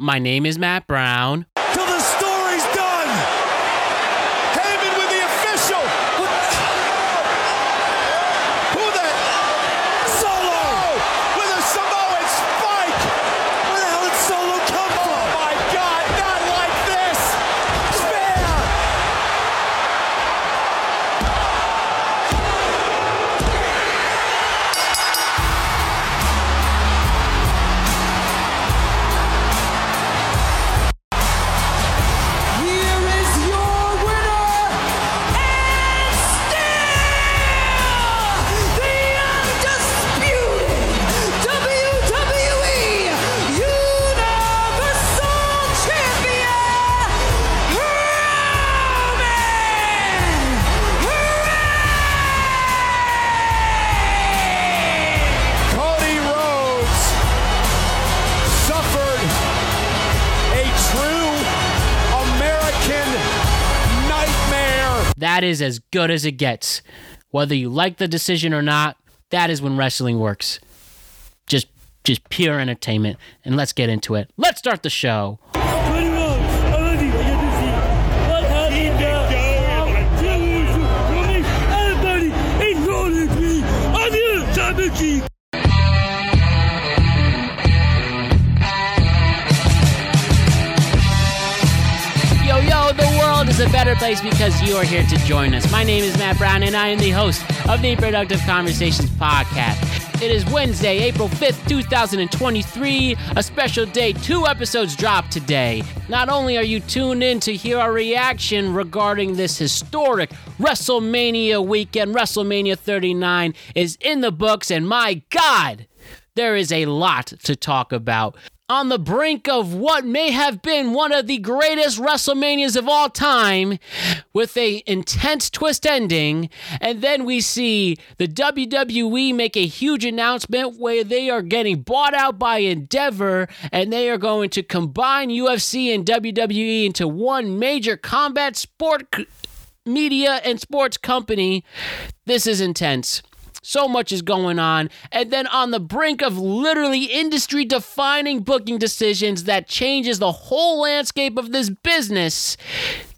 My name is Matt Brown. That is as good as it gets. Whether you like the decision or not, that is when wrestling works. Just just pure entertainment. And let's get into it. Let's start the show. A better place because you are here to join us. My name is Matt Brown, and I am the host of the Productive Conversations podcast. It is Wednesday, April 5th, 2023, a special day. Two episodes drop today. Not only are you tuned in to hear our reaction regarding this historic WrestleMania weekend, WrestleMania 39 is in the books, and my God, there is a lot to talk about. On the brink of what may have been one of the greatest WrestleManias of all time, with a intense twist ending, and then we see the WWE make a huge announcement where they are getting bought out by Endeavor, and they are going to combine UFC and WWE into one major combat sport media and sports company. This is intense. So much is going on. And then on the brink of literally industry defining booking decisions that changes the whole landscape of this business.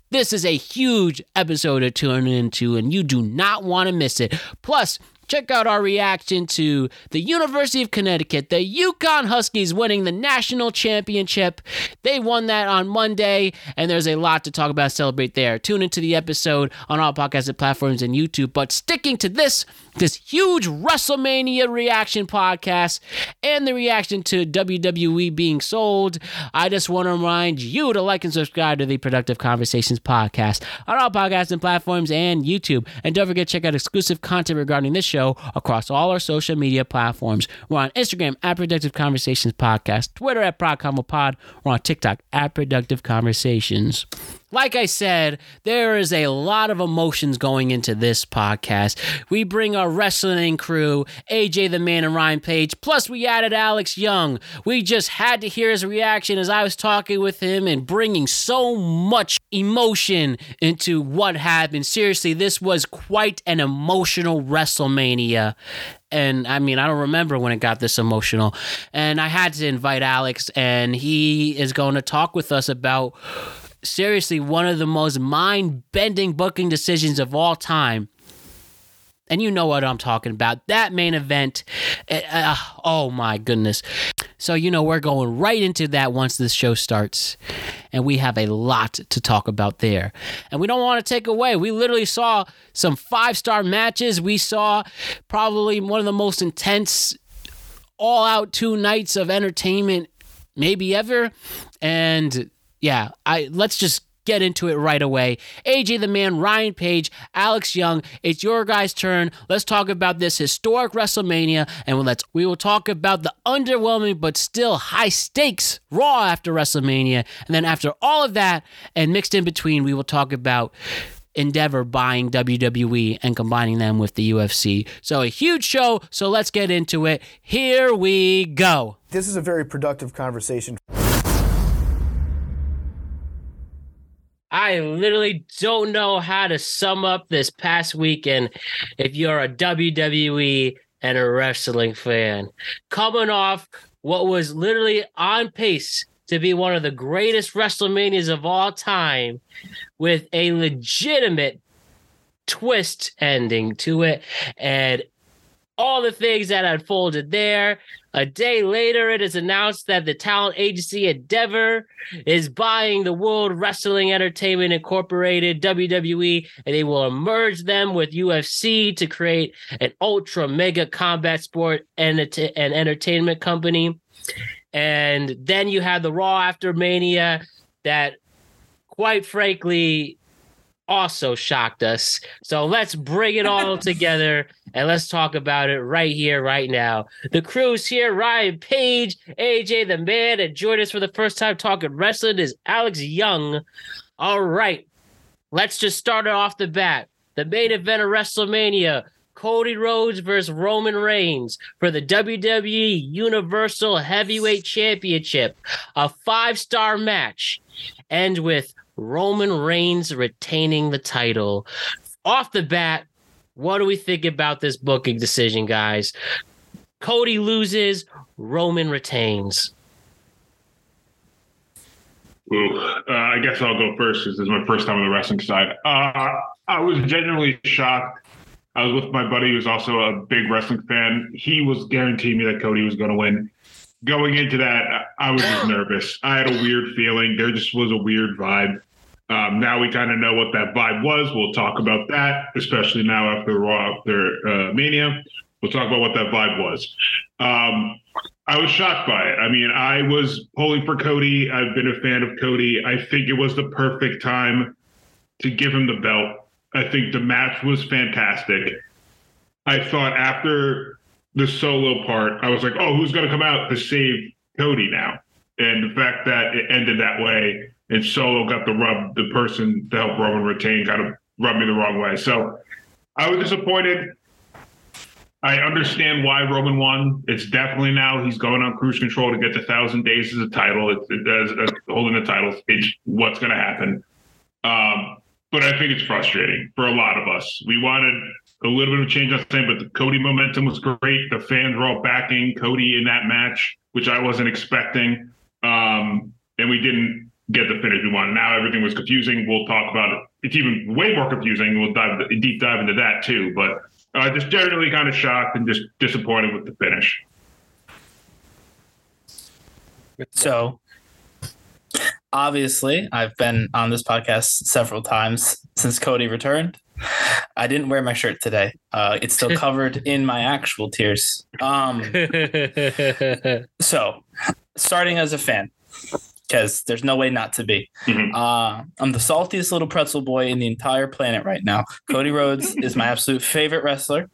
This is a huge episode to tune into, and you do not want to miss it. Plus, check out our reaction to the University of Connecticut, the UConn Huskies winning the national championship. They won that on Monday, and there's a lot to talk about, celebrate there. Tune into the episode on all podcasting platforms and YouTube. But sticking to this, this huge WrestleMania reaction podcast and the reaction to WWE being sold, I just want to remind you to like and subscribe to the Productive Conversations podcast on all podcasting platforms and YouTube. And don't forget to check out exclusive content regarding this show across all our social media platforms. We're on Instagram at Productive Conversations Podcast, Twitter at ProdConvoPod, we're on TikTok at Productive Conversations. Like I said, there is a lot of emotions going into this podcast. We bring our wrestling crew, AJ the Man and Ryan Page, plus we added Alex Young. We just had to hear his reaction as I was talking with him and bringing so much emotion into what happened. Seriously, this was quite an emotional WrestleMania. And I mean, I don't remember when it got this emotional. And I had to invite Alex, and he is going to talk with us about seriously one of the most mind bending booking decisions of all time. And you know what I'm talking about. That main event. uh, oh my goodness. So, you know, we're going right into that once this show starts. And we have a lot to talk about there. And we don't want to take away. We literally saw some five star matches. We saw probably one of the most intense all out two nights of entertainment maybe ever. And yeah, I let's just get into it right away. AJ the Man, Ryan Page, Alex Young, it's your guys' turn. Let's talk about this historic WrestleMania and let's we will talk about the underwhelming but still high stakes Raw after WrestleMania. And then after all of that and mixed in between, we will talk about Endeavor buying WWE and combining them with the UFC. So a huge show, so let's get into it. Here we go. This is a very productive conversation. I literally don't know how to sum up this past weekend if you're a WWE and a wrestling fan. Coming off what was literally on pace to be one of the greatest WrestleManias of all time with a legitimate twist ending to it and all the things that unfolded there. A day later, it is announced that the talent agency Endeavor is buying the World Wrestling Entertainment Incorporated, WWE, and they will merge them with UFC to create an ultra mega combat sport and, and entertainment company. And then you have the Raw after Mania that, quite frankly, also shocked us. So let's bring it all together and let's talk about it right here, right now. The crew's here Ryan Page, AJ the man, and join us for the first time talking wrestling is Alex Young. All right, let's just start it off the bat. The main event of WrestleMania. Cody Rhodes versus Roman Reigns for the WWE Universal Heavyweight Championship, a five star match. And with Roman Reigns retaining the title. Off the bat, what do we think about this booking decision, guys? Cody loses, Roman retains. Ooh, uh, I guess I'll go first because this is my first time on the wrestling side. Uh, I was genuinely shocked. I was with my buddy who's also a big wrestling fan. He was guaranteeing me that Cody was going to win. Going into that, I was just nervous. I had a weird feeling. There just was a weird vibe. Um, now we kind of know what that vibe was. We'll talk about that, especially now after Raw, after uh, Mania. We'll talk about what that vibe was. Um, I was shocked by it. I mean, I was pulling for Cody. I've been a fan of Cody. I think it was the perfect time to give him the belt. I think the match was fantastic. I thought after the solo part, I was like, oh, who's going to come out to save Cody now? And the fact that it ended that way and Solo got the rub, the person to help Roman retain got to rub me the wrong way. So I was disappointed. I understand why Roman won. It's definitely now he's going on cruise control to get the thousand days as a title. It, it does uh, holding the title. It's what's going to happen. Um, but I think it's frustrating for a lot of us. We wanted a little bit of change on thing, but the Cody momentum was great. The fans were all backing Cody in that match, which I wasn't expecting. Um, and we didn't get the finish we want. Now everything was confusing. We'll talk about it. It's even way more confusing. We'll dive deep dive into that too. But uh, just generally kind of shocked and just disappointed with the finish. So obviously, I've been on this podcast several times since Cody returned. I didn't wear my shirt today. Uh, it's still covered in my actual tears. Um, so, starting as a fan, because there's no way not to be. Mhm. Uh, I'm the saltiest little pretzel boy in the entire planet right now. Cody Rhodes is my absolute favorite wrestler.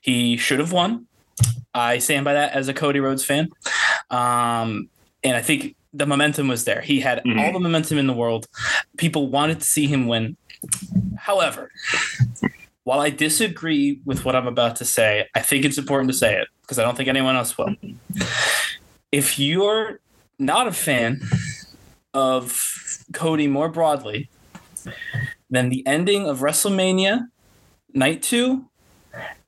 He should have won. I stand by that as a Cody Rhodes fan. Um, and I think the momentum was there. He had Mhm. all the momentum in the world. People wanted to see him win. However, while I disagree with what I'm about to say, I think it's important to say it because I don't think anyone else will. If you're not a fan of Cody more broadly, then the ending of WrestleMania Night 2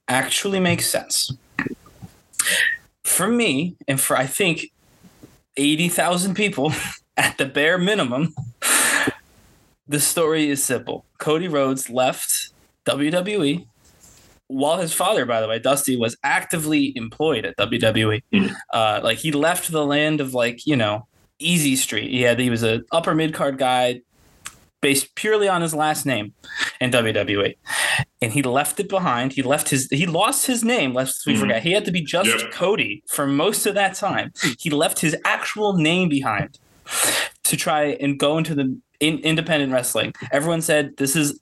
actually makes sense. For me, and for I think 80,000 people at the bare minimum, the story is simple. Cody Rhodes left WWE while his father, by the way, Dusty, was actively employed at WWE. Mhm. Uh, like he left the land of like you know Easy Street. He had he was a upper mid card guy, based purely on his last name in WWE, and he left it behind. He left his he lost his name. Lest we Mhm. forget, he had to be just Yep. Cody for most of that time. He left his actual name behind to try and go into the in, independent wrestling. Everyone said this is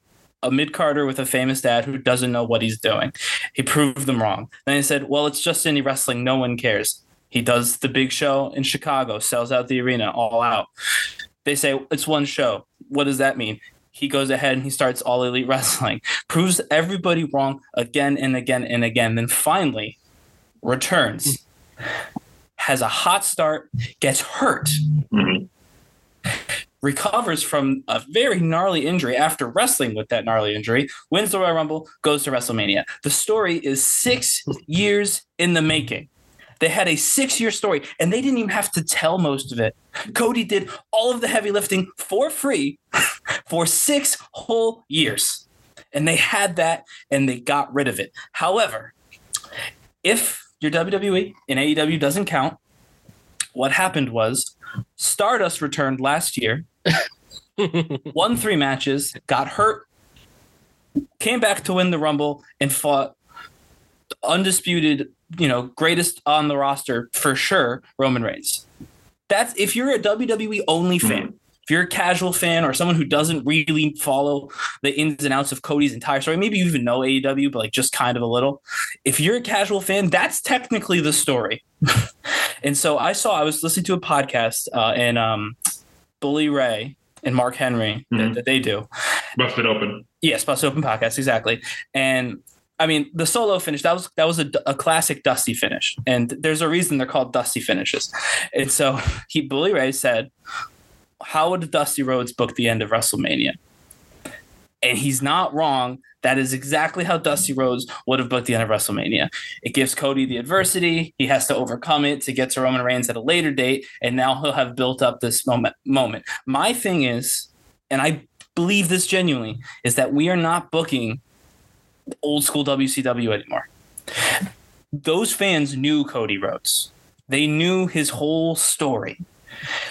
a mid carder with a famous dad who doesn't know what he's doing. He proved them wrong. Then he said, "Well, it's just indie wrestling. No one cares." He does the big show in Chicago, sells out the arena, all out. They say it's one show. What does that mean? He goes ahead and he starts all elite wrestling, proves everybody wrong again and again and again. Then finally returns, has a hot start, gets hurt, Mhm. Recovers from a very gnarly injury after wrestling with that gnarly injury, wins the Royal Rumble, goes to WrestleMania. The story is six years in the making. They had a six year story and they didn't even have to tell most of it. Cody did all of the heavy lifting for free for six whole years. And they had that and they got rid of it. However, if your WWE and AEW doesn't count, what happened was Stardust returned last year, won three matches, got hurt, came back to win the Rumble, and fought undisputed, you know, greatest on the roster for sure, Roman Reigns. That's if you're a WWE only fan, if you're a casual fan or someone who doesn't really follow the ins and outs of Cody's entire story, maybe you even know AEW, but like just kind of a little. If you're a casual fan, that's technically the story. and so I saw, I was listening to a podcast uh, and um, Bully Ray and Mark Henry that, Mhm. that they do. Busted open. Yes, Bust Open Podcast, exactly. And I mean, the solo finish that was that was a, a classic Dusty finish, and there's a reason they're called Dusty finishes. And so he Bully Ray said, "How would Dusty Rhodes book the end of WrestleMania?" And he's not wrong. That is exactly how Dusty Rhodes would have booked the end of WrestleMania. It gives Cody the adversity. He has to overcome it to get to Roman Reigns at a later date, and now he'll have built up this moment. Moment. My thing is, and I believe this genuinely, is that we are not booking old school WCW anymore. Those fans knew Cody Rhodes. They knew his whole story.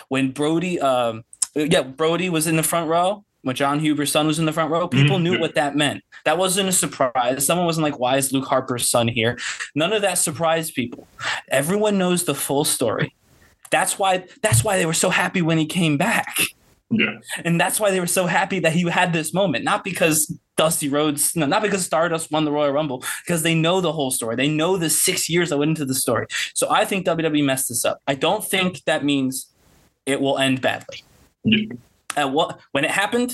When Brody, um, yeah, Brody was in the front row. When Jon Huber's son was in the front row, people Mhm. knew what that meant. That wasn't a surprise. Someone wasn't like, "Why is Luke Harper's son here?" None of that surprised people. Everyone knows the full story. That's why. That's why they were so happy when he came back Yeah. and that's why they were so happy that he had this moment not because dusty rhodes no, not because stardust won the royal rumble because they know the whole story they know the six years that went into the story so i think wwe messed this up i don't think that means it will end badly Yeah. At what when it happened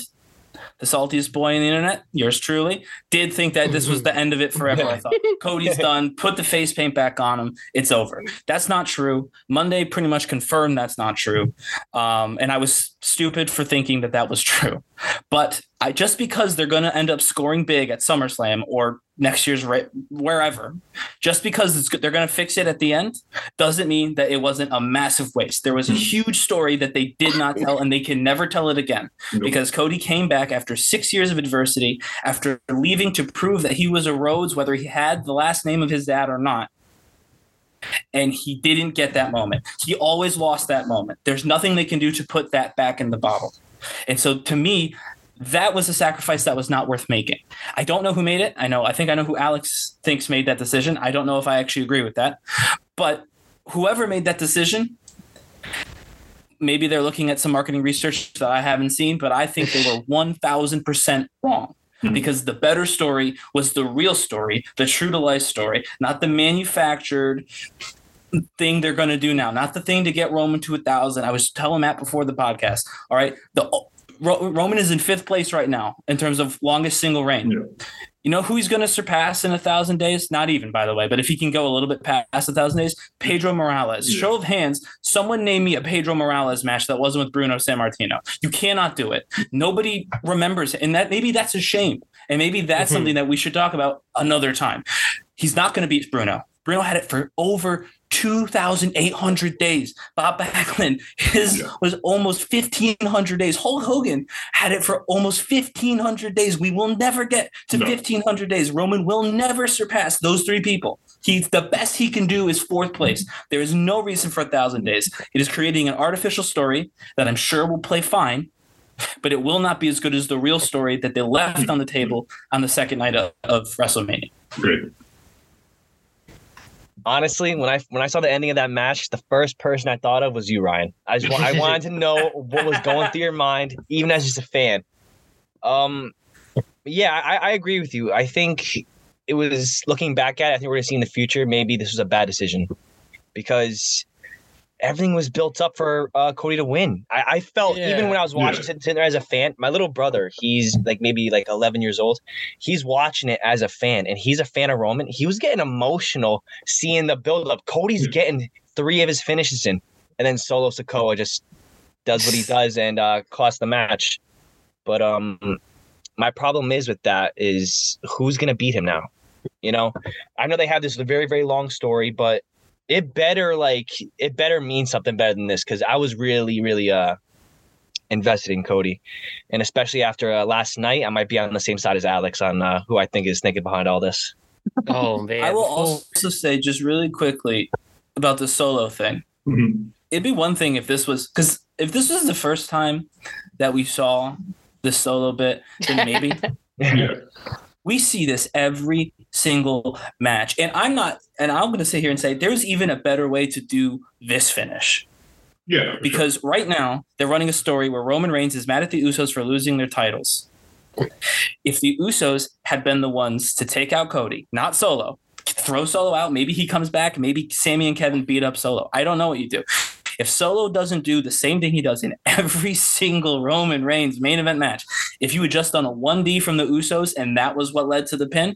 the saltiest boy on the internet yours truly did think that this was the end of it forever i thought. Cody's done put the face paint back on him it's over. That's not true. Monday pretty much confirmed that's not true. Um, and i was stupid for thinking that that was true. But I, just because they're going to end up scoring big at SummerSlam or next year's ra- wherever, just because it's, they're going to fix it at the end, doesn't mean that it wasn't a massive waste. There was a hmm. huge story that they did not tell, and they can never tell it again Nope. because Cody came back after six years of adversity, after leaving to prove that he was a Rhodes, whether he had the last name of his dad or not. And he didn't get that moment. He always lost that moment. There's nothing they can do to put that back in the bottle. And so to me, that was a sacrifice that was not worth making. I don't know who made it. I know, I think I know who Alex thinks made that decision. I don't know if I actually agree with that. But whoever made that decision, maybe they're looking at some marketing research that I haven't seen, but I think they were 1000% wrong. Mhm. Because the better story was the real story, the true to life story, not the manufactured thing they're going to do now, not the thing to get Roman to a thousand. I was telling Matt before the podcast. All right, the Ro- Roman is in fifth place right now in terms of longest single reign. Yeah. You know who he's going to surpass in a thousand days? Not even, by the way. But if he can go a little bit past a thousand days, Pedro Morales. Yeah. Show of hands. Someone name me a Pedro Morales match that wasn't with Bruno Sammartino. You cannot do it. Nobody remembers, and that maybe that's a shame. And maybe that's Mhm. something that we should talk about another time. He's not going to beat Bruno. Bruno had it for over 2,800 days. Bob Backlund, his Yeah. was almost 1,500 days. Hulk Hogan had it for almost 1,500 days. We will never get to No. 1,500 days. Roman will never surpass those three people. He's the best he can do is fourth place. There is no reason for a thousand days. It is creating an artificial story that I'm sure will play fine, but it will not be as good as the real story that they left on the table on the second night of, of WrestleMania. Great. Honestly, when I when I saw the ending of that match, the first person I thought of was you, Ryan. I just I wanted to know what was going through your mind, even as just a fan. Um, yeah, I, I agree with you. I think it was looking back at. it, I think we're gonna see in the future. Maybe this was a bad decision because everything was built up for uh, Cody to win. I, I felt even when I was watching, Yeah. sitting, sitting there as a fan. My little brother, he's like maybe like 11 years old. He's watching it as a fan, and he's a fan of Roman. He was getting emotional seeing the build up. Cody's Yeah. getting three of his finishes in, and then Solo Sikoa just does what he does and uh, costs the match. But um, my problem is with that is who's gonna beat him now? You know, I know they have this very very long story, but it better like it better mean something better than this because I was really really uh invested in Cody, and especially after uh, last night, I might be on the same side as Alex on uh, who I think is thinking behind all this. Oh man. I will also say just really quickly about the solo thing. Mhm. It'd be one thing if this was because if this was the first time that we saw this solo bit, then maybe Yeah. we see this every single match. And I'm not, and I'm going to sit here and say there's even a better way to do this finish Yeah. for sure. because right now they're running a story where Roman Reigns is mad at the Usos for losing their titles. If the Usos had been the ones to take out Cody, not Solo, throw Solo out, maybe he comes back, maybe Sami and Kevin beat up Solo. I don't know what you do. If Solo doesn't do the same thing he does in every single Roman Reigns main event match, if you had just done a 1D from the Usos and that was what led to the pin,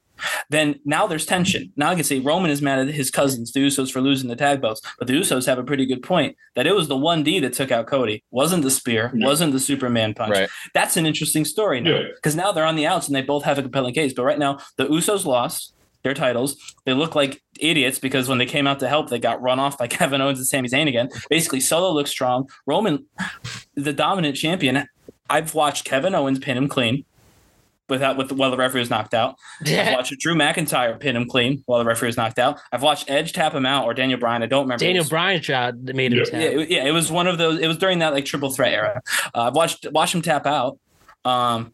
then now there's tension. Now I can say Roman is mad at his cousins, the Usos, for losing the tag belts. But the Usos have a pretty good point that it was the 1D that took out Cody, wasn't the spear, Yeah. wasn't the Superman punch. Right. That's an interesting story now Yeah. because now they're on the outs and they both have a compelling case. But right now, the Usos lost their titles. They look like idiots because when they came out to help, they got run off by Kevin Owens and Sami Zayn again. Basically, Solo looks strong. Roman, the dominant champion, I've watched Kevin Owens pin him clean. Without with while the referee was knocked out, I've watched Drew McIntyre pin him clean while the referee was knocked out. I've watched Edge tap him out or Daniel Bryan. I don't remember. Daniel It was- Bryan shot that made him Yeah. tap. yeah, it, yeah, it was one of those. It was during that like triple threat era. Uh, I've watched watched him tap out. Um,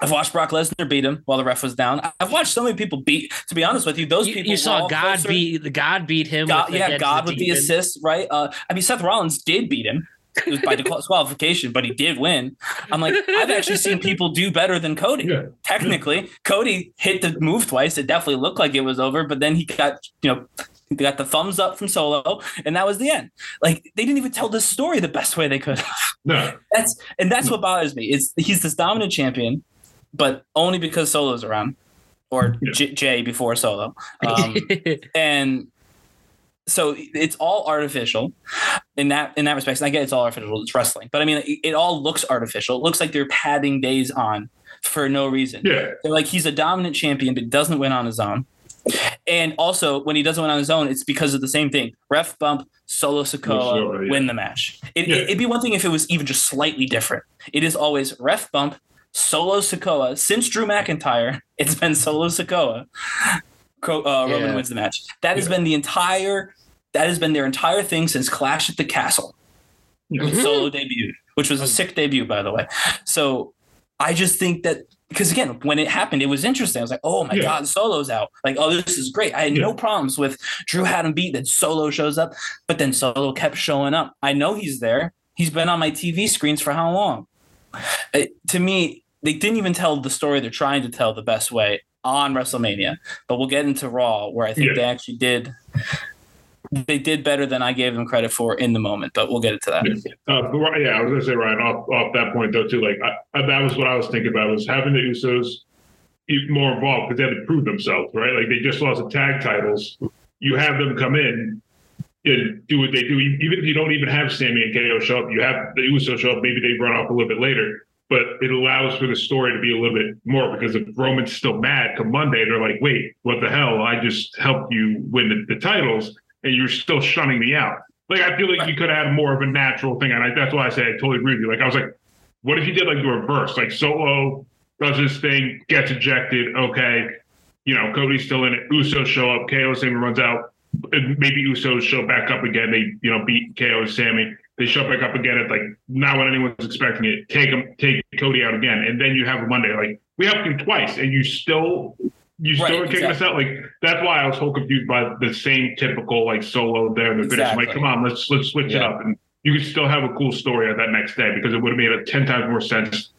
I've watched Brock Lesnar beat him while the ref was down. I- I've watched so many people beat. To be honest with you, those you, people you were saw all God closer- beat the God beat him. God, with the yeah, God with the Demon. assist, right? Uh, I mean, Seth Rollins did beat him. It was by disqualification, but he did win. I'm like, I've actually seen people do better than Cody. Yeah. Technically, Cody hit the move twice. It definitely looked like it was over, but then he got, you know, he got the thumbs up from Solo, and that was the end. Like they didn't even tell this story the best way they could. No. that's and that's what bothers me. Is he's this dominant champion, but only because Solo's around, or Yeah. J- Jay before Solo. Um, and so it's all artificial in that in that respect. And I get it's all artificial. It's wrestling, but I mean, it, it all looks artificial. It looks like they're padding days on for no reason. Yeah. They're like he's a dominant champion, but doesn't win on his own. And also, when he doesn't win on his own, it's because of the same thing: ref bump, Solo Sikoa, Solo, yeah. win the match. It, Yeah. It'd be one thing if it was even just slightly different. It is always ref bump, Solo Sikoa. Since Drew McIntyre, it's been Solo Sikoa. Uh, Roman Yeah. wins the match. That has Yeah. been the entire. That has been their entire thing since Clash at the Castle. when Solo debuted, which was a sick debut, by the way. So I just think that because again, when it happened, it was interesting. I was like, oh my Yeah. God, Solo's out. Like, oh, this is great. I had no problems with Drew had him beat, then Solo shows up, but then Solo kept showing up. I know he's there. He's been on my TV screens for how long? Uh, to me, they didn't even tell the story they're trying to tell the best way on WrestleMania. But we'll get into Raw, where I think Yeah. they actually did. They did better than I gave them credit for in the moment, but we'll get into that. Uh, yeah, I was gonna say Ryan off off that point though too. Like I, I, that was what I was thinking about was having the Usos more involved because they had to prove themselves, right? Like they just lost the tag titles. You have them come in and do what they do. Even if you don't even have Sami and KO show up, you have the Usos show up. Maybe they run off a little bit later, but it allows for the story to be a little bit more because if Roman's still mad come Monday, they're like, wait, what the hell? I just helped you win the, the titles and you're still shunning me out. Like I feel like you could have had more of a natural thing, and I, that's why I say I totally agree with you. Like I was like, what if you did like the reverse? Like Solo does his thing, gets ejected. Okay, you know Cody's still in it. Usos show up. KO Sami runs out. And maybe Usos show back up again. They you know beat KO Sami. They show back up again at like not when anyone's expecting it. Take him, take Cody out again, and then you have a Monday. Like we helped you twice, and you still you still Right, kicking us out. Like that's why I was so confused by the same typical like solo there in the finish. Like, come on, let's let's switch it up, and you could still have a cool story at that next day because it would have made a ten times more sense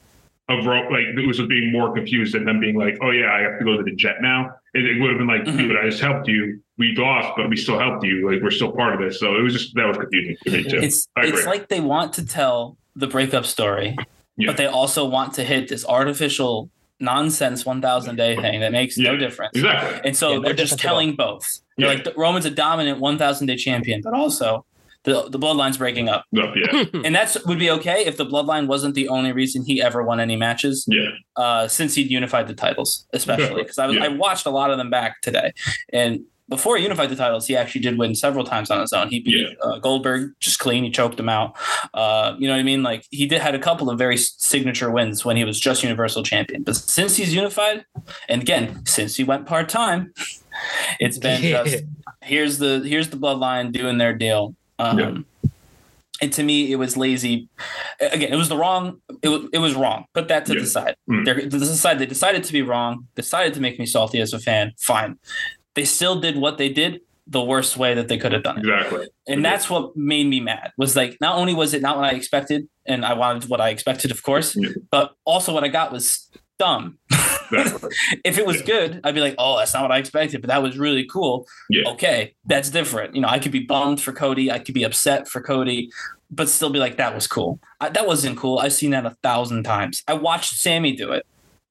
of like it was being more confused and them being like, oh yeah, I have to go to the jet now. It, it would have been like, Mhm. dude, I just helped you. We lost, but we still helped you. Like we're still part of this. So it was just that was confusing to me too. It's it's like they want to tell the breakup story, Yeah. but they also want to hit this artificial nonsense 1000 day thing that makes no difference. exactly. And so Yeah, no they're just difference at all. telling both. They're Yeah. like the, Roman's a dominant 1000 day champion, but also the the bloodline's breaking up. No, yeah, And that's would be okay if the bloodline wasn't the only reason he ever won any matches yeah, uh, since he'd unified the titles, especially because I was Yeah. I watched a lot of them back today, and before he unified the titles, he actually did win several times on his own. He beat uh, Goldberg just clean. He choked him out. Uh, you know what I mean? Like he did had a couple of very signature wins when he was just Universal Champion. But since he's unified, and again, since he went part time, it's been Yeah. just here's the here's the bloodline doing their deal. Um, Yeah. And to me, it was lazy. Again, it was the wrong. It was it was wrong. Put that to Yeah. the side. Mm. They're, they decided they decided to be wrong. Decided to make me salty as a fan. Fine. They still did what they did the worst way that they could have done it. Exactly. And that's what made me mad. Was like not only was it not what I expected, and I wanted what I expected, of course, Yeah. but also what I got was dumb. Exactly. if it was good, I'd be like, oh, that's not what I expected, but that was really cool. Yeah. Okay, that's different. You know, I could be bummed for Cody, I could be upset for Cody, but still be like, that was cool. I, that wasn't cool. I've seen that a thousand times. I watched Sami do it.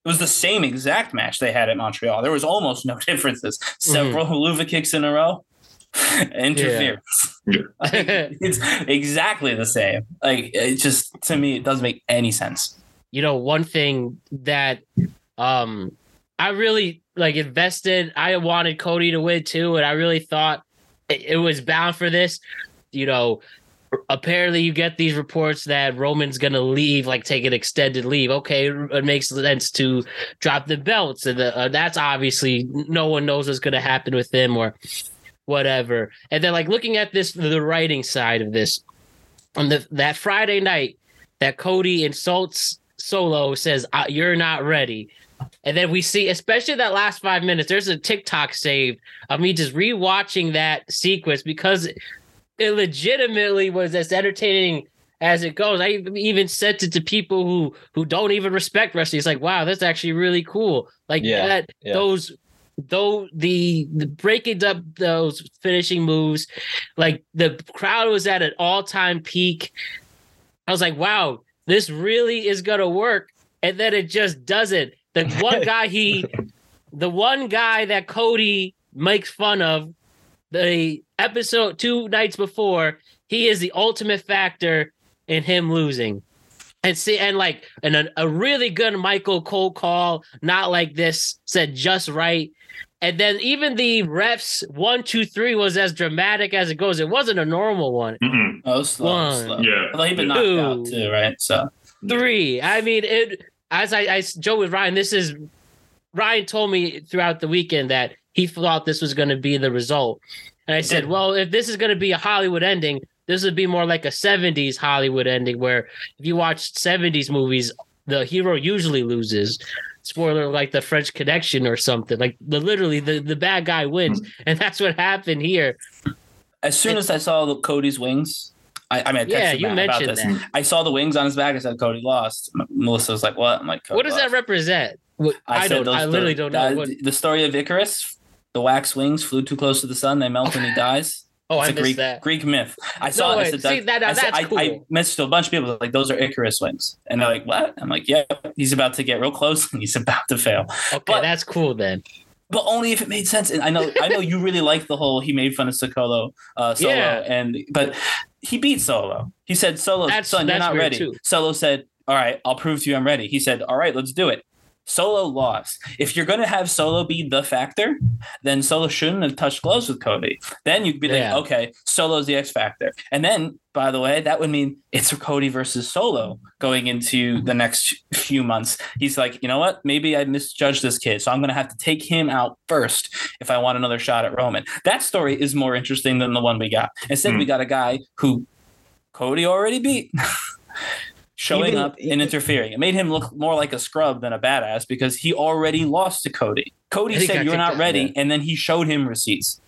It was the same exact match they had at Montreal. There was almost no differences. Several Helluva kicks in a row. Interference. Yeah. it's exactly the same. Like it just to me, it doesn't make any sense. you know, one thing that um I really like invested. I wanted Cody to win too, and I really thought it, it was bound for this. You know, apparently you get these reports that Roman's gonna leave, like take an extended leave. Okay, it makes sense to drop the belts, and the, uh, that's obviously no one knows what's gonna happen with him or whatever. And then like looking at this, the writing side of this, on the that Friday night that Cody insults Solo, says "Uh, you're not ready. And then we see, especially that last five minutes, there's a TikTok saved of me just rewatching that sequence because it legitimately was as entertaining as it goes. I even sent it to people who who don't even respect wrestling. It's like, wow, that's actually really cool. Like Yeah, that yeah. those though the, the breaking up those finishing moves, like the crowd was at an all-time peak. I was like, wow, this really is gonna work. And then it just doesn't. The one guy he the one guy that Cody makes fun of the episode two nights before, he is the ultimate factor in him losing. And see, and like, and a, a really good Michael Cole call, not like this, said just right. And then even the refs one, two, three was as dramatic as it goes. It wasn't a normal one. Mm-mm. Oh, slow, One. slow. Yeah. Although he'd been knocked out too, right? So Three. I mean, it. As I, I Joe with Ryan, this is Ryan told me throughout the weekend that he thought this was going to be the result, and I said, well, if this is going to be a Hollywood ending, this would be more like a '70s Hollywood ending, where if you watch '70s movies, the hero usually loses. Spoiler, like the French Connection or something. Like the literally the, the bad guy wins, and that's what happened here. as soon as I saw the Cody's wings, I, I mean, I Yeah, you mentioned this. that. I saw the wings on his back. I said Cody lost. Melissa was like, "What?" I'm like, What does that represent? What- I, said don't. I literally the- don't know. uh, What, the story of Icarus. The wax wings flew too close to the sun. They melt and he dies. oh, it's I a missed Greek that. Greek myth. I saw. way. it. I said, See, that- I, that's I, I cool. messaged to a bunch of people like those are Icarus wings, and they're like, "What?" I'm like, "Yeah, he's about to get real close and he's about to fail." Okay, But- that's cool then. but only if it made sense. And I know, I know you really like the whole he made fun of Sokolo, uh, Solo, Yeah. and but he beat Solo. He said, "Solo, That's- son, you're not ready." too. Solo said, "All right, I'll prove to you I'm ready." He said, "All right, let's do it." Solo lost. If you're going to have Solo be the factor, then Solo shouldn't have touched gloves with Cody. Then you'd be Yeah. like, okay, Solo's the X factor. And then, by the way, that would mean it's Cody versus Solo going into the next few months. He's like, you know what? Maybe I misjudged this kid. So I'm going to have to take him out first if I want another shot at Roman. That story is more interesting than the one we got. Instead, Hmm. we got a guy who Cody already beat. Showing Even- up and interfering. It made him look more like a scrub than a badass because he already lost to Cody. Cody said you're not ready, yeah. and then he showed him receipts.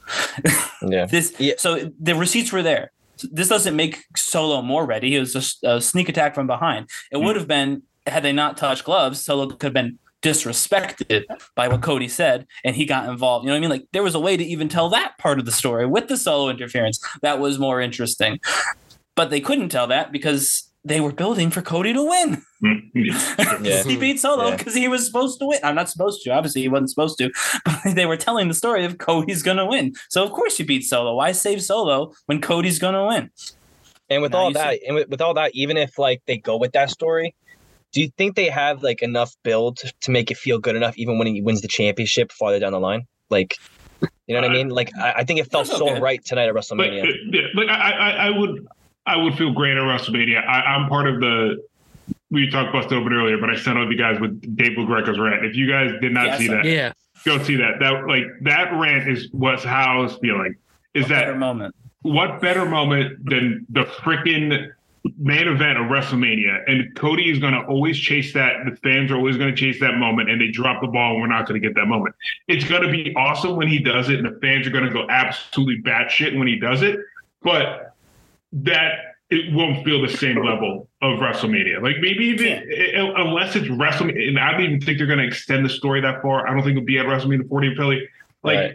Yeah. This Yeah. so the receipts were there. This doesn't make Solo more ready. It was just a sneak attack from behind. It would have been had they not touched gloves. Solo could have been disrespected by what Cody said, and he got involved. You know what I mean? Like there was a way to even tell that part of the story with the Solo interference that was more interesting, but they couldn't tell that because they were building for Cody to win. Yeah. he beat Solo Yeah. because he was supposed to win. I'm not supposed to. Obviously, he wasn't supposed to. But they were telling the story of Cody's going to win. So of course you beat Solo. Why save Solo when Cody's going to win? And with Now all you that, and with, with all that, even if like they go with that story, do you think they have like enough build to make it feel good enough, even when he wins the championship farther down the line? Like, You know what I mean? Like I, I think it felt so okay. right tonight at Like, WrestleMania. uh, yeah, like I, I, I would, I would feel great at WrestleMania. I, I'm part of the. We talked busted open earlier, but I sent out you guys with Dave LaGreca's rant. If you guys did not Yes, see that, Yeah. go see that. That like that rant is what's how I was feeling. Is that Better moment. what better moment than the freaking main event of WrestleMania? And Cody is going to always chase that. The fans are always going to chase that moment, and they drop the ball, and we're not going to get that moment. It's going to be awesome when he does it, and the fans are going to go absolutely batshit when he does it. But that it won't feel the same level of WrestleMania. Like maybe even Yeah. uh, unless it's WrestleMania, and I don't even think they're going to extend the story that far. I don't think it'll be at WrestleMania 40 in Philly. Like Right.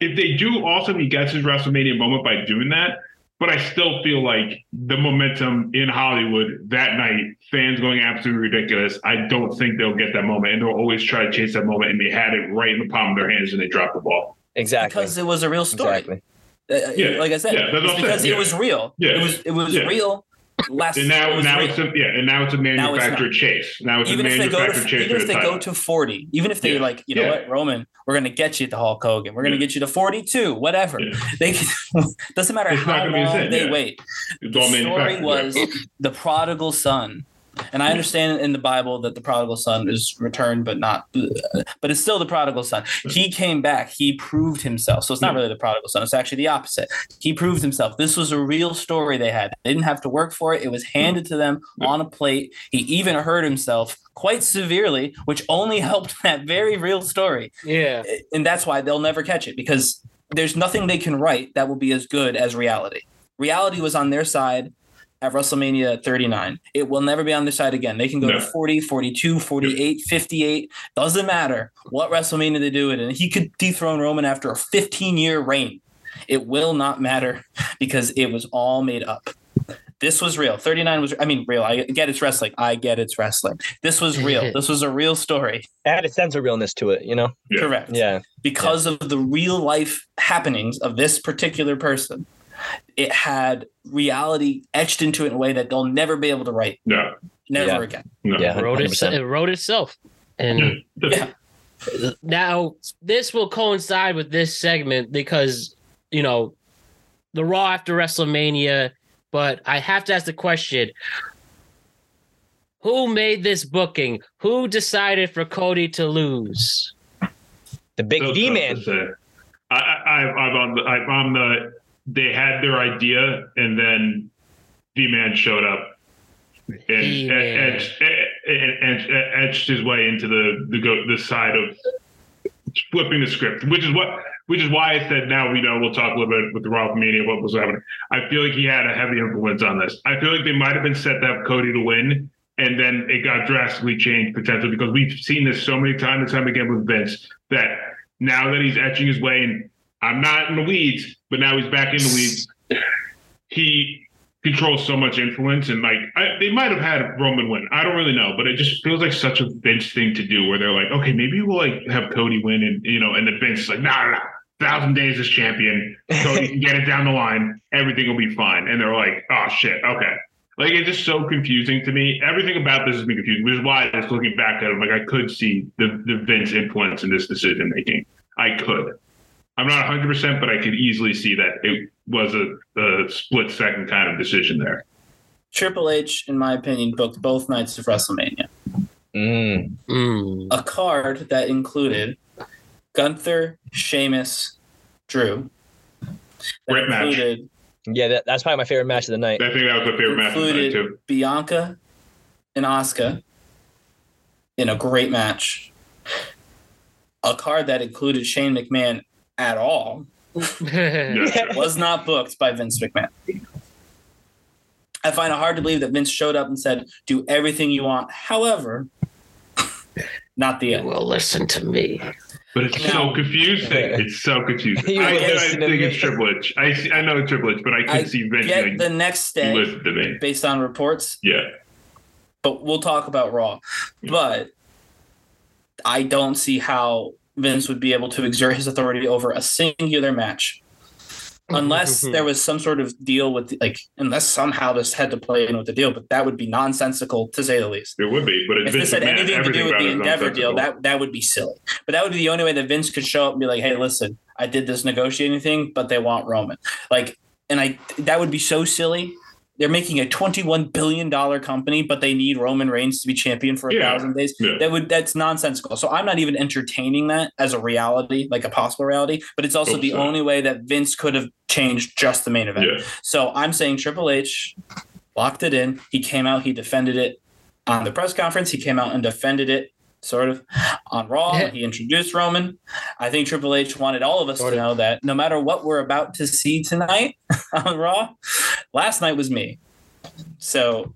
if they do awesome, he gets his WrestleMania moment by doing that. But I still feel like the momentum in Hollywood that night, fans going absolutely ridiculous. I don't think they'll get that moment, and they'll always try to chase that moment. And they had it right in the palm of their hands, and they dropped the ball. Exactly. Because it was a real story. Exactly. Uh, Yeah, like I said, yeah, that's what it's I'm because it yeah. was real. Yeah, It was it was real. Last And now, it now real. it's a yeah, and now it's a it's manufactured chase. Now it's even a if they go manufactured to chase even if they title. go to 40 even if they Yeah. like you know what roman we're going to get you to hulk hogan we're going to Yeah. get you to 42 whatever they can, doesn't matter It's how gonna the long they wait It's the story was the prodigal son and I understand in the Bible that the prodigal son is returned, but not, but it's still the prodigal son. He came back. He proved himself. So it's not really the prodigal son. It's actually the opposite. He proved himself. This was a real story they had. They didn't have to work for it. It was handed to them on a plate. He even hurt himself quite severely, which only helped that very real story. Yeah. And that's why they'll never catch it because there's nothing they can write that will be as good as reality. Reality was on their side at WrestleMania 39. It will never be on their side again. They can go No. to 40, 42, 48, 58. Doesn't matter what WrestleMania they do it in. He could dethrone Roman after a 15 year reign. It will not matter because it was all made up. This was real. 39 was, I mean, real. I get it's wrestling. I get it's wrestling. This was real. this was a real story. It had a sense of realness to it, you know? Yeah. Correct Yeah. because of the real life happenings of this particular person. It had reality etched into it in a way that they'll never be able to write. No, Never Yeah. again. no. Yeah. It wrote, it, it wrote itself. And Yeah. now this will coincide with this segment because, you know, the Raw after WrestleMania, but I have to ask the question who made this booking? Who decided for Cody to lose? The big So V tough man. I, I, I'm on the, I'm on the. They had their idea, and then V Man showed up and etched, etched his way into the the go the side of flipping the script, which is what. Which is why I said now we know we'll talk a little bit with the Raw Media what was happening. I feel like he had a heavy influence on this. I feel like they might have been set to have Cody to win, and then it got drastically changed potentially because we've seen this so many times and time again with Vince that now that he's etching his way and I'm not in the weeds, but now he's back in the weeds. He controls so much influence and like I, they might have had Roman win. I don't really know, but it just feels like such a Vince thing to do where they're like, okay, maybe we'll like have Cody win and you know, and the Vince is like, no, no, no. Thousand days as champion, Cody can get it down the line, everything will be fine. And they're like, oh shit, okay. Like it's just so confusing to me. Everything about this has been confusing, which is why just looking back at it, like I could see the, the Vince influence in this decision making. I could. I'm not 100, percent but I could easily see that it was a, a split second kind of decision there. Triple H, in my opinion, booked both nights of WrestleMania. Mm. Mm. A card that included Gunther, Sheamus, Drew. That Great match. included Yeah, that, that's probably my favorite match of the night. I think that was my favorite match of the night included too. Bianca and Asuka in a great match. A card that included Shane McMahon at all Yeah. was not booked by Vince McMahon. I find it hard to believe that Vince showed up and said, "Do everything you want." However, not the you end. will listen to me. But it's so confusing. It's so confusing. I, I think it's Triple H. I see, I know it's Triple H, but I could I see Vince get like, the next day listen to me. based on reports, Yeah. but we'll talk about Raw. But I don't see how Vince would be able to exert his authority over a singular match unless there was some sort of deal with like unless somehow this had to play in with the deal, but that would be nonsensical to say the least. It would be, but it's If this had Vince McMahon. anything to do with the Endeavor deal, that that would be silly. But that would be the only way that Vince could show up and be like, "Hey, listen, I did this negotiating thing, but they want Roman." Like, and I that would be so silly. They're making a twenty-one billion dollar company, but they need Roman Reigns to be champion for a Yeah. thousand days. Yeah. That would that's nonsensical. So I'm not even entertaining that as a reality, like a possible reality. But it's also Hope the so. only way that Vince could have changed just the main event. Yeah. So I'm saying Triple H locked it in. He came out, he defended it on the press conference. He came out and defended it sort of on Raw. Yeah. He introduced Roman. I think Triple H wanted all of us Sort to of. know that no matter what we're about to see tonight on Raw, last night was me. So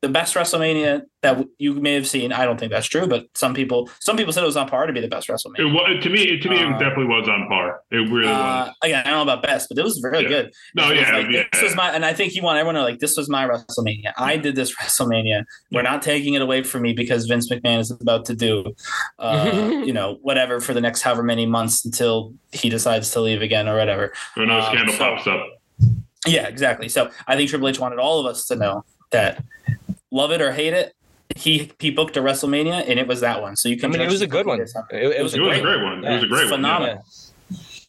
the best WrestleMania that you may have seen, I don't think that's true, but some people some people said it was on par to be the best It WrestleMania. was, to me, to me, Uh, it definitely was on par. It really Uh, was. again, I don't know about best, but it was really Yeah. good. No, It was yeah, like, yeah. This was my, and I think he wanted everyone to like, this was my WrestleMania. I did this WrestleMania. We're not taking it away from me because Vince McMahon is about to do, uh, you know, whatever for the next however many months until he decides to leave again or whatever. When another um, scandal so- pops up. Yeah, exactly. So I think Triple H wanted all of us to know that, love it or hate it, he he booked a WrestleMania and it was that one. So you can. I can. mean, it was a good one. It, it was It a was a great great one. It was a great it's one. yeah. phenomenal.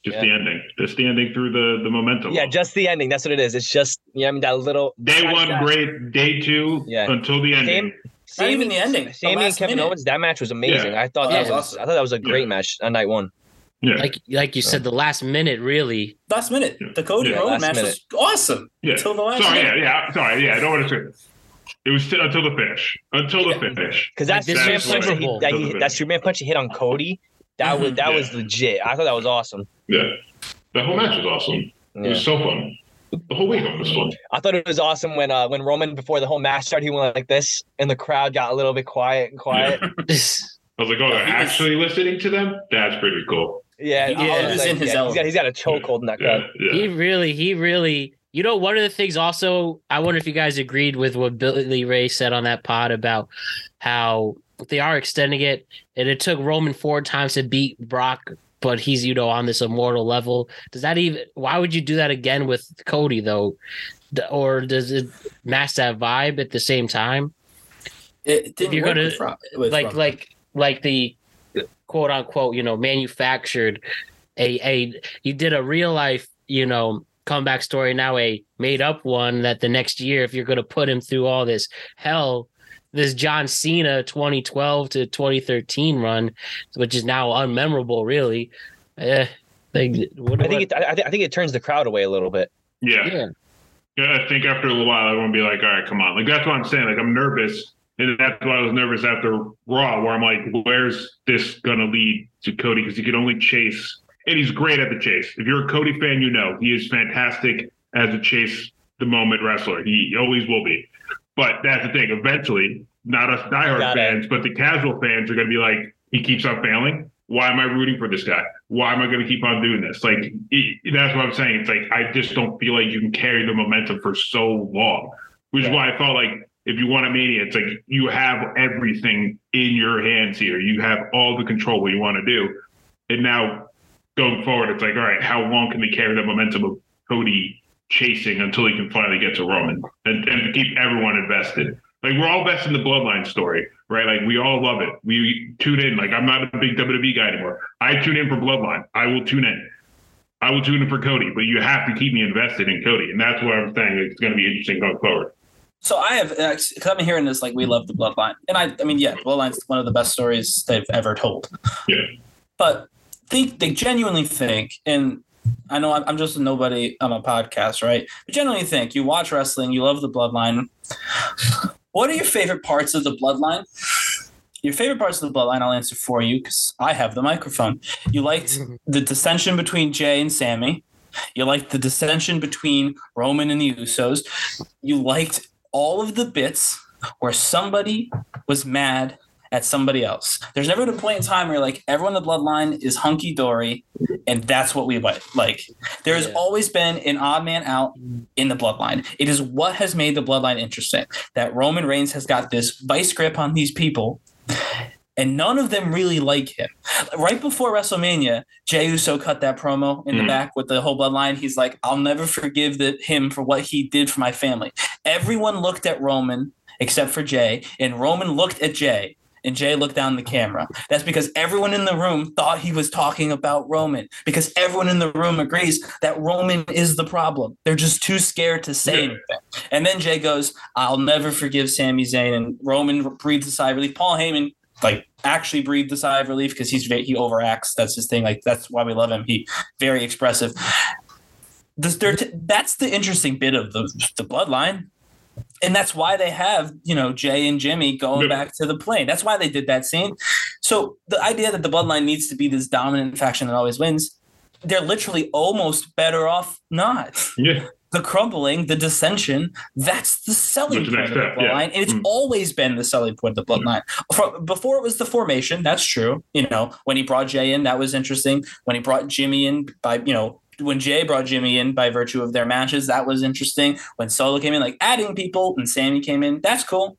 Just Yeah. the ending. Just the ending through the the momentum. Yeah, just the ending. That's what it is. It's just yeah, I mean that little day that- one that- great. Day two Yeah. until the ending. Same, Not even the ending, the Sami and Kevin minute. Owens. That match was amazing. I thought Oh, that that was. was awesome. I thought that was a great Yeah. match on night one. Yeah, Like like you said, the last minute really. Last minute, the Cody Yeah, Roman match minute. was awesome yeah. until the last Sorry, minute. yeah, yeah. Sorry, yeah. I don't want to say. This. It was still until the finish. Until the finish. Because Like, that this Superman punch that he, that, Bowl. he, that Superman punch he hit on Cody, that was Mhm. that Yeah. was legit. I thought that was awesome. Yeah, the whole match was awesome. It was so fun. The whole week was fun. I thought it was awesome when uh when Roman before the whole match started he went like this and the crowd got a little bit quiet and quiet. I was like, oh, they're actually listening to them. That's pretty cool. Yeah, He- I he was was like, in his yeah, he's element. got he's got a chokehold in that Yeah, crowd. yeah. He really, he really. You know, one of the things also, I wonder if you guys agreed with what Billy Ray said on that pod about how they are extending it, and it took Roman four times to beat Brock, but he's you know on this immortal level. Does that even? Why would you do that again with Cody though? Or does it match that vibe at the same time? It didn't you're work gonna- with Ro- with like Roman. like like the quote unquote you know manufactured a a you did a real life you know comeback story now a made up one that the next year if you're going to put him through all this hell this John Cena 2012 to 2013 run which is now unmemorable really eh, like, what, I think it, I, I think it turns the crowd away a little bit. yeah. yeah Yeah, I think after a little while, everyone will be like, all right, come on. Like, that's what I'm saying. Like, I'm nervous. And that's why I was nervous after Raw, where I'm like, where's this going to lead to Cody? Because he can only chase. And he's great at the chase. If you're a Cody fan, you know he is fantastic as a chase the moment wrestler. He always will be. But that's the thing. Eventually, not us diehard Got it. fans, but the casual fans are going to be like, he keeps on failing. Why am I rooting for this guy? Why am I going to keep on doing this? Like, it, that's what I'm saying. It's like, I just don't feel like you can carry the momentum for so long, which is why I felt like if you want a mania, it's like you have everything in your hands here. You have all the control what you want to do. And now going forward, it's like, all right, how long can they carry the momentum of Cody chasing until he can finally get to Roman and, and keep everyone invested? Like we're all invested in the bloodline story, right? Like we all love it. We tune in. Like I'm not a big WWE guy anymore. I tune in for bloodline. I will tune in. I will tune in for Cody, but you have to keep me invested in Cody. And that's what I'm saying. It's going to be interesting going forward. So I have, uh, because I've been hearing this, like we love the bloodline, and I, I mean, yeah, bloodline's one of the best stories they've ever told. Yeah. But think they genuinely think, and I know I'm, I'm just a nobody on a podcast, right? But genuinely think you watch wrestling, you love the bloodline. What are your favorite parts of the bloodline? Your favorite parts of the bloodline, I'll answer for you because I have the microphone. You liked mm-hmm. the dissension between Jey and Sami. You liked the dissension between Roman and the Usos. You liked all of the bits where somebody was mad at somebody else. There's never been a point in time where like everyone in the bloodline is hunky dory, and that's what we like. Like there has Yeah. always been an odd man out in the bloodline. It is what has made the bloodline interesting. That Roman Reigns has got this vice grip on these people, and none of them really like him. Right before WrestleMania, Jey Uso cut that promo in the Mhm. back with the whole bloodline. He's like, "I'll never forgive the, him for what he did for my family." Everyone looked at Roman except for Jey, and Roman looked at Jey. And Jey looked down the camera. That's because everyone in the room thought he was talking about Roman. Because everyone in the room agrees that Roman is the problem. They're just too scared to say Yeah. anything. And then Jey goes, "I'll never forgive Sami Zayn." And Roman breathes a sigh of relief. Paul Heyman like actually breathed a sigh of relief because he's he overacts. That's his thing. Like that's why we love him. He very expressive. This, t- that's the interesting bit of the the bloodline. And that's why they have, you know, Jey and Jimmy going Yeah. back to the plane. That's why they did that scene. So the idea that the bloodline needs to be this dominant faction that always wins, they're literally almost better off not Yeah. The crumbling, the dissension, that's the selling That's point of the step, yeah. bloodline. And it's Mm. always been the selling point of the bloodline. From, before it was the formation, that's true. You know, when he brought Jey in, that was interesting. When he brought Jimmy in by, you know, when Jey brought Jimmy in by virtue of their matches, that was interesting. When Solo came in, like adding people and Sami came in, that's cool.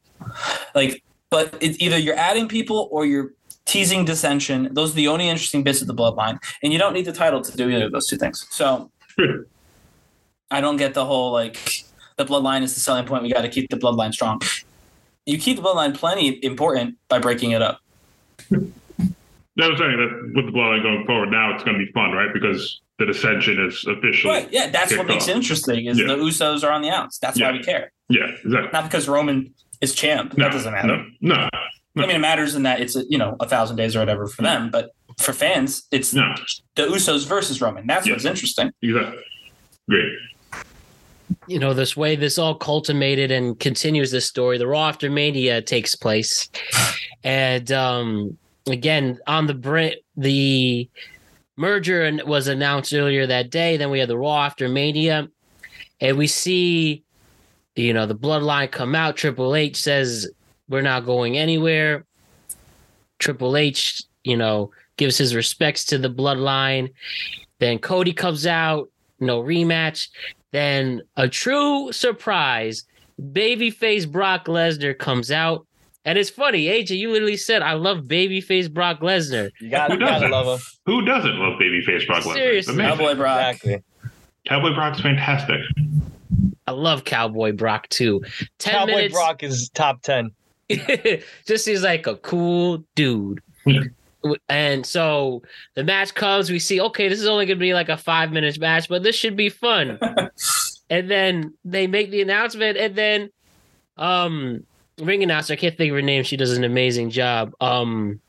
Like, but it's either you're adding people or you're teasing dissension. Those are the only interesting bits of the bloodline. And you don't need the title to do either of those two things. So I don't get the whole like the bloodline is the selling point. We got to keep the bloodline strong. You keep the bloodline plenty important by breaking it up. That was saying that with the bloodline going forward, now it's going to be fun, right? Because the dissension is officially. Right. Yeah, that's what kicked makes it interesting is Yeah. the Usos are on the outs. That's why we care. Yeah, exactly. Not because Roman is champ. No, that doesn't matter. No, no, I mean, it matters in that it's a, you know a thousand days or whatever for them, but for fans, it's no. the Usos versus Roman. That's Yeah. what's interesting. Exactly. Great. You know, this way this all culminated and continues this story. The Raw after Mania takes place. And um again, on the brink the merger and was announced earlier that day. Then we had the Raw after Mania. And we see, you know, the bloodline come out. Triple H says we're not going anywhere. Triple H, you know, gives his respects to the bloodline. Then Cody comes out, no rematch. Then a true surprise, babyface Brock Lesnar comes out. And it's funny, AJ, you literally said, I love babyface Brock Lesnar. You gotta, Who you gotta doesn't? love him. Who doesn't love babyface Brock Lesnar? Seriously. Amazing. Cowboy Brock. Exactly. Cowboy Brock's fantastic. I love Cowboy Brock too. 10 Cowboy minutes. Brock is top ten. just he's like a cool dude. And so the match comes, we see, okay, this is only going to be like a five minute match, but this should be fun. and then they make the announcement, and then um ring announcer, I can't think of her name, she does an amazing job. Um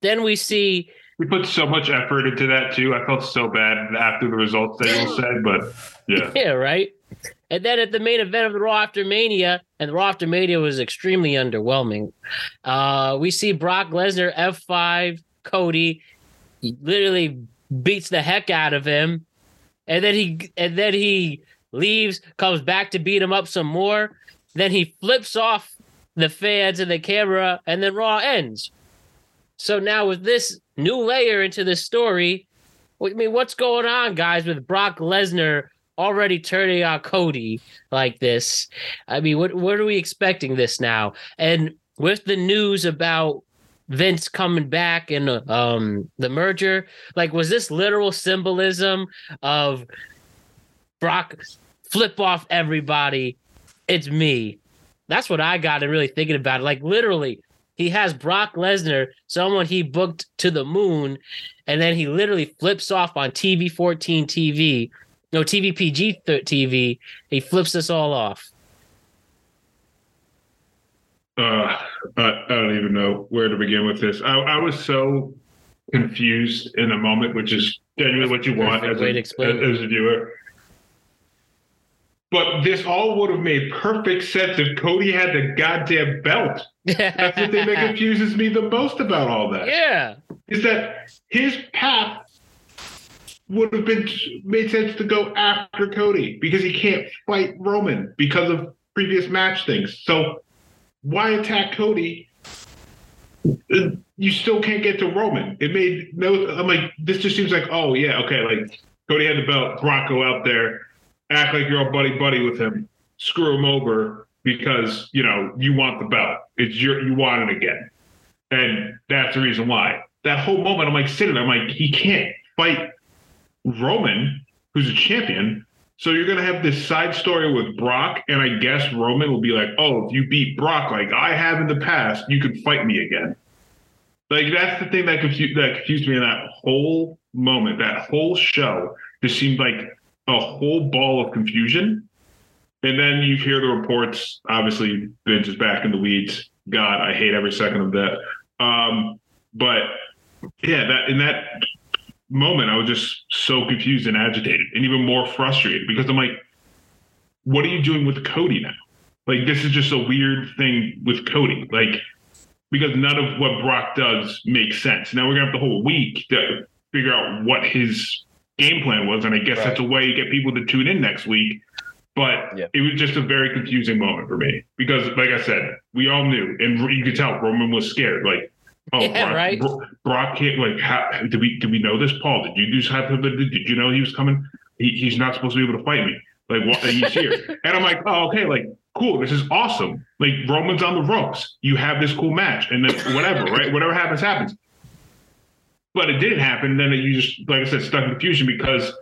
then we see We put so much effort into that too. I felt so bad after the results that you said, but yeah. Yeah, right. And then at the main event of the Raw After Mania, and the Raw After Mania was extremely underwhelming. Uh, we see Brock Lesnar F5 Cody he literally beats the heck out of him, and then he and then he leaves, comes back to beat him up some more. Then he flips off the fans and the camera, and then Raw ends. So now with this new layer into the story, I mean, what's going on, guys, with Brock Lesnar already turning on Cody like this? I mean, what what are we expecting this now? And with the news about Vince coming back and um the merger, like was this literal symbolism of Brock flip off everybody? It's me. That's what I got and really thinking about it. Like literally, he has Brock Lesnar, someone he booked to the moon, and then he literally flips off on TV 14 TV, no TVPG th- TV. He flips us all off. Uh, I, I don't even know where to begin with this. I, I was so confused in the moment, which is genuinely what you want as a, explain as, a viewer. But this all would have made perfect sense if Cody had the goddamn belt. That's the thing that confuses me the most about all that. yeah. Is that his path would have been made sense to go after Cody because he can't fight Roman because of previous match things. So why attack Cody? You still can't get to Roman. It made no. I'm like, this just seems like, oh yeah, okay, like Cody had the belt. Brock go out there, act like you're all buddy buddy with him, screw him over because you know you want the belt. It's your you want it again. and that's the reason why. That whole moment, I'm like sitting there, I'm like, he can't fight Roman, who's a champion. So you're gonna have this side story with Brock, and I guess Roman will be like, "Oh, if you beat Brock like I have in the past, you can fight me again." Like that's the thing that confused that confused me in that whole moment, that whole show. Just seemed like a whole ball of confusion. And then you hear the reports. Obviously, Vince is back in the weeds. God, I hate every second of that. Um, but yeah, that in that moment, I was just so confused and agitated, and even more frustrated because I'm like, what are you doing with Cody now? Like, this is just a weird thing with Cody. Like, because none of what Brock does makes sense. Now we're gonna have the whole week to figure out what his game plan was, and I guess Right. that's a way to get people to tune in next week. But Yeah. it was just a very confusing moment for me because, like I said, we all knew, and you could tell Roman was scared. Like, oh, Yeah, Brock, right. Brock can't. Like, how, did we did we know this, Paul? Did you just have to? Did you know he was coming? He, he's not supposed to be able to fight me. Like, what? He's here, and I'm like, oh, okay, like, cool. This is awesome. Like, Roman's on the ropes. You have this cool match, and then whatever, right? Whatever happens, happens. But it didn't happen. Then you just, like I said, stuck in confusion because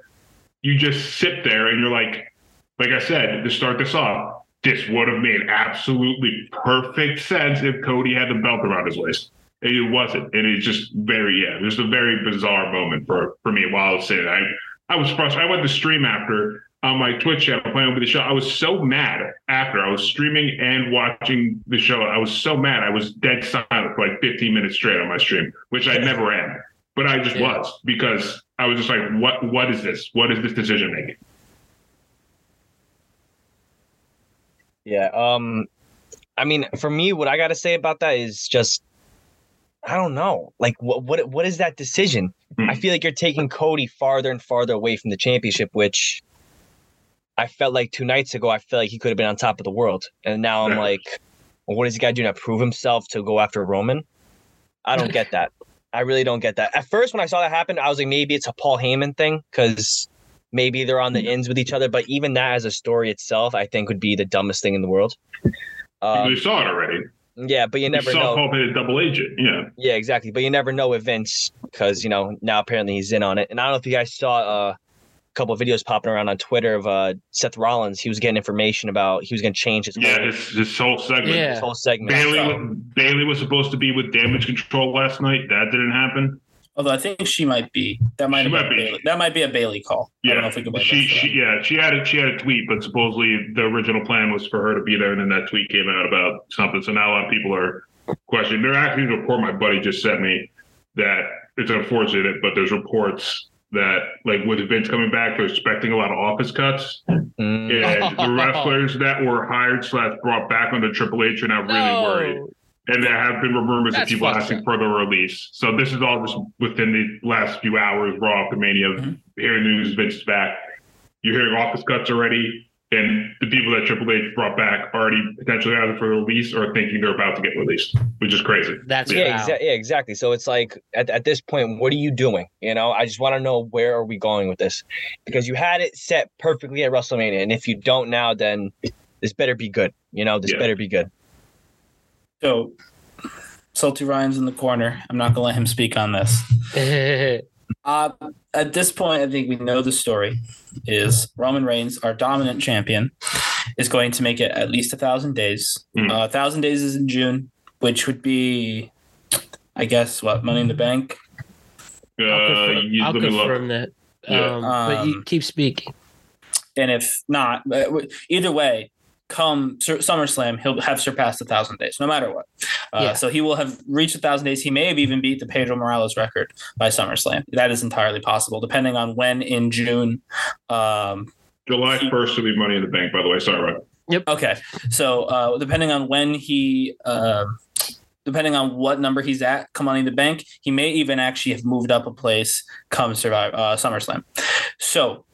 you just sit there and you're like, like I said, to start this off, this would have made absolutely perfect sense if Cody had the belt around his waist. It wasn't. And it's just very, yeah, just a very bizarre moment for, for me while I was sitting. I, I was frustrated. I went to stream after on my Twitch channel playing over the show. I was so mad after I was streaming and watching the show. I was so mad. I was dead silent for like 15 minutes straight on my stream, which I never am. But I just Yeah. was because I was just like, what what is this? What is this decision making? Yeah. Um, I mean, for me, what I got to say about that is just, I don't know. Like, what what what is that decision? Hmm. I feel like you're taking Cody farther and farther away from the championship, which I felt like two nights ago. I felt like he could have been on top of the world, and now I'm like, well, what is he got to do to prove himself to go after Roman? I don't get that. I really don't get that. At first, when I saw that happen, I was like, maybe it's a Paul Heyman thing because maybe they're on the ends with each other. But even that as a story itself, I think would be the dumbest thing in the world. Um, we saw it already. Yeah, but you never saw know. Paul a double agent. Yeah. Yeah, exactly. But you never know with Vince because you know now apparently he's in on it. And I don't know if you guys saw uh, a couple of videos popping around on Twitter of uh, Seth Rollins. He was getting information about he was going to change his, Yeah, whole, his, his whole segment. Yeah. his whole segment. Bayley, So- Bayley was supposed to be with damage control last night. That didn't happen. Although I think she might be. That might have might been be. a Bayley. That might be a Bayley call. I don't know Yeah, if we can she, she, yeah, she had a she had a tweet, but supposedly the original plan was for her to be there, and then that tweet came out about something. So now a lot of people are questioning. There actually a report my buddy just sent me that it's unfortunate, but there's reports that like with Vince coming back, they're expecting a lot of office cuts, Mm, and the wrestlers that were hired slash brought back under Triple H are now really worried. No. And there have been rumors of people fucked asking up. for the release. So this is all just within the last few hours, Raw after Mania, of Mhm. hearing news Vince is back. You're hearing office cuts already, and the people that Triple H brought back already potentially asking for the release or thinking they're about to get released, which is crazy. That's yeah, foul. exa- yeah, exactly. So it's like at, at this point, what are you doing? You know, I just want to know where are we going with this because you had it set perfectly at WrestleMania, and if you don't now, then this better be good. You know, this Yeah. better be good. So, Salty Ryan's in the corner. I'm not gonna let him speak on this. Uh, at this point, I think we know the story is Roman Reigns, our dominant champion, is going to make it at least a thousand days. Hmm. Uh, A thousand days is in June, which would be, I guess, what Money in the Bank. Uh, I'll confirm, I'll let me look. confirm that. Yeah. Um, but you Um, keep speaking. And if not, uh, either way, come Sur- SummerSlam, he'll have surpassed a thousand days, no matter what. Uh, Yeah. So he will have reached a thousand days. He may have even beat the Pedro Morales record by SummerSlam. That is entirely possible, depending on when in June. Um, July 1st will be Money in the Bank, by the way. Sorry, Rob. Yep. Okay, so uh, depending on when he. um Depending on what number he's at, come Money in the Bank, he may even actually have moved up a place come Survive uh, SummerSlam. So,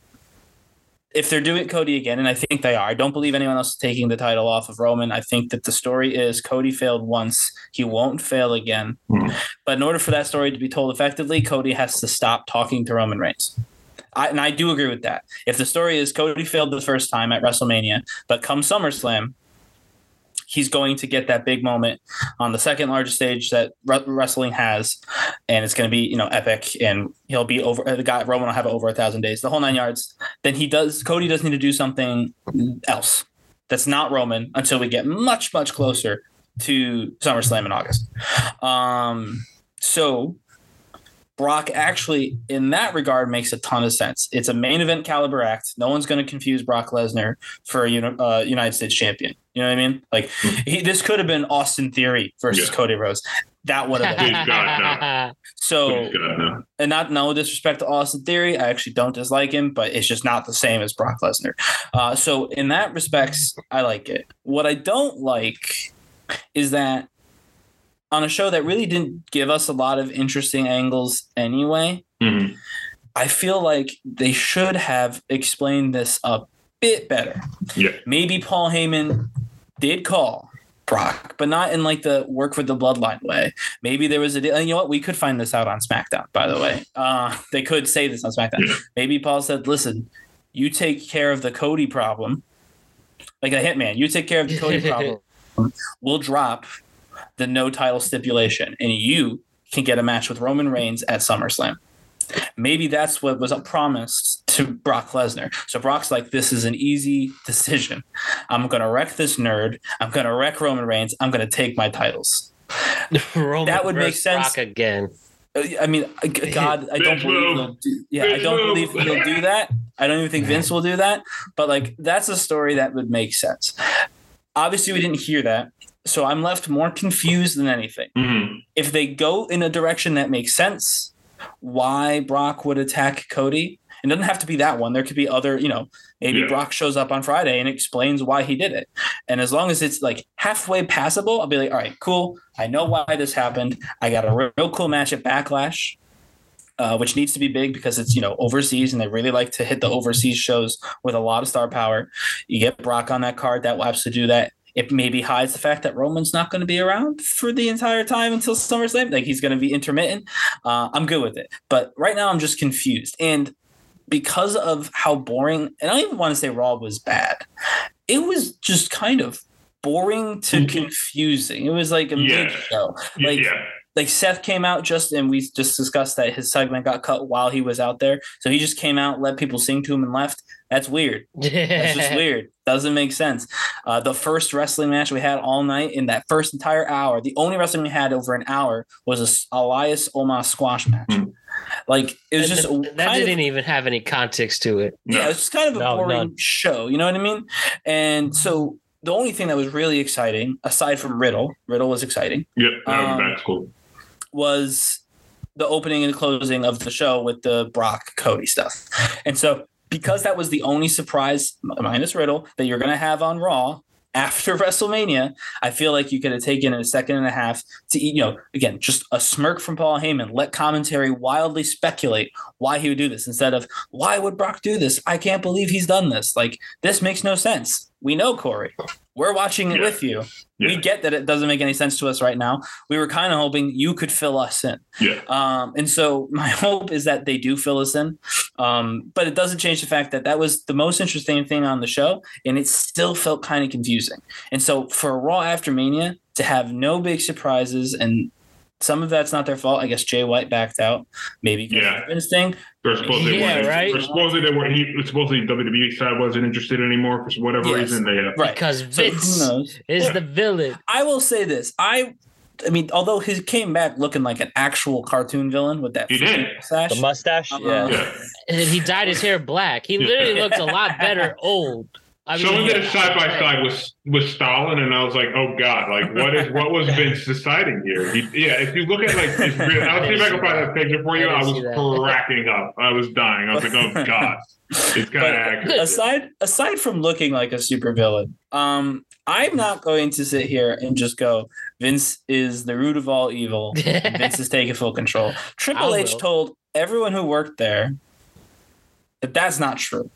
if they're doing Cody again, and I think they are, I don't believe anyone else is taking the title off of Roman. I think that the story is Cody failed once, he won't fail again. Hmm. But in order for that story to be told effectively, Cody has to stop talking to Roman Reigns. I, and I do agree with that. If the story is Cody failed the first time at WrestleMania, but come SummerSlam, he's going to get that big moment on the second largest stage that re- wrestling has, and it's going to be you know epic, and he'll be over the guy Roman will have over a thousand days, the whole nine yards. Then he does Cody does need to do something else that's not Roman until we get much much closer to SummerSlam in August. Um, so Brock actually, in that regard, makes a ton of sense. It's a main event caliber act. No one's going to confuse Brock Lesnar for a uh, United States champion. You know what I mean? Like he, this could have been Austin Theory versus Yeah. Cody Rhodes. That would have been God, so. God, no. And not no disrespect to Austin Theory, I actually don't dislike him, but it's just not the same as Brock Lesnar. Uh, so in that respects, I like it. What I don't like is that on a show that really didn't give us a lot of interesting angles anyway, Mhm. I feel like they should have explained this a bit better. Yeah. Maybe Paul Heyman did call Brock, but not in like the work for the bloodline way. Maybe there was a deal. You know what? We could find this out on SmackDown, by the way. Uh, they could say this on SmackDown. Yeah. Maybe Paul said, listen, you take care of the Cody problem, like a hitman. You take care of the Cody problem. We'll drop the no title stipulation, and you can get a match with Roman Reigns at SummerSlam. Maybe that's what was promised to Brock Lesnar. So Brock's like, this is an easy decision. I'm going to wreck this nerd. I'm going to wreck Roman Reigns. I'm going to take my titles. Roman That would make sense. Brock again. Uh, I mean, uh, God, I don't Bitch believe move. he'll do, yeah, I don't believe he'll do that. I don't even think Vince will do that. But like, that's a story that would make sense. Obviously, we didn't hear that, so I'm left more confused than anything. Mhm. If they go in a direction that makes sense, why Brock would attack Cody? It doesn't have to be that one. There could be other, you know, maybe Yeah. Brock shows up on Friday and explains why he did it. And as long as it's like halfway passable, I'll be like, all right, cool. I know why this happened. I got a real, real cool match at Backlash. Uh, which needs to be big because it's you know overseas and they really like to hit the overseas shows with a lot of star power. You get Brock on that card, that will absolutely do that. It maybe hides the fact that Roman's not going to be around for the entire time until SummerSlam. Like he's going to be intermittent. Uh, I'm good with it, but right now I'm just confused and because of how boring. And I don't even want to say Raw was bad. It was just kind of boring to Mhm. confusing. It was like a Yeah. mid show. Like yeah. like Seth came out just and we just discussed that his segment got cut while he was out there. So he just came out, let people sing to him and left. That's weird. That's just weird. Doesn't make sense. Uh, the first wrestling match we had all night in that first entire hour, the only wrestling we had over an hour was a Elias Omos squash match. Hmm. Like it was And just th- that kind didn't even have any context to it. No. yeah, it's just kind of a No, boring none. show. You know what I mean? And so the only thing that was really exciting, aside from Riddle, Riddle was exciting, Yep. Um, that's cool. was the opening and closing of the show with the Brock Cody stuff. And so because that was the only surprise minus Riddle that you're going to have on Raw after WrestleMania, I feel like you could have taken a second and a half to you know, again, just a smirk from Paul Heyman, let commentary wildly speculate why he would do this instead of why would Brock do this? I can't believe he's done this. Like this makes no sense. We know Corey. We're watching it Yeah. with you. We get that it doesn't make any sense to us right now. We were kind of hoping you could fill us in. Yeah. Um, and so my hope is that they do fill us in. Um, but it doesn't change the fact that that was the most interesting thing on the show, and it still felt kind of confusing. And so for Raw after Mania to have no big surprises, and some of that's not their fault. I guess Jay White backed out, maybe Yeah. of the Vince thing. They're supposedly Yeah, weren't- right. they're supposedly they weren't. He supposedly WWE side wasn't interested anymore for whatever Yes. reason. They uh, Right. Because So who Vince knows? is the villain. I will say this. I I mean, although he came back looking like an actual cartoon villain with that He did. mustache. The mustache? Uh, yeah. yeah. And he dyed his hair black. He literally looks a lot better old. I mean, Someone did a side by side with with Stalin, and I was like, "Oh God! Like, what is what was Vince deciding here?" He, yeah, if you look at like, his real, I'll see if I can find that picture for you. I I, was cracking up. I was dying. I was like, "Oh God!" It's kind of accurate. aside aside from looking like a supervillain, um, I'm not going to sit here and just go, Vince is the root of all evil. Vince is taking full control. Triple I H will. told everyone who worked there that that's not true.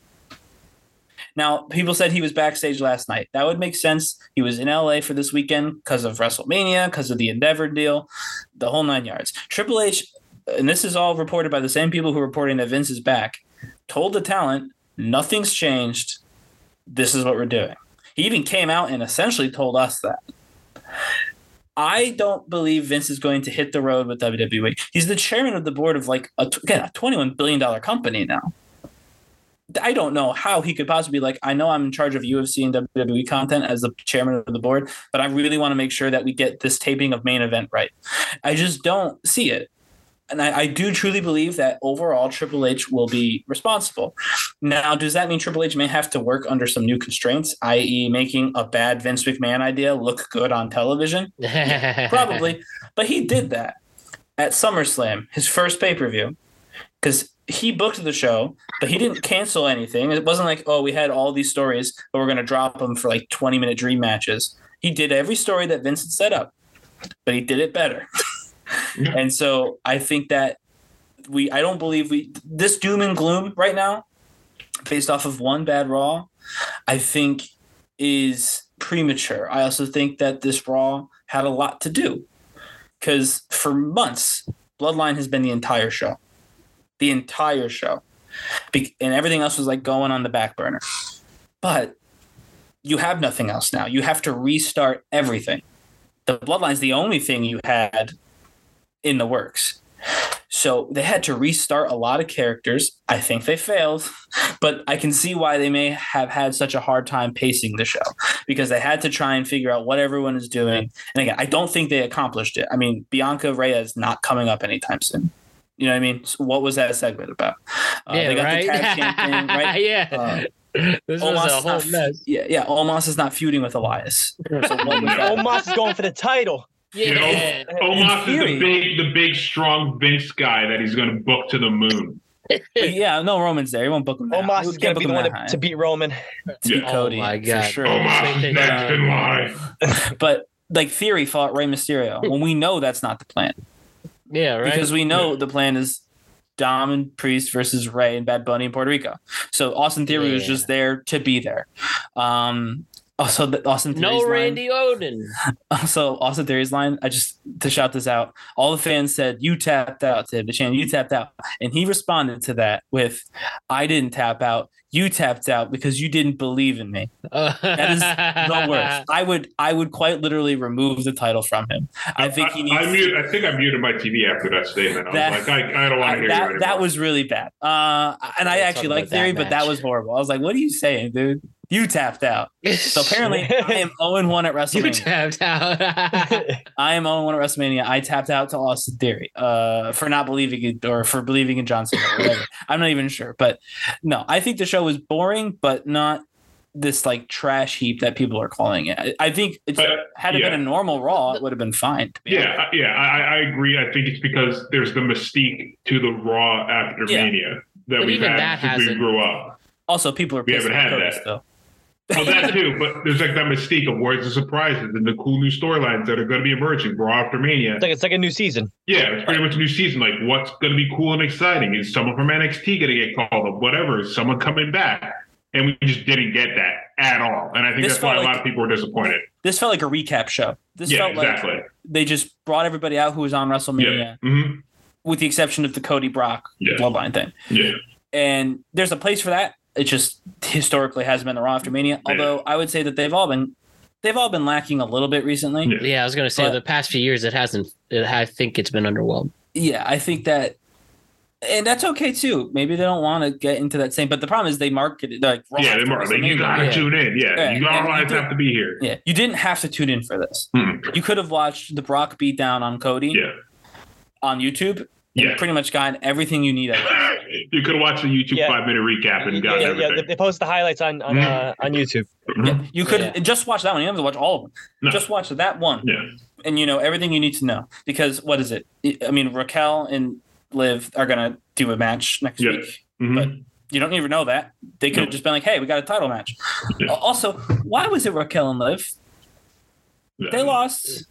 Now, people said he was backstage last night. That would make sense. He was in LA for this weekend because of WrestleMania, because of the Endeavor deal, the whole nine yards. Triple H, and this is all reported by the same people who are reporting that Vince is back, told the talent, nothing's changed. This is what we're doing. He even came out and essentially told us that. I don't believe Vince is going to hit the road with WWE. He's the chairman of the board of like a, again, a $21 billion company now. I don't know how he could possibly be like, I know I'm in charge of UFC and WWE content as the chairman of the board, but I really want to make sure that we get this taping of main event right. I just don't see it. And I, I do truly believe that overall Triple H will be responsible. Now, does that mean Triple H may have to work under some new constraints, i.e., making a bad Vince McMahon idea look good on television? Probably. But he did that at SummerSlam, his first pay per view, because he booked the show, but he didn't cancel anything. It wasn't like, oh, we had all these stories, but we're going to drop them for like 20 minute dream matches. He did every story that Vincent set up, but he did it better. and so I think that we, I don't believe we, this doom and gloom right now, based off of one bad Raw, I think is premature. I also think that this Raw had a lot to do because for months, Bloodline has been the entire show, the entire show, Be- and everything else was like going on the back burner. But you have nothing else now. You have to restart everything. The Bloodline's the only thing you had in the works. So they had to restart a lot of characters. I think they failed, but I can see why they may have had such a hard time pacing the show because they had to try and figure out what everyone is doing. And again, I don't think they accomplished it. I mean, Bianca Rhea is not coming up anytime soon. You know what I mean? So what was that segment about? Uh, yeah, they got right. the tag champion, right? yeah. Uh, this was Omos a whole not, mess. Yeah, yeah. Omos is not feuding with Elias. So what was? Omos is going for the title. You know, Yeah. Omos is the big, the big, strong Vince guy that he's going to book to the moon. Yeah, no Roman's there. He won't book him. now. Omos is going to be the one to, to beat Roman. beat Yeah. Cody. Oh my for sure. Omos next in line. But like Theory fought Rey Mysterio when we know that's not the plan Yeah, right. because we know the plan is Dom and Priest versus Rey and Bad Bunny in Puerto Rico. So Austin Theory was just there to be there. Um, also, the Austin Theory's no line- Randy Odin. Also, Austin Theory's line. I just to shout this out. All the fans said you tapped out to the channel. You tapped out, and he responded to that with, "I didn't tap out. You tapped out because you didn't believe in me." That is the worst. I would, I would quite literally remove the title from him. I think he needs. I, mute, I think I muted my TV after that statement. I That- was like, I, I don't want to hear that anymore. that was really bad. Uh, and I Let's actually like about that theory, but that was horrible. I was like, "What are you saying, dude? You tapped out." So apparently, I am 0 1 at WrestleMania. you tapped out. I am 0 1 at WrestleMania. I tapped out to Austin Theory uh, for not believing it or for believing in Johnson or whatever. I'm not even sure. But no, I think the show was boring, but not this like trash heap that people are calling it. I, I think it's, But, had it yeah. been a normal Raw, it would have been fine. Be. Yeah, I- yeah, I, I agree. I think it's because there's the mystique to the Raw after Yeah. Mania that But we've even had that since we hasn't- grew up. Also, people are We pissed haven't at had Cody that. still. Well, that too, but there's like that mystique of words and surprises and the cool new storylines that are going to be emerging Raw after Mania. It's like it's like a new season. Yeah, it's pretty much a new season. Like, what's going to be cool and exciting? Is someone from NXT going to get called up? Whatever. Is someone coming back? And we just didn't get that at all. And I think This that's why felt a lot of people were disappointed. This felt like a recap show. This yeah, felt exactly. like they just brought everybody out who was on WrestleMania, yeah. hmm with the exception of the Cody Brock Yeah. bloodline thing. Yeah. and there's a place for that. It just historically hasn't been the Raw after Mania. Although I would say that they've all been they've all been lacking a little bit recently. Yeah. yeah, I was gonna say But- the past few years it hasn't. It, I think it's been underwhelmed. Yeah, I think that, and that's okay too. Maybe they don't want to get into that same. But the problem is they market it like Raw Yeah, they're like, you got to Yeah. tune in. Yeah. Yeah, You and all you have to be here. Yeah, you didn't have to tune in for this. Mhm. You could have watched the Brock beatdown on Cody Yeah. on YouTube. And Yeah. pretty much got everything you need. Out of it. you could have watched the YouTube Yeah. five minute recap and got gotten yeah, yeah, everything. they, they post the highlights on on, Mhm. uh, on YouTube. Mhm. Yeah, you could Yeah. just watch that one. You don't have to watch all of them. No. Just watch that one. Yeah. and you know everything you need to know because what is it? I mean, Raquel and Liv are gonna do a match next Yeah. week. Mhm. But you don't even know that. They could have No. just been like, "Hey, we got a title match." Yeah. Also, why was it Raquel and Liv? They lost.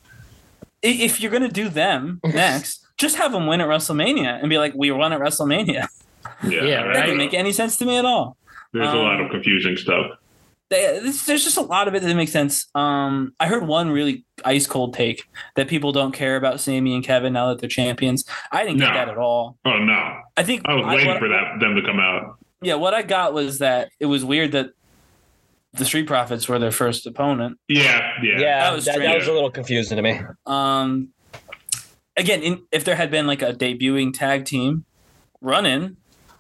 If you're gonna do them next, just have them win at WrestleMania and be like, "We won at WrestleMania." Yeah. Yeah, I That don't didn't make any sense to me at all. There's a um, lot of confusing stuff. They, this, there's just a lot of it that didn't sense. Um, I heard one really ice cold take that people don't care about Sami and Kevin now that they're champions. I didn't get No. that at all. Oh no. I think I was I- waiting what- for that them to come out. Yeah, what I got was that it was weird that the Street Profits were their first opponent. Yeah, yeah. Yeah, That that, was that, strange. was a little confusing to me. Um, again, in, if there had been like a debuting tag team run-in,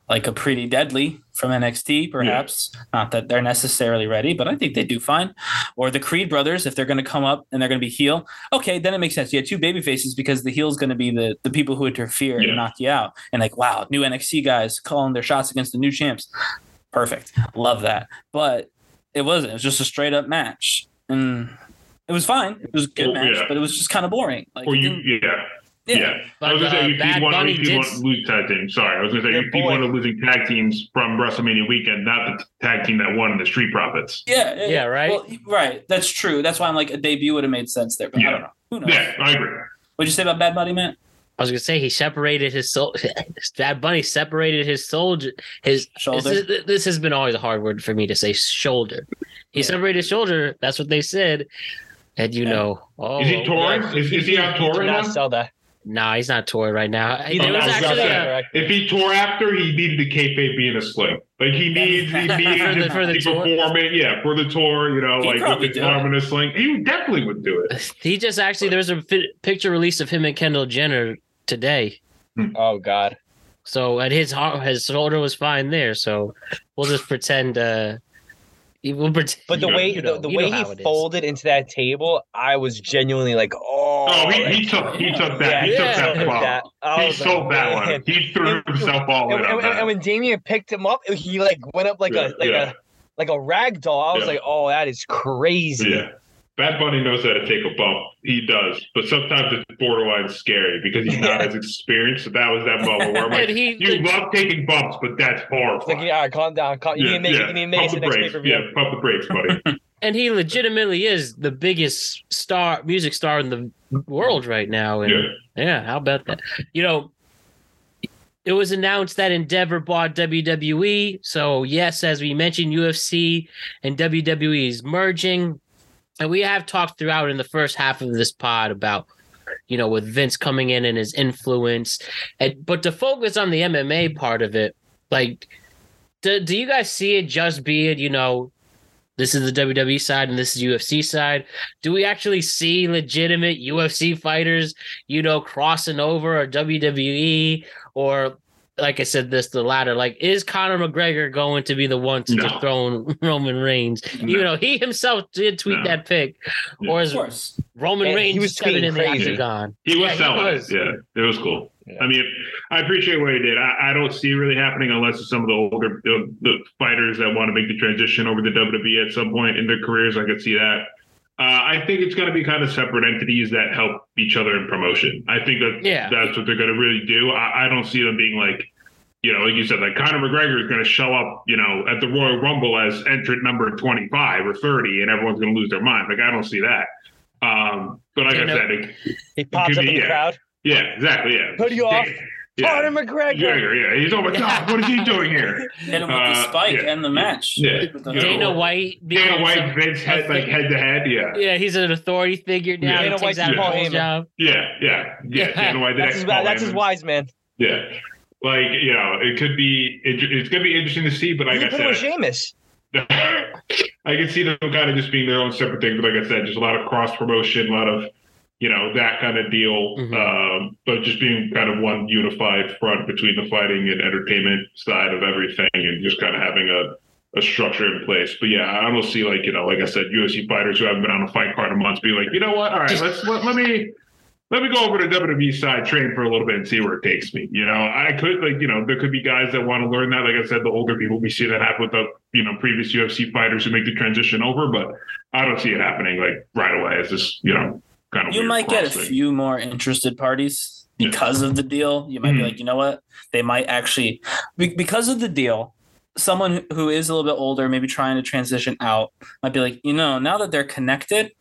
like a pretty deadly from NXT, perhaps not that they're necessarily ready, but I think they do fine. Or the Creed brothers, if they're going to come up and they're going to be heel, okay, then it makes sense. You had two baby faces because the heel's going to be the the people who interfere Yeah. and knock you out. And like, wow, new NXT guys calling their shots against the new champs. Perfect, love that. But it wasn't. It was just a straight up match, and it was fine. It was a good match, yeah. but it was just kind of boring. Like, Or you, yeah. Yeah. Yeah. But, I was gonna uh, say, you, Bad you want, you did- want to lose tag teams. Sorry, I was going to say, Your you keep boy. one of losing tag teams from WrestleMania weekend, not the tag team that won the Street Profits. Yeah, Yeah, right? Well, right. That's true. That's why I'm like a debut would have made sense there, but I Yeah. don't know. Who knows? Yeah, I agree. What'd you say about Bad Buddy, Matt? I was gonna say he separated his soul. Bad Bunny separated his soldier. His Shoulder? This, is- this has been always a hard word for me to say. Shoulder. He Yeah. separated his shoulder. That's what they said. And you Yeah. know, oh, Is he touring? Yeah, Is, is he on tour did right not now? sell that. Nah, he's not touring right now. He there was not I was sell actually gonna a. If he tore after, he needed the kayfabe being a sling. Like he needs, he needs For the- for the to tour? perform it. Yeah, for the tour, you know, He'd like with the do arm in a sling. He definitely would do it. he just actually there's a fi- picture release of him and Kendall Jenner today. Oh God. So and his heart, his shoulder was fine there. So we'll just pretend. uh We'll pretend. But the You way know- the, the way he how it is. folded into that table, I was genuinely like, oh. Oh, he, he took he took that. he Yeah. took that bomb. that. I He was like, sold that one. He threw himself all And, in and- and when Damian picked him up, he like went up like Yeah, a like yeah. a like a rag doll. I was Yeah. like, oh, that is crazy. Yeah. Bad Bunny knows how to take a bump. He does. But sometimes it's borderline scary because he's not as experienced. So that was that moment where I'm like, And he- you love taking bumps, but that's It's like, all right, calm down. Calm, you need to make it. You need to make it Pump to the the next pay brakes. per view. Yeah, pump the brakes, buddy. and he legitimately is the biggest star music star in the world right now and yeah. yeah how about that you know it was announced that endeavor bought wwe so yes as we mentioned ufc and wwe is merging and we have talked throughout in the first half of this pod about you know with vince coming in and his influence and but to focus on the mma part of it like do, do you guys see it just being you know this is the WWE side and this is UFC side. Do we actually see legitimate UFC fighters, you know, crossing over or WWE or like I said, this the latter. Like, is Conor McGregor going to be the one to No. dethrone Roman Reigns? No. You know, he himself did tweet No. that pic, Yeah. or is course. Roman And he Reigns was tweeting in the octagon? He was Yeah, he selling was. it. Yeah, it was cool. Yeah. I mean, I appreciate what he did. I, I don't see it really happening unless it's some of the older the, the fighters that want to make the transition over to WWE at some point in their careers. I could see that. Uh, I think it's going to be kind of separate entities that help each other in promotion. I think that Yeah. that's what they're going to really do. I, I don't see them being like, you know, like you said, like Conor McGregor is going to show up, you know, at the Royal Rumble as entrant number 25 or 30, and everyone's going to lose their mind. Like, I don't see that. Um, but like You I know- said, it, He pops up be, in the yeah. crowd. yeah, exactly. Yeah. Put you off. Yeah. Conor McGregor. Yeah, yeah. He's over my god, what is he doing here? Hit him with the Uh, spike yeah. and the match. Yeah. With the- Yeah. Dana White, Dana White, Vince head like head to head. Yeah, yeah, he's an authority figure now. Yeah. Dana takes White's out Paul Paul's Heyman. job. yeah, yeah, yeah. Dana White, That's his, that's his wise man. Yeah, like you know, it could be. It, it's gonna be interesting to see. But like you I him with said, Sheamus. I can see them kind of just being their own separate thing. But like I said, just a lot of cross promotion, a lot of you know that kind of deal. Mhm. Um, but just being kind of one unified front between the fighting and entertainment side of everything, and just kind of having a a structure in place. But yeah, I don't see like you know, like I said, UFC fighters who haven't been on a fight card in months be like, you know what? All right, let's let, let me. Let me go over to WWE side, train for a little bit, and see where it takes me. You know, I could like, you know, there could be guys that want to learn that. Like I said, the older people we see that happen with the, you know, previous UFC fighters who make the transition over, but I don't see it happening like right away. It's just, you know, kind of You might get a thing. few more interested parties because of the deal. You might be Mhm. like, you know what? They might actually, because of the deal, someone who is a little bit older, maybe trying to transition out, might be like, you know, now that they're connected,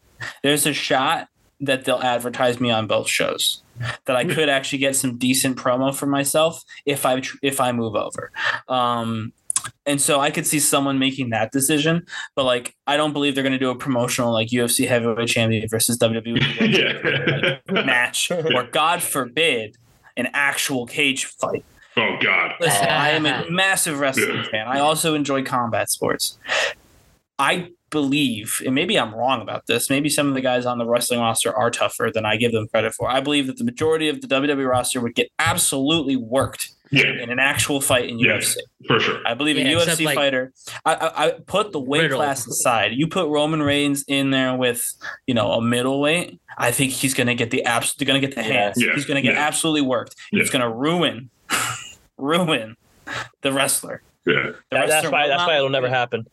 there's a shot that they'll advertise me on both shows. That I could actually get some decent promo for myself if I if I move over. Um, and so I could see someone making that decision, but like I don't believe they're going to do a promotional like UFC heavyweight champion versus WWE yeah. match, or God forbid, an actual cage fight. oh God. Listen, I am a massive wrestling fan. I also enjoy combat sports. I believe, and maybe I'm wrong about this, maybe some of the guys on the wrestling roster are tougher than I give them credit for. I believe that the majority of the WWE roster would get absolutely worked Yeah, in an actual fight in Yeah. UFC. for sure. I believe Yeah, a UFC like, fighter. I, I, I put the weight Riddle. class aside. You put Roman Reigns in there with you know a middleweight. I think he's gonna get the absolute. Gonna get the hands. Yeah. He's gonna get Yeah. absolutely worked. Yeah. He's gonna ruin, ruin the wrestler. Yeah. That- that's wrestler why will that's why it'll never happen.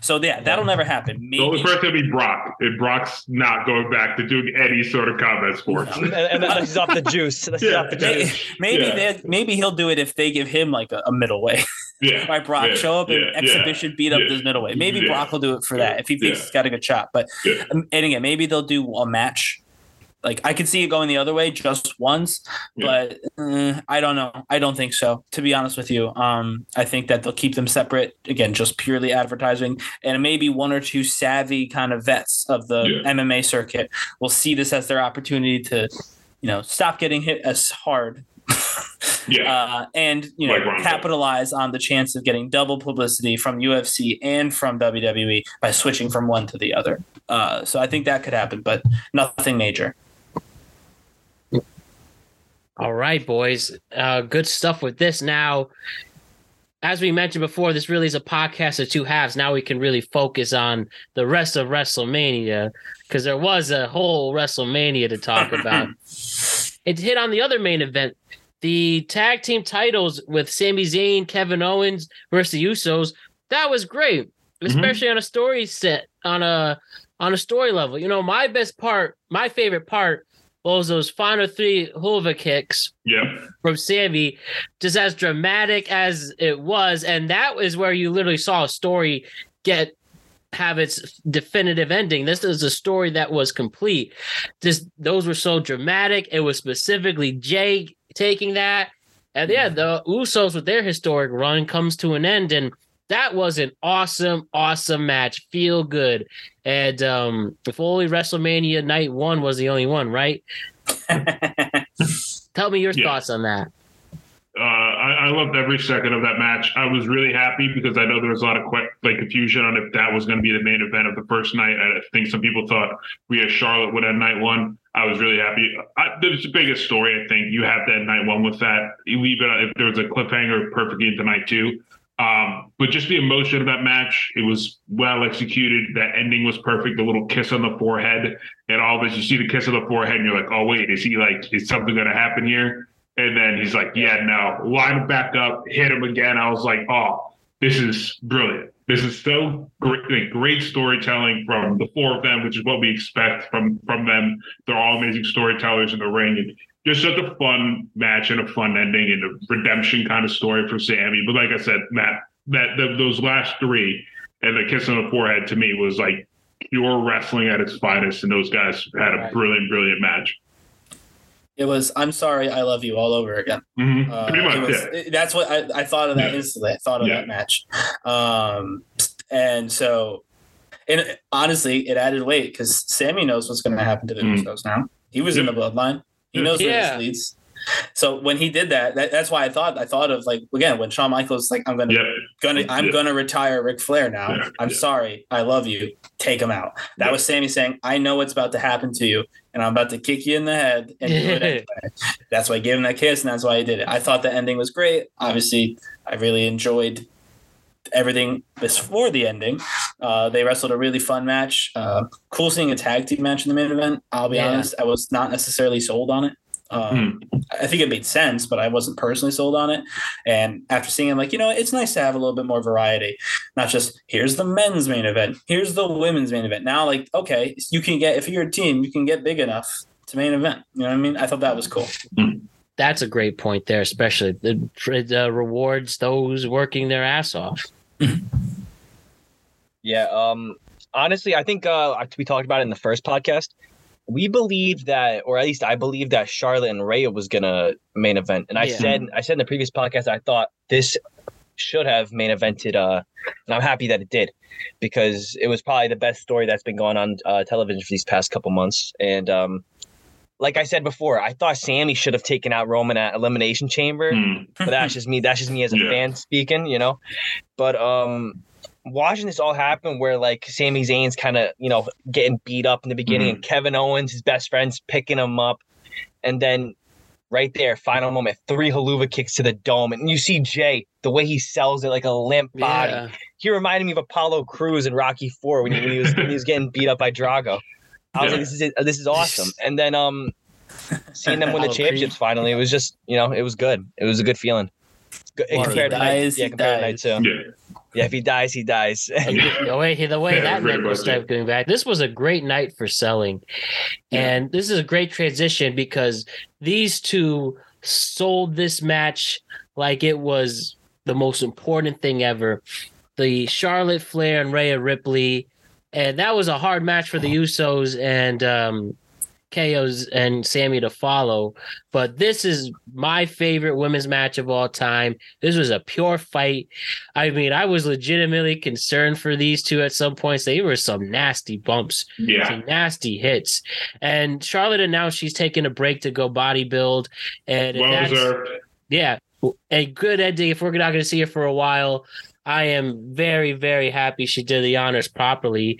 So yeah, that'll never happen. The only Maybe person would be Brock. If Brock's not going back to doing any sort of combat sports. And, and that's just off the juice. That's just Yeah. off the Maybe, juice. maybe, Yeah. they- maybe he'll do it if they give him like a, a middleweight. Yeah. Like Brock Yeah. show up and Yeah. exhibition beat up Yeah. this middleweight. Maybe Yeah. Brock will do it for that if he thinks Yeah. he's got a good shot. But Yeah. um, and again, maybe they'll do a match. Like I could see it going the other way just once, Yeah. but uh, I don't know. I don't think so. To be honest with you, um, I think that they'll keep them separate. Again, just purely advertising, and maybe one or two savvy kind of vets of the Yeah. MMA circuit will see this as their opportunity to, you know, stop getting hit as hard. Yeah. Uh, and you know Like capitalize on the chance of getting double publicity from UFC and from WWE by switching from one to the other. Uh, so I think that could happen, but nothing major. All right, boys. Uh, good stuff with this. Now, as we mentioned before, this really is a podcast of two halves. Now we can really focus on the rest of WrestleMania because there was a whole WrestleMania to talk about. it hit on the other main event, the tag team titles with Sami Zayn, Kevin Owens versus the Usos. That was great, especially on a story set on a on a story level. You know, my best part, my favorite part was those final three Helluva kicks yeah. from Sami, just as dramatic as it was. And that is where you literally saw a story get have its definitive ending. This is a story that was complete. Just those were so dramatic. It was specifically Jey taking that. And yeah, mm-hmm. the Usos with their historic run comes to an end. And that was an awesome, awesome match. Feel good. And um, if only WrestleMania night one was the only one, right? Tell me your Yeah. thoughts on that. Uh, I, I loved every second of that match. I was really happy because I know there was a lot of que- like confusion on if that was going to be the main event of the first night. I think some people thought we had Charlotte would end night one. I was really happy. I, there's the biggest story. I think you have that night one with that. You leave it if there was a cliffhanger perfectly into night two. Um, but just the emotion of that match, it was well executed. That ending was perfect. The little kiss on the forehead and all this. You see the kiss on the forehead, and you're like, "Oh wait, is he like? Is something going to happen here?" And then he's like, "Yeah, no." Line him back up, hit him again. I was like, "Oh, this is brilliant. This is so great. Great storytelling from the four of them, which is what we expect from from them. They're all amazing storytellers in the ring, and just such a fun match and a fun ending and a redemption kind of story for Sami. But like I said, Matt, that the, those last three and the kiss on the forehead to me was like pure wrestling at its finest, and those guys had a brilliant, brilliant match. It was "I'm sorry, I love you" all over again. Mhm. Uh, Pretty much, it was- yeah. it- that's what I, I thought of that Yeah. instantly. I thought of Yeah. that match, um, and so, and honestly, it added weight because Sami knows what's going to happen to the Mm. Usos now. He was in the bloodline. He Yeah. knows where this leads. So when he did that, that, that's why I thought I thought of like again when Shawn Michaels like I'm gonna Yep. gonna I'm Yeah. gonna retire Ric Flair now. Yeah. I'm Yeah. sorry, I love you. Take him out. That Yeah. was Sami saying, I know what's about to happen to you, and I'm about to kick you in the head and do it anyway. That's why I gave him that kiss, and that's why I did it. I thought the ending was great. Obviously, I really enjoyed everything before the ending. Uh, they wrestled a really fun match. Uh, cool seeing a tag team match in the main event. I'll be Yeah. honest, I was not necessarily sold on it. Um, I think it made sense, but I wasn't personally sold on it. And after seeing it, I'm like, you know, it's nice to have a little bit more variety, not just here's the men's main event, here's the women's main event. Now, like, okay, you can get if you're a team, you can get big enough to main event. You know what I mean? I thought that was cool. That's a great point there, especially the, uh, rewards those working their ass off. Yeah. Um. Honestly, I think uh, we talked about it in the first podcast. We believed that, or at least I believed that Charlotte and Rhea was gonna main event, and I Yeah. said, I said in the previous podcast, I thought this should have main evented, uh, and I'm happy that it did, because it was probably the best story that's been going on uh, television for these past couple months, and um, like I said before, I thought Sami should have taken out Roman at Elimination Chamber Mm. but that's just me. That's just me as a Yeah. fan speaking, you know. But um, watching this all happen where like Sami Zayn's kind of, you know, getting beat up in the beginning and Kevin Owens, his best friend's picking him up. And then right there, final moment, three Helluva kicks to the dome. And you see Jey, the way he sells it like a limp body. Yeah. He reminded me of Apollo Cruz in Rocky Four when he, when he was when he was getting beat up by Drago. I was Yeah. like, this is it. this is awesome. And then um seeing them win the Apollo championships finally, it was just, you know, it was good. It was a good feeling. Good, Well, if he compared to night, yeah, he compared to night two. Yeah. Yeah, if he dies, he dies. the way the way Yeah, that pretty neck was much start going back. This was a great night for selling, and this is a great transition because these two sold this match like it was the most important thing ever. The Charlotte Flair and Rhea Ripley, and that was a hard match for the Usos and um, KO's and Sami to follow. But this is my favorite women's match of all time. This was a pure fight. I mean, I was legitimately concerned for these two at some points. They were some nasty bumps, Yeah. some nasty hits. And Charlotte announced she's taking a break to go bodybuild. And Well that's- deserved. yeah, a good ending. If we're not going to see her for a while, I am very, very happy she did the honors properly.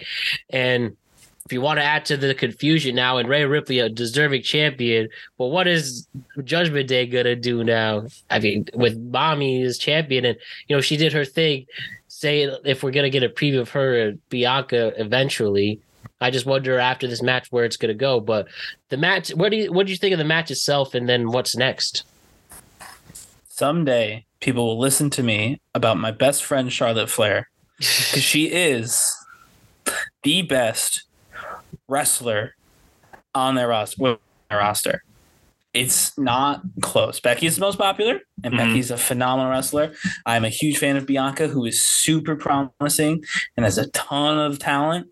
And if you want to add to the confusion now, and Rhea Ripley, a deserving champion, well, what is Judgment Day gonna do now? I mean, with Mommy as champion, and you know she did her thing. Say if we're gonna get a preview of her and Bianca eventually. I just wonder after this match where it's gonna go. But the match, what do you what do you think of the match itself, and then what's next? Someday, people will listen to me about my best friend Charlotte Flair because she is the best wrestler on their roster. roster. It's not close. Becky's the most popular, and Mhm. Becky's a phenomenal wrestler. I'm a huge fan of Bianca, who is super promising and has a ton of talent.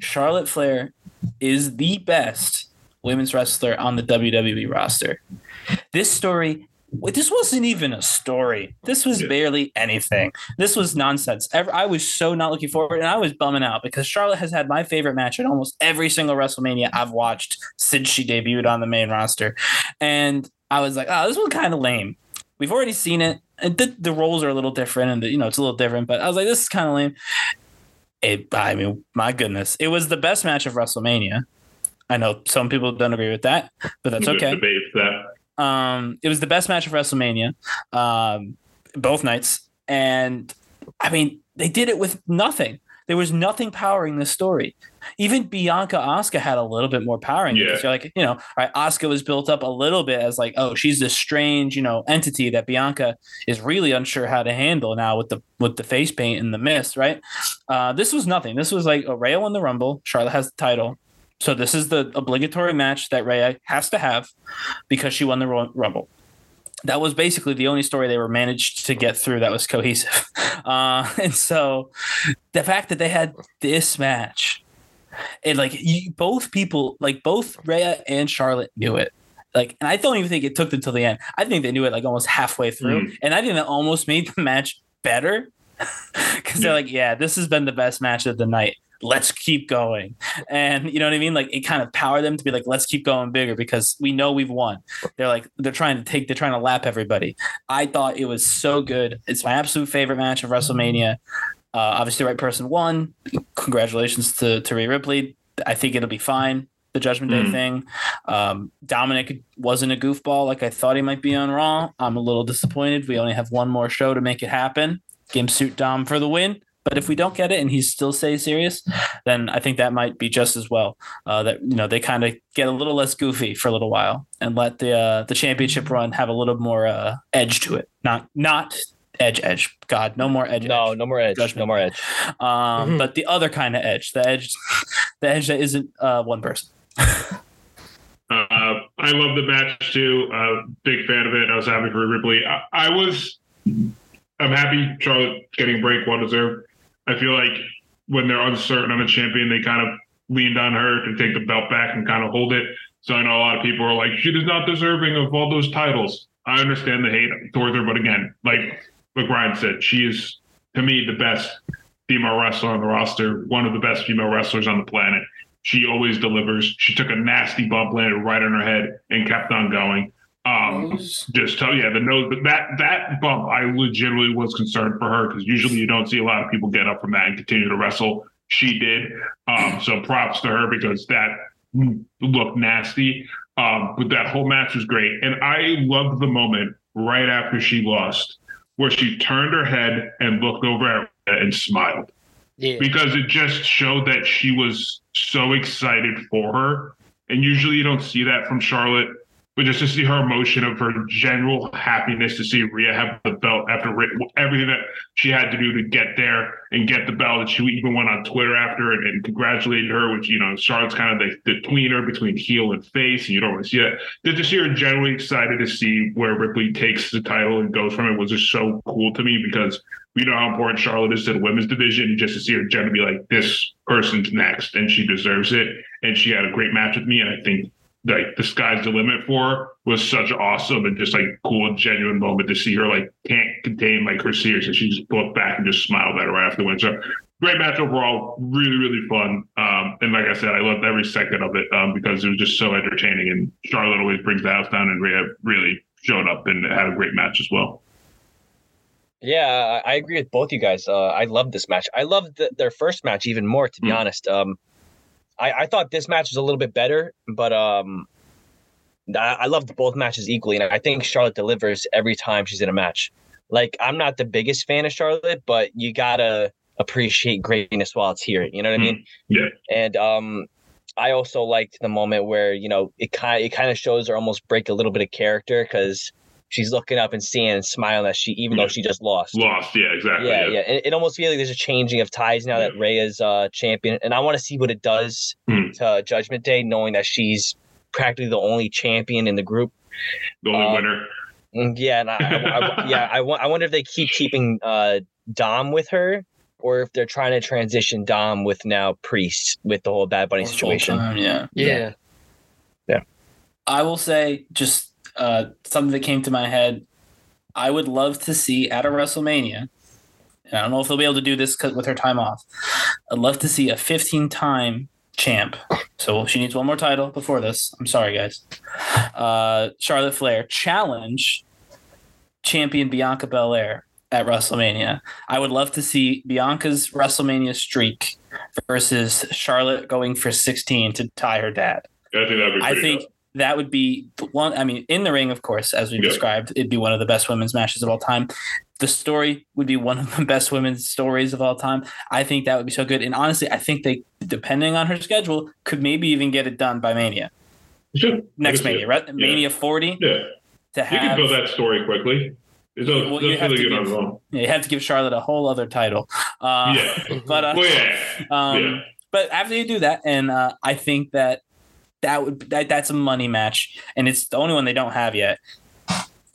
Charlotte Flair is the best women's wrestler on the WWE roster. This story, this wasn't even a story. This was barely anything. This was nonsense. I was so not looking forward, and I was bumming out because Charlotte has had my favorite match at almost every single WrestleMania I've watched since she debuted on the main roster, and I was like, oh, this was kind of lame. We've already seen it, and the, the roles are a little different, and the, you know it's a little different. But I was like, this is kind of lame. It, I mean, my goodness, it was the best match of WrestleMania. I know some people don't agree with that, but that's okay. Debate that. Um, it was the best match of WrestleMania, um, both nights, and I mean they did it with nothing. There was nothing powering this story. Even Bianca Asuka had a little bit more powering. Yeah. because you're like, you know, right, Asuka was built up a little bit as like, oh, she's this strange, you know, entity that Bianca is really unsure how to handle now with the with the face paint and the mist, right? Uh, this was nothing. This was like a rail in the Rumble. Charlotte has the title. So this is the obligatory match that Rhea has to have because she won the Ru- Rumble. That was basically the only story they were managed to get through that was cohesive. Uh, and so the fact that they had this match, and like you, both people, like both Rhea and Charlotte knew it. Like, and I don't even think it took them till the end. I think they knew it like almost halfway through, Mm. and I think that almost made the match better because they're like, yeah, this has been the best match of the night. Let's keep going. And you know what I mean? Like it kind of powered them to be like, let's keep going bigger because we know we've won. They're like, they're trying to take, they're trying to lap everybody. I thought it was so good. It's my absolute favorite match of WrestleMania. Uh, obviously, the right person won. Congratulations to, to Rhea Ripley. I think it'll be fine. The Judgment Day Mhm. thing. Um, Dominic wasn't a goofball like I thought he might be on Raw. I'm a little disappointed. We only have one more show to make it happen. Game suit Dom for the win. But if we don't get it and he still stays serious, then I think that might be just as well. Uh, that you know they kind of get a little less goofy for a little while and let the uh, the championship run have a little more uh, edge to it. Not not edge edge. God, no more edge. no, edge. no more edge. Judgment. No more edge. Um, Mhm. but the other kind of edge, the edge, the edge that isn't uh, one person. Uh, I love the match too. Uh, big fan of it. I was happy for Ripley. I, I was. I'm happy Charlotte getting a break, well deserved. I feel like when they're uncertain on a champion, they kind of leaned on her to take the belt back and kind of hold it. So I know a lot of people are like, she is not deserving of all those titles. I understand the hate towards her, but again, like like Ryan said, she is to me the best female wrestler on the roster, one of the best female wrestlers on the planet. She always delivers. She took a nasty bump, landed right on her head, and kept on going. Um, just tell yeah, the nose, but that that bump, I legitimately was concerned for her because usually you don't see a lot of people get up from that and continue to wrestle. She did. Um, so props to her because that looked nasty. Um, but that whole match was great, and I loved the moment right after she lost where she turned her head and looked over at and smiled Yeah. because it just showed that she was so excited for her. And usually you don't see that from Charlotte, but just to see her emotion of her general happiness to see Rhea have the belt after everything that she had to do to get there and get the belt. And she even went on Twitter after and, and congratulated her, which, you know, Charlotte's kind of the, the tweener between heel and face. And you don't really see that. Just to see her generally excited to see where Ripley takes the title and goes from it was just so cool to me because we know how important Charlotte is to the women's division. And just to see her generally be like, this person's next and she deserves it. And she had a great match with me. And I think like the sky's the limit for was such awesome and just like cool, genuine moment to see her like can't contain like her seriousness. She just looked back and just smiled at her right after the win. So great match overall, really, really fun. Um, and like I said, I loved every second of it um, because it was just so entertaining. And Charlotte always brings the house down, and Rhea really showed up and had a great match as well. Yeah, I I agree with both you guys. Uh, I love this match. I loved the, their first match even more, to be Mm. honest. Um, I, I thought this match was a little bit better, but um, I, I loved both matches equally, and I think Charlotte delivers every time she's in a match. Like, I'm not the biggest fan of Charlotte, but you gotta appreciate greatness while it's here. You know what I mean? Yeah. And um, I also liked the moment where you know it kind it kind of shows her almost break a little bit of character because she's looking up and seeing and smiling that she even Yeah. though she just lost. Lost, yeah, exactly. Yeah, yeah. It, it almost feels like there's a changing of ties now that Rhea is uh, champion, and I want to see what it does Hmm. to Judgment Day, knowing that she's practically the only champion in the group. The only Um, winner. Mm, Yeah, and I, I- I- yeah, I, wa- I wonder if they keep keeping uh, Dom with her, or if they're trying to transition Dom with now Priest with the whole Bad Bunny situation. Full-time, yeah. Yeah. I will say just uh, something that came to my head. I would love to see at a WrestleMania. And I don't know if they'll be able to do this with her time off. I'd love to see a 15 time champ. So she needs one more title before this. I'm sorry, guys. Uh, Charlotte Flair challenge champion Bianca Belair at WrestleMania. I would love to see Bianca's WrestleMania streak versus Charlotte going for 16 to tie her dad. I think that'd be I think. That would be one. I mean, in the ring, of course, as we Yeah. described, it'd be one of the best women's matches of all time. The story would be one of the best women's stories of all time. I think that would be so good. And honestly, I think they, depending on her schedule, could maybe even get it done by Mania Sure. next I can see Mania, right? Yeah. Mania 40 Yeah. to You can have. build that story quickly. It's no, Well, you have to give-. Yeah, you have to give Charlotte a whole other title. Uh, Yeah. But uh, Well, yeah. Um, Yeah. But after you do that, and uh, I think that that would that, that's a money match, and it's the only one they don't have yet.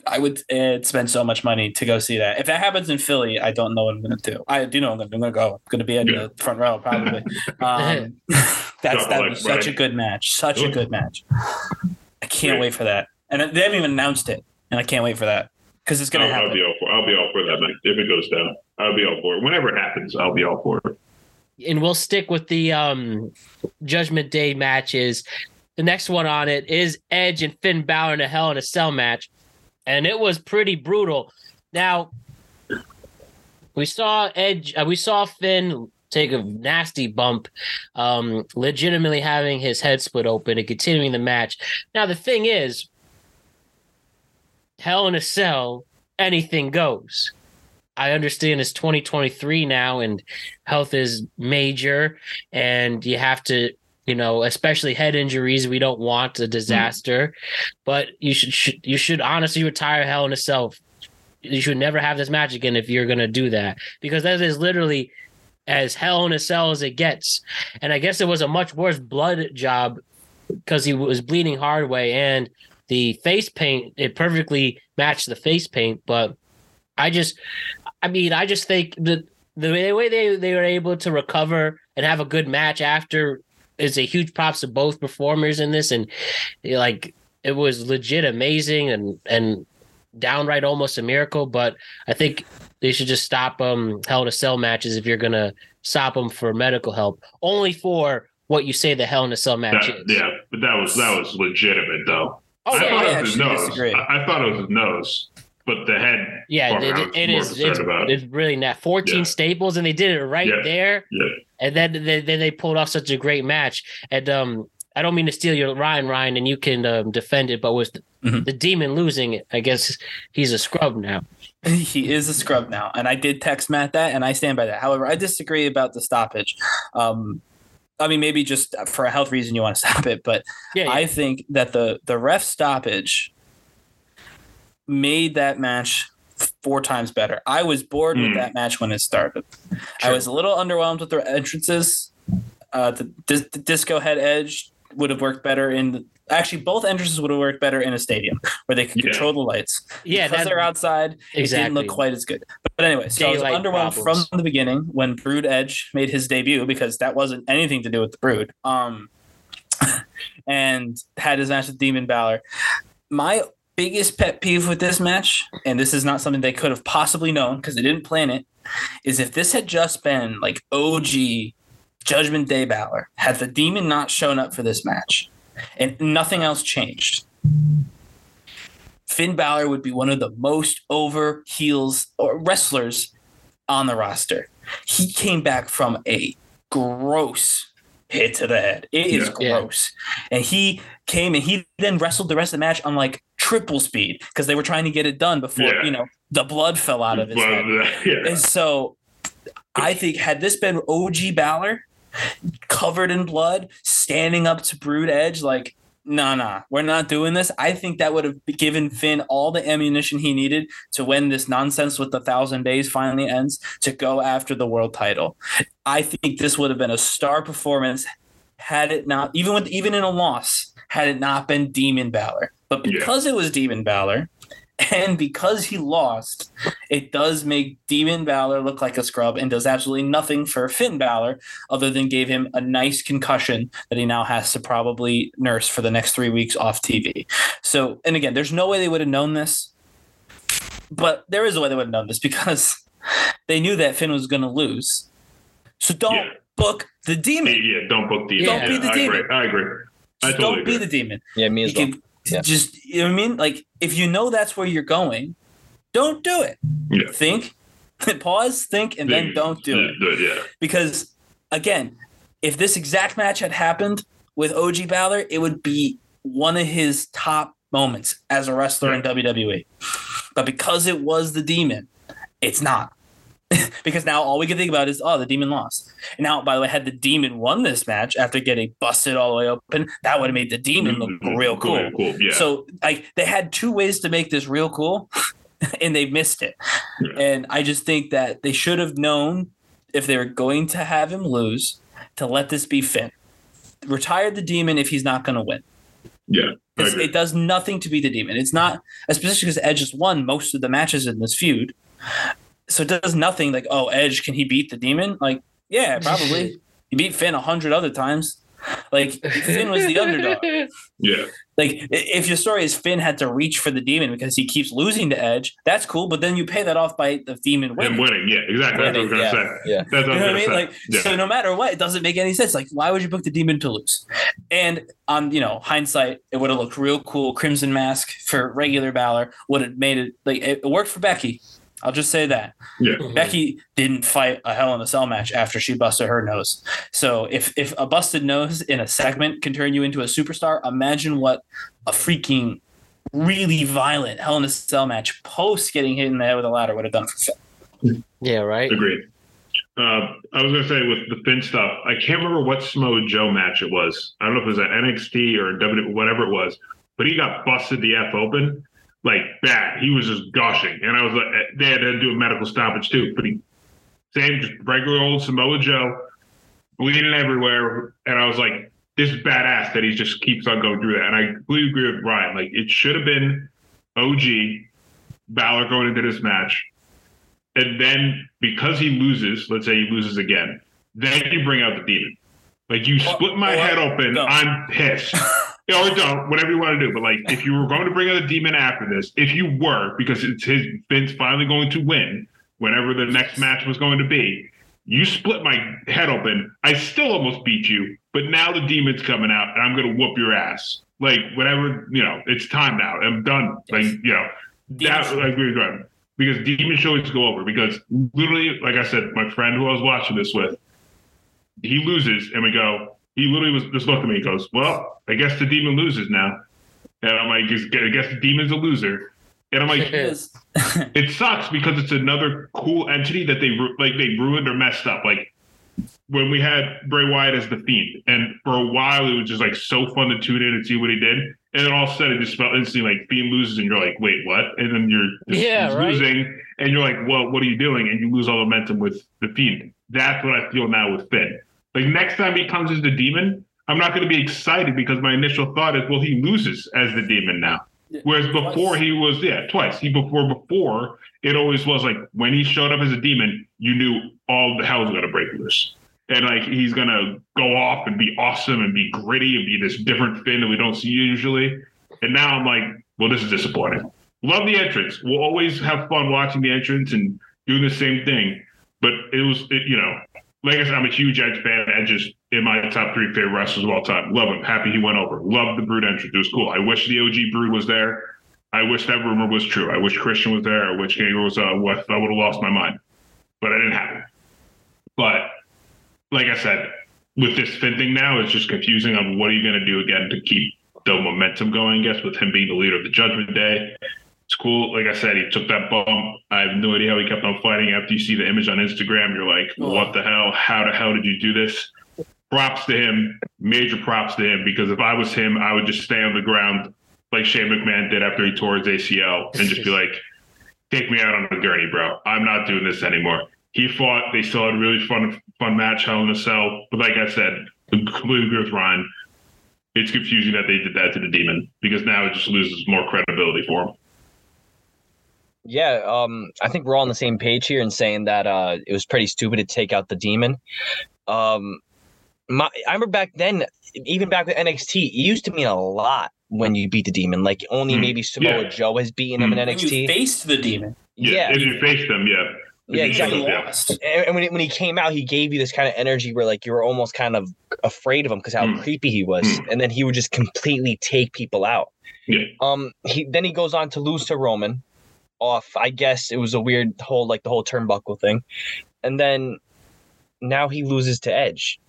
I would uh, spend so much money to go see that. If that happens in Philly, I don't know what I'm going to do. I do know I'm going to go. I'm going to be in Yeah. the front row probably. Um, that's that would be like such a good match. Such a good match. I can't Great. wait for that. And they haven't even announced it, and I can't wait for that because it's going to I'll, I'll be all for. I'll be all for that match if it goes down. I'll be all for it. Whenever it happens, I'll be all for it. and we'll stick with the um Judgment Day matches. The next one on it is Edge and Finn Balor in a Hell in a Cell match, and it was pretty brutal. Now we saw Edge, uh, we saw Finn take a nasty bump, um, legitimately having his head split open and continuing the match. Now the thing is, Hell in a Cell, anything goes. I understand it's 2023 now and health is major and you have to, you know, especially head injuries, we don't want a mm. disaster, but you should, should you should honestly retire Hell in a Cell. You should never have this match again if you're going to do that because that is literally as hell in a cell as it gets. And I guess it was a much worse blood job because he was bleeding hard way and the face paint it perfectly matched the face paint but i just i mean i just think that the way they, they were able to recover and have a good match after is a huge props to both performers in this. And like it was legit amazing and and downright almost a miracle. But i think they should just stop um hell in a cell matches if you're gonna stop them for medical help. Only for what you say the hell in a cell match That, is. yeah, but that was that was legitimate though. Oh, I yeah, thought I it was his nose. I, I thmore it was his nose, but the head. Yeah, part it, I was it more is. It's, about. it's really not 14 Yeah. staples, and they did it right Yeah. there. yeah, And then, then then they pulled off such a great match. And um, I don't mean to steal your Ryan, Ryan, and you can um, defend it, but with the, Mhm. the demon losing, I guess he's a scrub now. he is a scrub now, and I did text Matt that, and I stand by that. However, I disagree about the stoppage. Um, I mean, maybe just for a health reason you want to stop it, but Yeah, yeah. I think that the the ref stoppage made that match four times better. I was bored with Hmm. that match when it started. I was a little underwhelmed with the entrances. Uh, the, dis- the disco head edge would have worked better in. The, actually, both entrances would have worked better in a stadium where they could Yeah. control the lights. yeah, because that, they're outside, it didn't look quite as good. But anyway, so I was underwhelmed problems. from the beginning when Brood Edge made his debut because that wasn't anything to do with the Brood. Um, and had his match with Demon Balor. My biggest pet peeve with this match, and this is not something they could have possibly known because they didn't plan it, is if this had just been like OG Judgment Day Balor, had the Demon not shown up for this match, and nothing else changed. Finn Balor would be one of the most over heels or wrestlers on the roster. He came back from a gross hit to the head. It is Yeah. Gross. And he came and he then wrestled the rest of the match on like triple speed because they were trying to get it done before, Yeah. you know, the blood fell out of his Well, head. yeah. And so I think had this been OG Balor covered in blood, standing up to Brood Edge, like, nah, nah, we're not doing this. I think that would have given Finn all the ammunition he needed to when this nonsense with the thousand days finally ends to go after the world title. I think this would have been a star performance had it not, even with even in a loss, had it not been Demon Balor. But Yeah. because it was Demon Balor, and because he lost, it does make Demon Balor look like a scrub and does absolutely nothing for Finn Balor other than gave him a nice concussion that he now has to probably nurse for the next three weeks off TV. So, and again, there's no way they would have known this, but there is a way they would have known this because they knew that Finn was going to lose. So don't Yeah. book the demon. yeah, don't book the. Don't yeah, be the I demon. Agree. I agree. I totally don't be the demon. Yeah, me You as well. can Yeah. just, you know what I mean? Like, if you know that's where you're going, don't do it. Yeah. Think, pause, think, and then don't do it. Yeah, yeah. Because again, if this exact match had happened with OG Balor, it would be one of his top moments as a wrestler in WWE. But because it was the demon, it's not. because now all we can think about is, oh, the demon lost. And now, by the way, had the demon won this match after getting busted all the way open, that would have made the demon look mm-hmm. real cool. Real cool. Yeah. So like they had two ways to make this real cool, and they missed it. Yeah. And I just think that they should have known if they were going to have him lose to let this be Finn. Retire the demon if he's not going to win. yeah. I It's- agree. It does nothing to be the demon. It's not, especially because Edge has won most of the matches in this feud. So it does nothing like, oh, Edge, can he beat the demon? Like, yeah, probably. he beat Finn a hundred other times. Like Finn was the underdog. yeah. Like if your story is Finn had to reach for the demon because he keeps losing to Edge, that's cool. But then you pay that off by the demon And winning. winning. Yeah. Exactly. That's what I was gonna Yeah, say. yeah. That's what You I know what I mean? gonna Like. Yeah. so no matter what, it doesn't make any sense. Like, why would you book the demon to lose? And on you know hindsight, it would have looked real cool. Crimson Mask for regular Balor would have made it like it, it worked for Becky. I'll just say that Yeah. Becky didn't fight a Hell in a Cell match after she busted her nose. So if if a busted nose in a segment can turn you into a superstar, imagine what a freaking really violent Hell in a Cell match post getting hit in the head with a ladder would have done for Finn. yeah, right. Agreed. Uh, I was gonna say with the Finn stuff, I can't remember what Samoa Joe match it was. I don't know if it was at NXT or W, whatever it was, but he got busted the f open like that. He was just gushing, and I was like, they had to do a medical stoppage too. But he, same just regular old Samoa Joe, bleeding everywhere, and I was like, this is badass that he just keeps on going through that. And I completely agree with Ryan. Like it should have been OG Balor going into this match. And then because he loses, let's say he loses again, then you bring out the demon. Like you split my head open, don't. I'm pissed. or don't, whatever you want to do. But like if you were going to bring out the demon after this, if you were, because it's his Finn's finally going to win whenever the next match was going to be, you split my head open. I still almost beat you, but now the demon's coming out and I'm gonna whoop your ass. Like whatever, you know, it's time now. I'm done. Like you know, that I agree with Ryan. Because demon should always go over. Because literally, like I said, my friend who I was watching this with, he loses, and we go. He literally was just looked at me. He goes, "Well, I guess the demon loses now," and I'm like, "I guess the demon's a loser." And I'm like, It sucks because it's another cool entity that they like they ruined or messed up. Like when we had Bray Wyatt as the Fiend, and for a while it was just like so fun to tune in and see what he did. And then all of a sudden it just felt instantly like Fiend loses, and you're like, wait, what? And then you're just, Yeah, right. losing, and you're like, well, what are you doing? And you lose all momentum with the Fiend. That's what I feel now with Finn. Like next time he comes as the Demon, I'm not going to be excited because my initial thought is, well, he loses as the Demon now. Whereas before he was, yeah, twice. He before before it always was like when he showed up as a demon, you knew all the hell's gonna break loose. And like he's gonna go off and be awesome and be gritty and be this different Finn that we don't see usually. And now I'm like, well, this is disappointing. Love the entrance. We'll always have fun watching the entrance and doing the same thing. But it was, it, you know, like I said, I'm a huge Edge fan. Edge is in my top three favorite wrestlers of all time. Love him. Happy he went over. Love the Brood entrance. It was cool. I wish the OG Brood was there. I wish that rumor was true. I wish Christian was there. I wish Gangrel was. Uh, what- I would have lost my mind, but it didn't happen. But like I said, with this Finn thing now, it's just confusing on what are you going to do again to keep the momentum going. I guess with him being the leader of the Judgment Day, it's cool. Like I said, he took that bump. I have no idea how he kept on fighting. After you see the image on Instagram, you're like, oh. what the hell? How the hell did you do this? Props to him. Major props to him because if I was him, I would just stay on the ground like Shane McMahon did after he tore his ACL and just be like, take me out on the gurney, bro. I'm not doing this anymore. He fought. They still had a really fun, fun match, Hell in a Cell. But like I said, I completely agree with Ryan. It's confusing that they did that to the demon because now it just loses more credibility for him. Yeah, um, I think we're all on the same page here in saying that uh, it was pretty stupid to take out the demon. Um, my, I remember back then, even back with NXT, it used to mean a lot when you beat the demon. Like only Mm, maybe Samoa yeah. Joe has beaten him in When you NXT. faced the demon. Yeah, If you face them, yeah. yeah, exactly. should yeah. Lost. And and when, it, when he came out, he gave you this kind of energy where like you were almost kind of afraid of him because how Mm. creepy he was, Mm. and then he would just completely take people out. Yeah. Um. He then he goes on to lose to Roman. Off, I guess it was a weird whole like the whole turnbuckle thing, and then now he loses to Edge,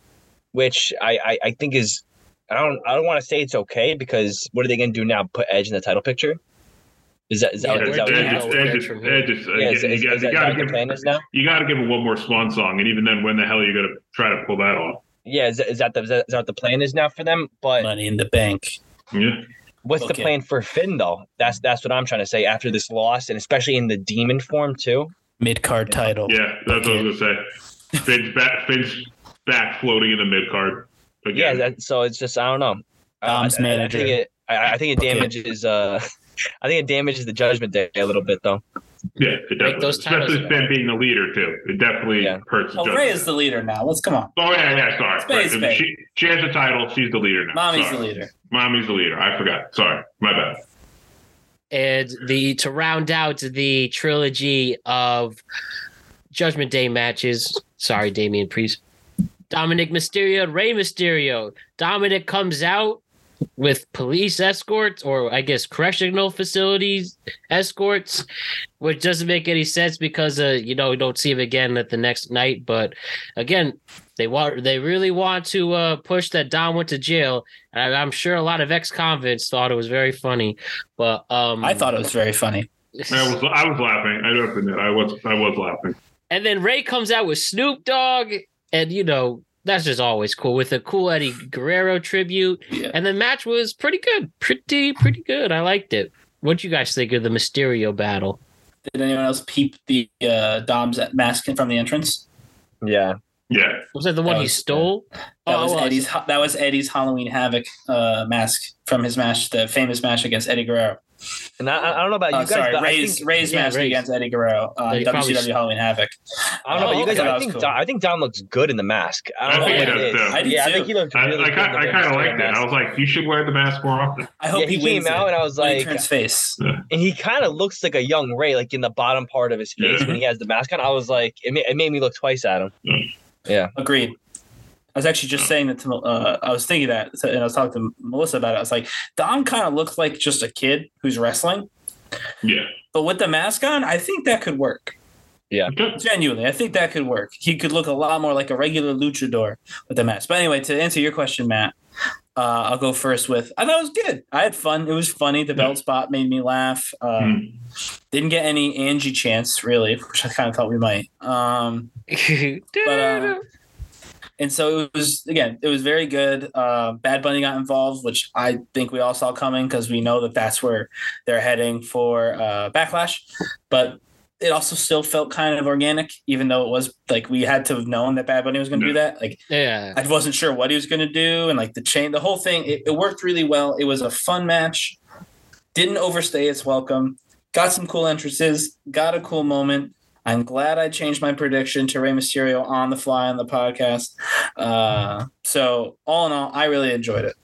which I I, I think is I don't I don't want to say it's okay because what are they gonna do now? Put Edge in the title picture? Is that is that, Yeah, is that what you it go is? with Edge Edge is- from here? Edge is- Yeah, is, you is, got- is you that, gotta the give- plan is now? You got to give him one more swan song, and even then, when the hell are you going to try to pull that off? Yeah, is that, is that the is that, is that what the plan is now for them? But Money in the bank. Yeah, What's Okay. the plan for Finn though? That's that's what I'm trying to say. After this loss, and especially in the demon form too. Mid card title. yeah, that's what I was going to say. Finn's back, Finn's back floating in the mid card. Yeah, that, so it's just I don't know. Uh, Dom's I, I- manager. I think it. I, I think it Okay. damages. Uh, I think it damages the Judgment Day a little bit though. Yeah, it definitely, those titles especially Finn being the leader too. It definitely Yeah. hurts. Oh, Judgment Ray is the leader now. Let's come on. Oh yeah, yeah. Sorry, Space, Right. babe. She, she has the title. She's the leader now. Mommy's Sorry. the leader. Mommy's the leader. I forgot. Sorry, my bad. and the to round out the trilogy of Judgment Day matches. Sorry, Damian Priest. Dominic Mysterio, Rey Mysterio. Dominic comes out with police escorts, or I guess correctional facilities escorts, which doesn't make any sense because uh, you know we don't see him again at the next night. But again, they want they really want to uh, push that Dom went to jail. And I, I'm sure a lot of ex convicts thought it was very funny, but um, I thought it was very funny. I was I was laughing. I do admit, I was I was laughing. And then Rey comes out with Snoop Dogg, and you know that's just always cool with a cool Eddie Guerrero tribute. Yeah. And the match was pretty good, pretty pretty good. I liked it. What do you guys think of the Mysterio battle? Did anyone else peep the uh, Dom's mask from the entrance? Yeah. Yeah, Was that the one That he was- stole? That Oh, was Eddie's. That was Eddie's Halloween Havoc uh, mask from his match, the famous match against Eddie Guerrero. And I, I don't know about you Uh, guys. sorry, but Rey's think, Rey's Yeah, match Rey's. against Eddie Guerrero on They probably- WCW Halloween Havoc. I don't know about you Oh, guys. okay, I think was Dom, cool. I think Dom looks good in the mask. I I don't know think what he it does, is. too. I yeah, I think he looked really I, good. kind I kind of Mysterio liked it. I was like, you should wear the mask more often. I hope yeah, he, he, wins came out it and I was when he like, turns face. and he kind of looks like a young Rey, like in the bottom part of his face when he has the mask on. I was like, it made, it made me look twice at him. Yeah, agreed. I was actually just saying that to uh, I was thinking that and I was talking to Melissa about it. I was like, Dom kind of looks like just a kid who's wrestling, Yeah. but with the mask on, I think that could work. Okay. Genuinely, I think that could work. He could look a lot more like a regular luchador with the mask. But anyway, to answer your question, Matt, uh, I'll go first with I thought it was good. I had fun. It was funny. The belt spot made me laugh. Um, Didn't get any Angie chance really, which I kind of thought we might. Um, but uh, and so it was again it was very good. Uh, bad bunny got involved which i think we all saw coming because we know that that's where they're heading for uh, backlash. But it also still felt kind of organic even though it was like we had to have known that bad bunny was going to do that. Like yeah. i wasn't sure what he was going to do and like the chain the whole thing it, it worked really well. It was a fun match. Didn't overstay its welcome. Got some cool entrances. Got a cool moment I'm glad I changed my prediction to Rey Mysterio on the fly on the podcast. Uh, so all in all, I really enjoyed it.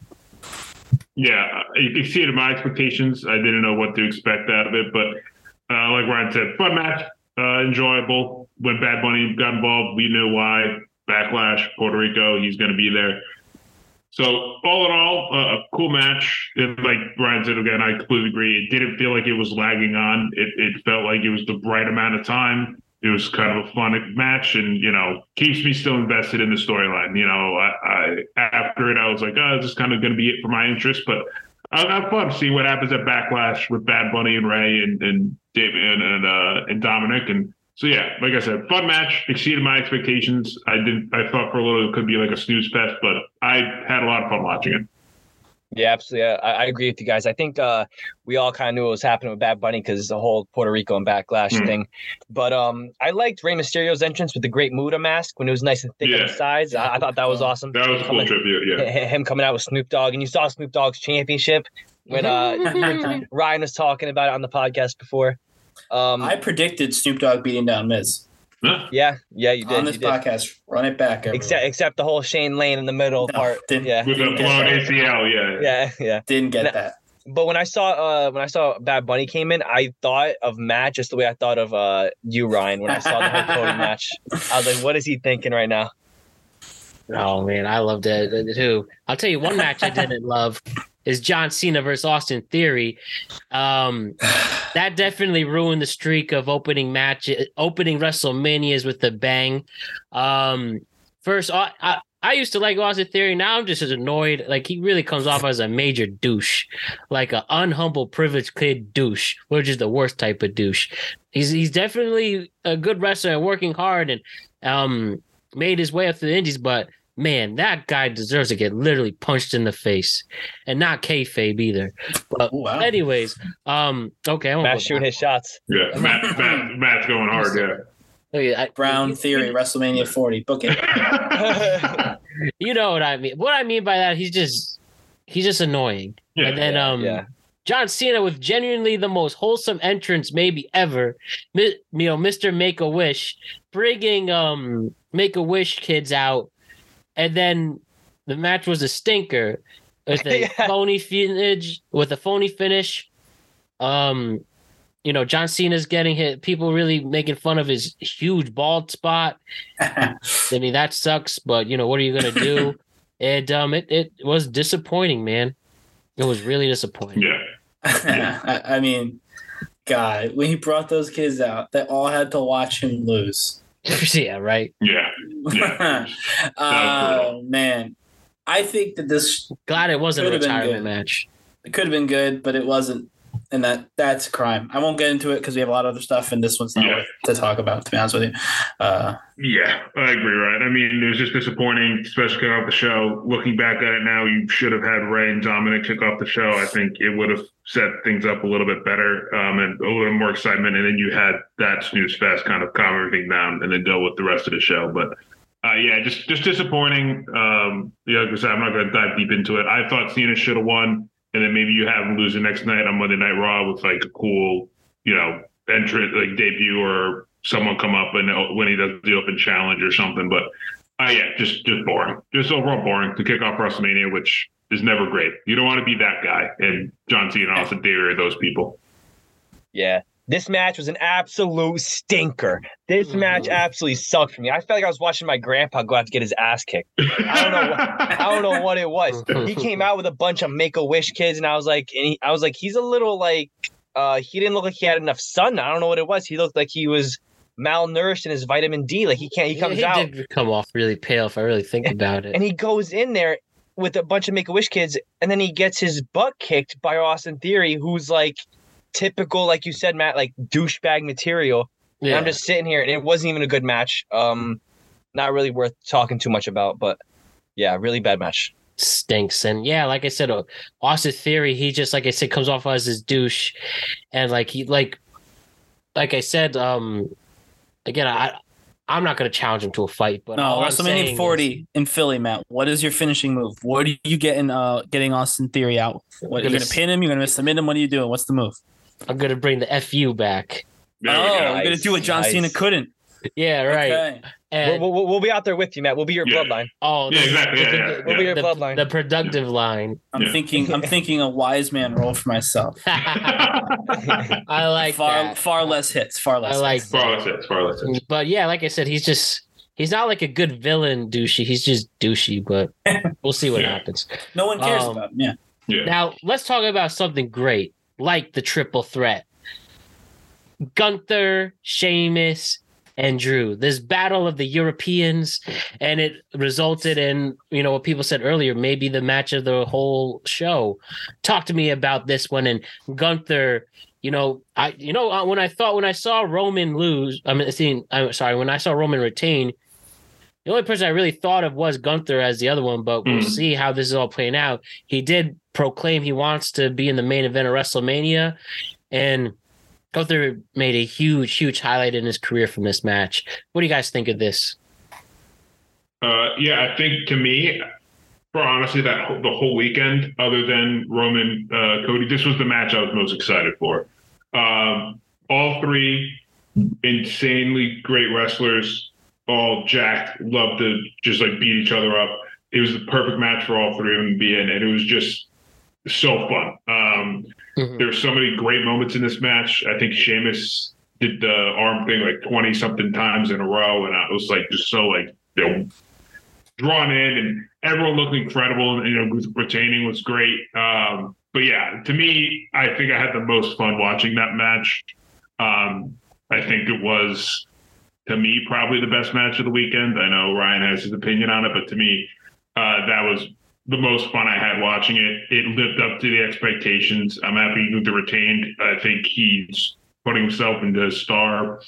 Yeah, it exceeded my expectations. I didn't know what to expect out of it, but uh, like Ryan said, fun match, uh, enjoyable. When Bad Bunny got involved, we knew why. Backlash, Puerto Rico, he's going to be there. So all in all, uh, a cool match. And like Ryan said again, I completely agree. It didn't feel like it was lagging on. It, it felt like it was the right amount of time. It was kind of a fun match, and you know, keeps me still invested in the storyline. You know, I, I after it, I was like, oh, this is kind of going to be it for my interest, but I'll have fun. See what happens at Backlash with Bad Bunny and Rey and and Dave and and, uh, and Dominic. And so yeah, like I said, fun match exceeded my expectations. I did. I thought for a little it could be like a snooze fest, but I had a lot of fun watching it. Yeah, absolutely. I, I agree with you guys. I think uh, we all kind of knew what was happening with Bad Bunny because the whole Puerto Rico and backlash Mm. thing. But um, I liked Rey Mysterio's entrance with the Great Muta mask when it was nice and thick on the sides. I, I thought that was awesome. That was a cool Coming- tribute. Yeah. him coming out with Snoop Dogg, and you saw Snoop Dogg's championship when uh, Ryan was talking about it on the podcast before. Um, I predicted Snoop Dogg beating down Miz yeah, yeah, you did. on this you did. podcast. Run it back, everyone. Except, except the whole Shane Lane in the middle No, part. didn't- Yeah, With a Didn't get blown. ACL. Yeah. yeah, yeah. Didn't get No. that. But when I saw uh when I saw Bad Bunny came in, I thought of Matt just the way I thought of uh you, Ryan, when I saw the whole Cody match. I was like, what is he thinking right now? Oh man, I loved it too. I'll tell you one match I didn't love is John Cena versus Austin Theory. Um, that definitely ruined the streak of opening matches, opening WrestleManias with the bang. Um, first, I, I I used to like Austin Theory. Now I'm just as annoyed. Like he really comes off as a major douche, like an unhumble, privileged kid douche, which is the worst type of douche. He's he's definitely a good wrestler and working hard and um made his way up to the Indies, but man, that guy deserves to get literally punched in the face, and not kayfabe either. But Oh, wow. anyways, um, okay, I won't Matt go shooting his shots. Yeah. Matt, Matt, Matt's going hard. Yeah. Okay, I- Brown Theory, WrestleMania 40. Book it. you know what I mean. What I mean by that, he's just he's just annoying. Yeah. and then Yeah, um, yeah. John Cena with genuinely the most wholesome entrance maybe ever. Mi- you know, Mister Make a Wish, bringing um Make a Wish kids out, and then the match was a stinker with a Yeah. phony finish. With a phony finish, um, you know, John Cena's getting hit. People really making fun of his huge bald spot. I mean, that sucks, but you know, what are you gonna do? and um, it it was disappointing, man. It was really disappointing. Yeah. I, I mean, God, when he brought those kids out, they all had to watch him lose. yeah, right. Yeah. Yeah. oh man, I think that this Glad it wasn't a retirement match. it could have been good, but it wasn't, and that that's a crime. I won't get into it because we have a lot of other stuff, and this one's not Yeah. worth to talk about. To be honest with you, uh, Yeah, I agree, right? I mean, it was just disappointing, especially coming off the show. Looking back at it now, you should have had Rey and Dominic kick off the show. I think it would have set things up a little bit better um, and a little more excitement. And then you had that snooze fest kind of calm everything down and then deal with the rest of the show. But uh, yeah, just just disappointing. Um, yeah, like I said, I'm not going to dive deep into it. I thought Cena should have won, and then maybe you have him lose the next night on Monday Night Raw with like a cool, you know, entrant like debut or someone come up and uh, when he does the open challenge or something. But uh, yeah, just just boring, just overall boring to kick off WrestleMania, which is never great. You don't want to be that guy, and John Cena and Austin Theory are those people. Yeah. This match was an absolute stinker. This match absolutely sucked for me. I felt like I was watching my grandpa go out to get his ass kicked. I don't know. What, I don't know what it was. He came out with a bunch of Make a Wish kids, and I was like, and he, I was like, he's a little like, uh, he didn't look like he had enough sun. I don't know what it was. He looked like he was malnourished in his vitamin D. Like he can't. He comes he out did come off really pale if I really think about it. and he goes in there with a bunch of Make a Wish kids, and then he gets his butt kicked by Austin Theory, who's like typical, like you said, Matt, like douchebag material. And. I'm just sitting here, and it wasn't even a good match. Um, not really worth talking too much about, but yeah, really bad match. stinks. And yeah, like I said, uh, Austin Theory, he just like I said comes off as his douche, and like he like like I said, um, again, I I'm not gonna challenge him to a fight, but No, all I'm WrestleMania is- 40 in Philly, Matt. What is your finishing move? What are you getting? Uh, getting Austin Theory out? What, you Gonna gonna pin him? You're gonna submit him? What are you doing? What's the move? I'm gonna bring the fu back. There we oh, go. you're gonna do what John Cena couldn't. Yeah, right. Okay. And We'll, we'll, we'll be out there with you, Matt. We'll be your Yeah. bloodline. oh, Yeah, the- exactly. the- Yeah, yeah, the- We'll be your the- bloodline. the productive line. I'm Yeah. thinking. I'm thinking a wise man role for myself. I like far that. far less hits. Far less. I like hits. Far less hits, far less hits. But yeah, like I said, he's just he's not like a good villain douchey. He's just douchey, but we'll see what Yeah. happens. No one cares Um, about him. Yeah. Yeah. Now let's talk about something great, like the triple threat. Gunther, Sheamus, and Drew. This battle of the Europeans, and it resulted in, you know, what people said earlier, maybe the match of the whole show. Talk to me about this one and Gunther. You know, I you know uh, when I thought when I saw Roman lose, I mean, seeing, I'm sorry, when I saw Roman retain, the only person I really thought of was Gunther as the other one, but we'll Mhm. see how this is all playing out. He did proclaim he wants to be in the main event of WrestleMania, and Gunther made a huge, huge highlight in his career from this match. What do you guys think of this? Uh, yeah, I think to me, for honestly, that the whole weekend, other than Roman uh, Cody, this was the match I was most excited for. Um, all three insanely great wrestlers, all jacked, love to just like beat each other up. It was the perfect match for all three of them to be in, and it was just so fun. Um, Mhm. There were so many great moments in this match. I think Sheamus did the arm thing like 20 something times in a row. And I was like, just so like, you know, drawn in and everyone looked incredible. And, you know, retaining was great. Um, but yeah, to me, I think I had the most fun watching that match. Um, I think it was, to me, probably the best match of the weekend. I know Ryan has his opinion on it, but to me, uh, that was the most fun I had watching it. It lived up to the expectations. I'm happy the retained. I think he's putting himself into star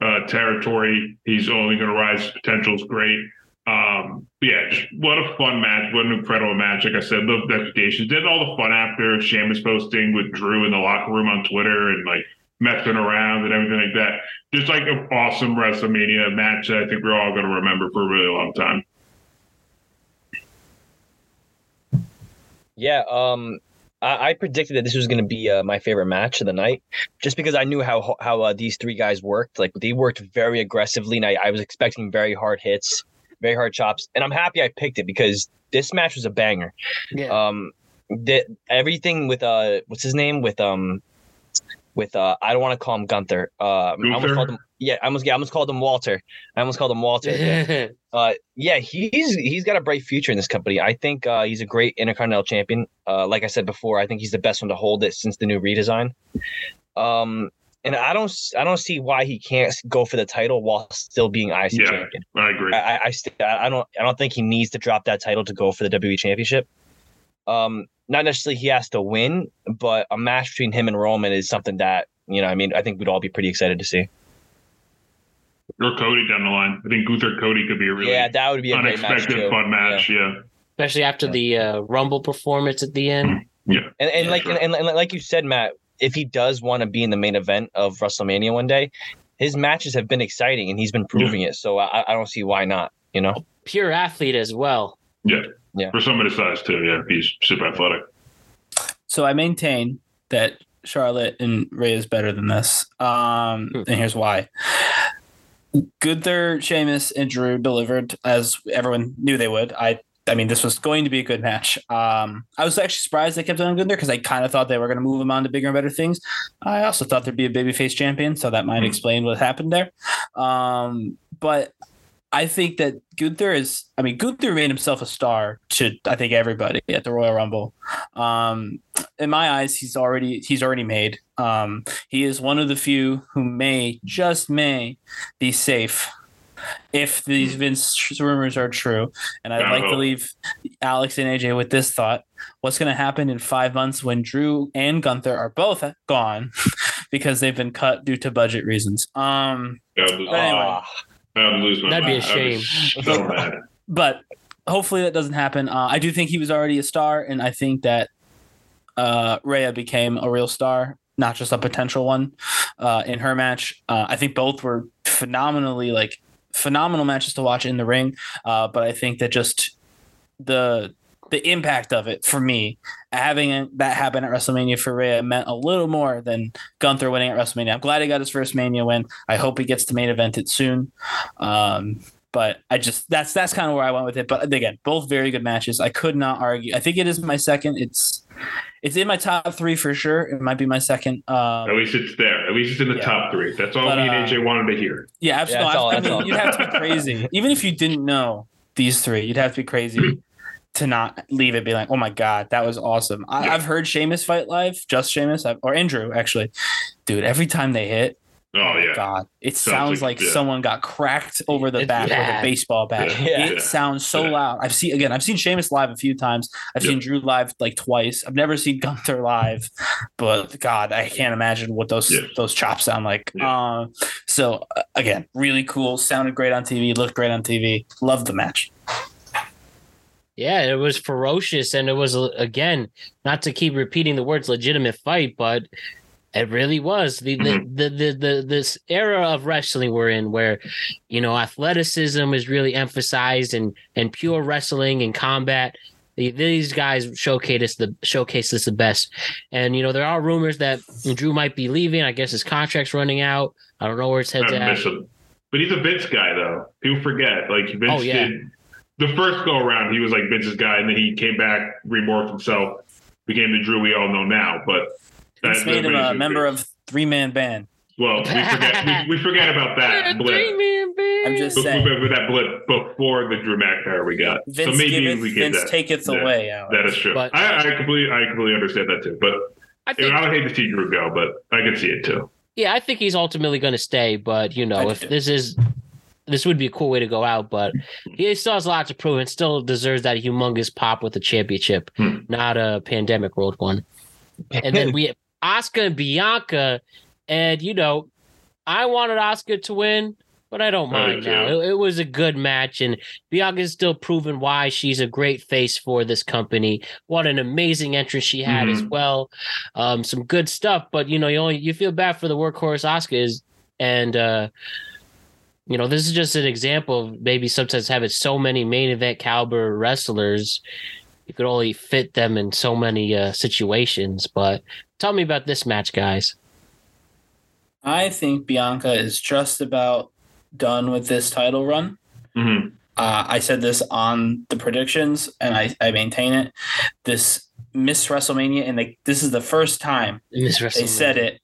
uh, territory. He's only going to rise. Potential is great. Um, yeah, just what a fun match. What an incredible match. Like I said, lived expectations. Did all the fun after Sheamus posting with Drew in the locker room on Twitter and like messing around and everything like that. Just like an awesome WrestleMania match that I think we're all going to remember for a really long time. Yeah, um, I, I predicted that this was going to be uh, my favorite match of the night, just because I knew how how uh, these three guys worked. Like they worked very aggressively, and I, I was expecting very hard hits, very hard chops, and I'm happy I picked it because this match was a banger. Yeah. Um, that everything with uh, what's his name with um, with uh, I don't want to call him Gunther. Uh, I almost called him. Yeah, I almost yeah, I almost called him Walter. I almost called him Walter. Yeah. Uh, yeah, he's he's got a bright future in this company. I think uh, he's a great Intercontinental Champion. Uh, like I said before, I think he's the best one to hold it since the new redesign. Um, and I don't I don't see why he can't go for the title while still being IC Yeah. champion. I agree. I I, I, st- I don't I don't think he needs to drop that title to go for the WWE Championship. Um, not necessarily he has to win, but a match between him and Roman is something that you know. I mean, I think we'd all be pretty excited to see. or Cody down the line. I think Gunther Cody could be a really yeah, that would be a great match unexpected too. fun match. Yeah. Especially after the uh, Rumble performance at the end. Yeah. And, and Yeah, like sure. and, and like you said, Matt, if he does want to be in the main event of WrestleMania one day, his matches have been exciting and he's been proving it. So I, I don't see why not. You know, Pure athlete as well. Yeah. Yeah. For somebody size too. Yeah. He's super athletic. So I maintain that Charlotte and Rhea is better than this. Um, Hmm. and here's why. Gunther, Sheamus, and Drew delivered as everyone knew they would. I I mean, this was going to be a good match. Um, I was actually surprised they kept it on Gunther because I kind of thought they were going to move him on to bigger and better things. I also thought there'd be a babyface champion, so that might Hmm. explain what happened there. Um, but I think that Gunther is. I mean, Gunther made himself a star to I think everybody at the Royal Rumble. Um, in my eyes, he's already he's already made. Um, he is one of the few who may just may be safe if these Vince rumors are true. And I'd like to leave Alex and AJ with this thought: What's going to happen in five months when Drew and Gunther are both gone because they've been cut due to budget reasons? Um, lose, but anyway. I would lose my That'd be a mind. Be shame. So mad. but hopefully that doesn't happen. Uh, I do think he was already a star, and I think that uh, Rhea became a real star, not just a potential one uh, in her match. Uh, I think both were phenomenally like phenomenal matches to watch in the ring, uh, but I think that just the the impact of it for me, having that happen at WrestleMania for Rhea meant a little more than Gunther winning at WrestleMania. I'm glad he got his first Mania win. I hope he gets to main event it soon. Um, but I just that's that's kind of where I went with it. But again, both very good matches. I could not argue. I think it is my second. It's it's in my top three for sure. It might be my second. Um, At least it's there. At least it's in the Yeah. top three. That's all But, me and uh, AJ wanted to hear. Yeah, absolutely. that's all- I, I mean, all. you'd have to be crazy. Even if you didn't know these three, you'd have to be crazy to not leave it be like, oh my God, that was awesome. I, Yeah. I've heard Sheamus fight live, just Sheamus, I've, or Andrew, actually. Dude, every time they hit, Oh my yeah. God, it Sounds sounds like- like yeah. someone got cracked over the It's back with a baseball bat. Yeah. It Yeah. sounds so Yeah. loud. I've seen, again, I've seen Sheamus live a few times. I've Yeah. seen Drew live like twice. I've never seen Gunther live, but God, I can't imagine what those Yeah. those chops sound like. Yeah. Um, so uh, again, really cool. Sounded great on TV. Looked great on TV. Loved the match. Yeah, it was ferocious, and it was uh, again not to keep repeating the words "legitimate fight," but it really was the the, the the the this era of wrestling we're in, where you know athleticism is really emphasized, and and pure wrestling and combat. These guys showcase the showcase this the best, and you know there are rumors that Drew might be leaving. I guess his contract's running out. I don't know where his head's at. But he's a Vince guy though. People forget. Like Vince Oh, yeah. did the first go around, he was like Vince's guy, and then he came back, remorphed himself, became the Drew we all know now. But Vince made him a member of three man band. Well, we forget we, we forget about that blip. Three-man band. I'm just But saying. we remember that blip before the Drew McIntyre we got. Vince so maybe giveth, we get Vince that. taketh Yeah, away. Alex. That is true. But- I, I completely I completely understand that too. But I I, would hate to see Drew go, but I can see it too. Yeah, I think he's ultimately going to stay, but you know, do if too. this is this would be a cool way to go out, but he still has a lot to prove and still deserves that humongous pop with the championship, Hmm. not a pandemic world one. And then we have Asuka and Bianca, and you know, I wanted Asuka to win, but I don't mind do. now. It, it was a good match, and Bianca's still proven why she's a great face for this company. What an amazing entrance she had as Mhm. well. Um, some good stuff, but you know, you only you feel bad for the workhorse Asuka is, and uh, you know, this is just an example of maybe sometimes having so many main event caliber wrestlers, you could only fit them in so many uh, situations. But tell me about this match, guys. I think Bianca is just about done with this title run. hmm Uh, I said this on the predictions, and I, I maintain it. This Miss WrestleMania, and they, this is the first time In this they said it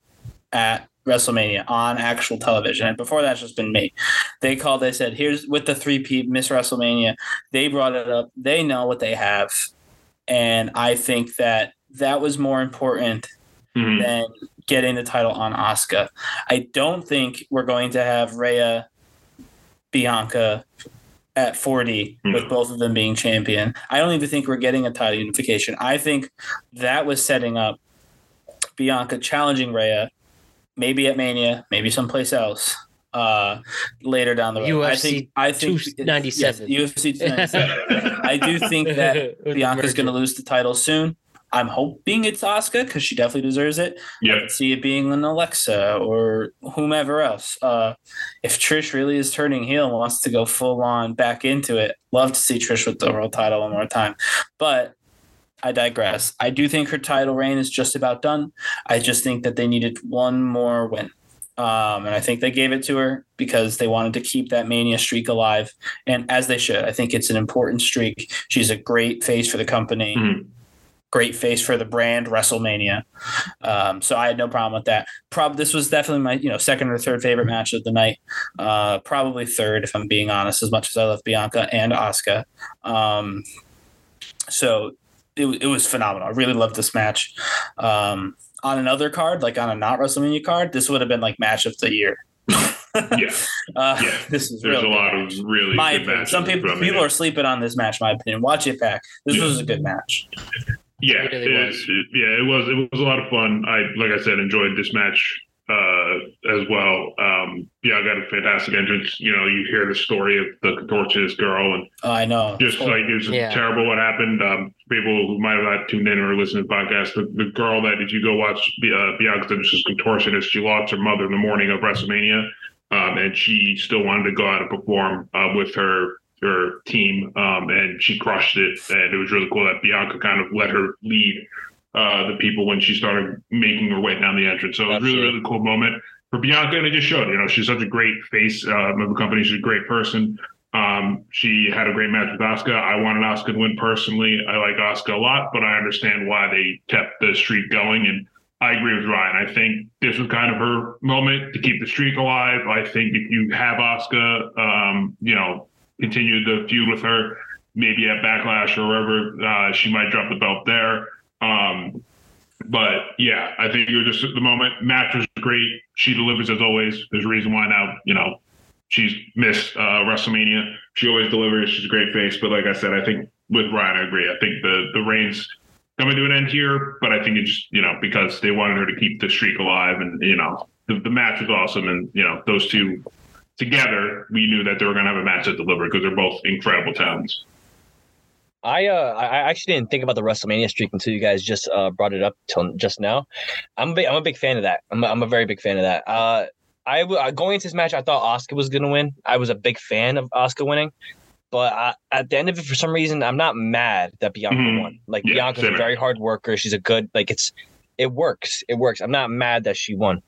at WrestleMania on actual television. And before that's just been me. They called, they said, here's with the three P Miss WrestleMania. They brought it up. They know what they have. And I think that that was more important hmm than getting the title on Asuka. I don't think we're going to have Rhea Bianca at 40 with both of them being champion. I don't even think we're getting a title unification. I think that was setting up Bianca challenging Rhea, maybe at Mania, maybe someplace else. Uh, later down the road, I UFC think I think 297. yes, UFC 297. I do think that Bianca's going to lose the title soon. I'm hoping it's Asuka because she definitely deserves it. I Yeah. could see it being an Alexa or whomever else. Uh, if Trish really is turning heel and wants to go full on back into it, love to see Trish with the world title one more time. But I digress. I do think her title reign is just about done. I just think that they needed one more win. Um, and I think they gave it to her because they wanted to keep that mania streak alive, and as they should. I think it's an important streak. She's a great face for the company, Mhm. great face for the brand WrestleMania. Um, so I had no problem with that. Prob this was definitely my you know second or third favorite match of the night. Uh, probably third if I'm being honest. As much as I love Bianca and Asuka, um, so it, it was phenomenal. I really loved this match. Um, on another card, like on a not WrestleMania card, this would have been like match of the year. Yeah, Uh, Yeah. this is there's really a lot good of really My good opinion. matches. Some people people it. are sleeping on this match. My opinion. Watch it back. This Yeah. was a good match. Yeah, It really it- was. it- yeah, it was. It was a lot of fun. I, like I said, enjoyed this match uh, as well. Um, yeah, I got a fantastic entrance. You know, you hear the story of the contortionist girl, and Oh, I know. just like it was Yeah. terrible what happened. Um, people who might have not tuned in or listened to the podcast, the, the girl that if you go watch uh, Bianca Dennis's contortionist, she lost her mother in the morning of WrestleMania, um, and she still wanted to go out and perform uh, with her her team, um, and she crushed it. And it was really cool that Bianca kind of let her lead uh, the people when she started making her way down the entrance. So it was really really cool moment for Bianca, and it just showed. You know, she's such a great face um, of the company. She's a great person. Um, she had a great match with Asuka. I wanted Asuka to win personally. I like Asuka a lot, but I understand why they kept the streak going. And I agree with Ryan. I think this was kind of her moment to keep the streak alive. I think if you have Asuka, um, you know, continue the feud with her, maybe at Backlash or wherever, uh, she might drop the belt there. Um, but yeah, I think it was just the moment. Match was great. She delivers as always. There's a reason why now, you know, she's missed uh, WrestleMania. She always delivers. She's a great face. But like I said, I think with Ryan, I agree. I think the the reigns coming to an end here. But I think it's you know because they wanted her to keep the streak alive, and you know the, the match was awesome, and you know those two together, we knew that they were going to have a match that delivered because they're both incredible talents. I uh I actually didn't think about the WrestleMania streak until you guys just uh brought it up till just now. I'm a big, I'm a big fan of that. I'm a, I'm a very big fan of that. Uh, I w- uh, going into this match, I thought Asuka was gonna win. I was a big fan of Asuka winning, but I, at the end of it, for some reason, I'm not mad that Bianca Mhm. won. Like Yeah, Bianca's same a very hard worker. She's a good like it's it works. It works. I'm not mad that she won.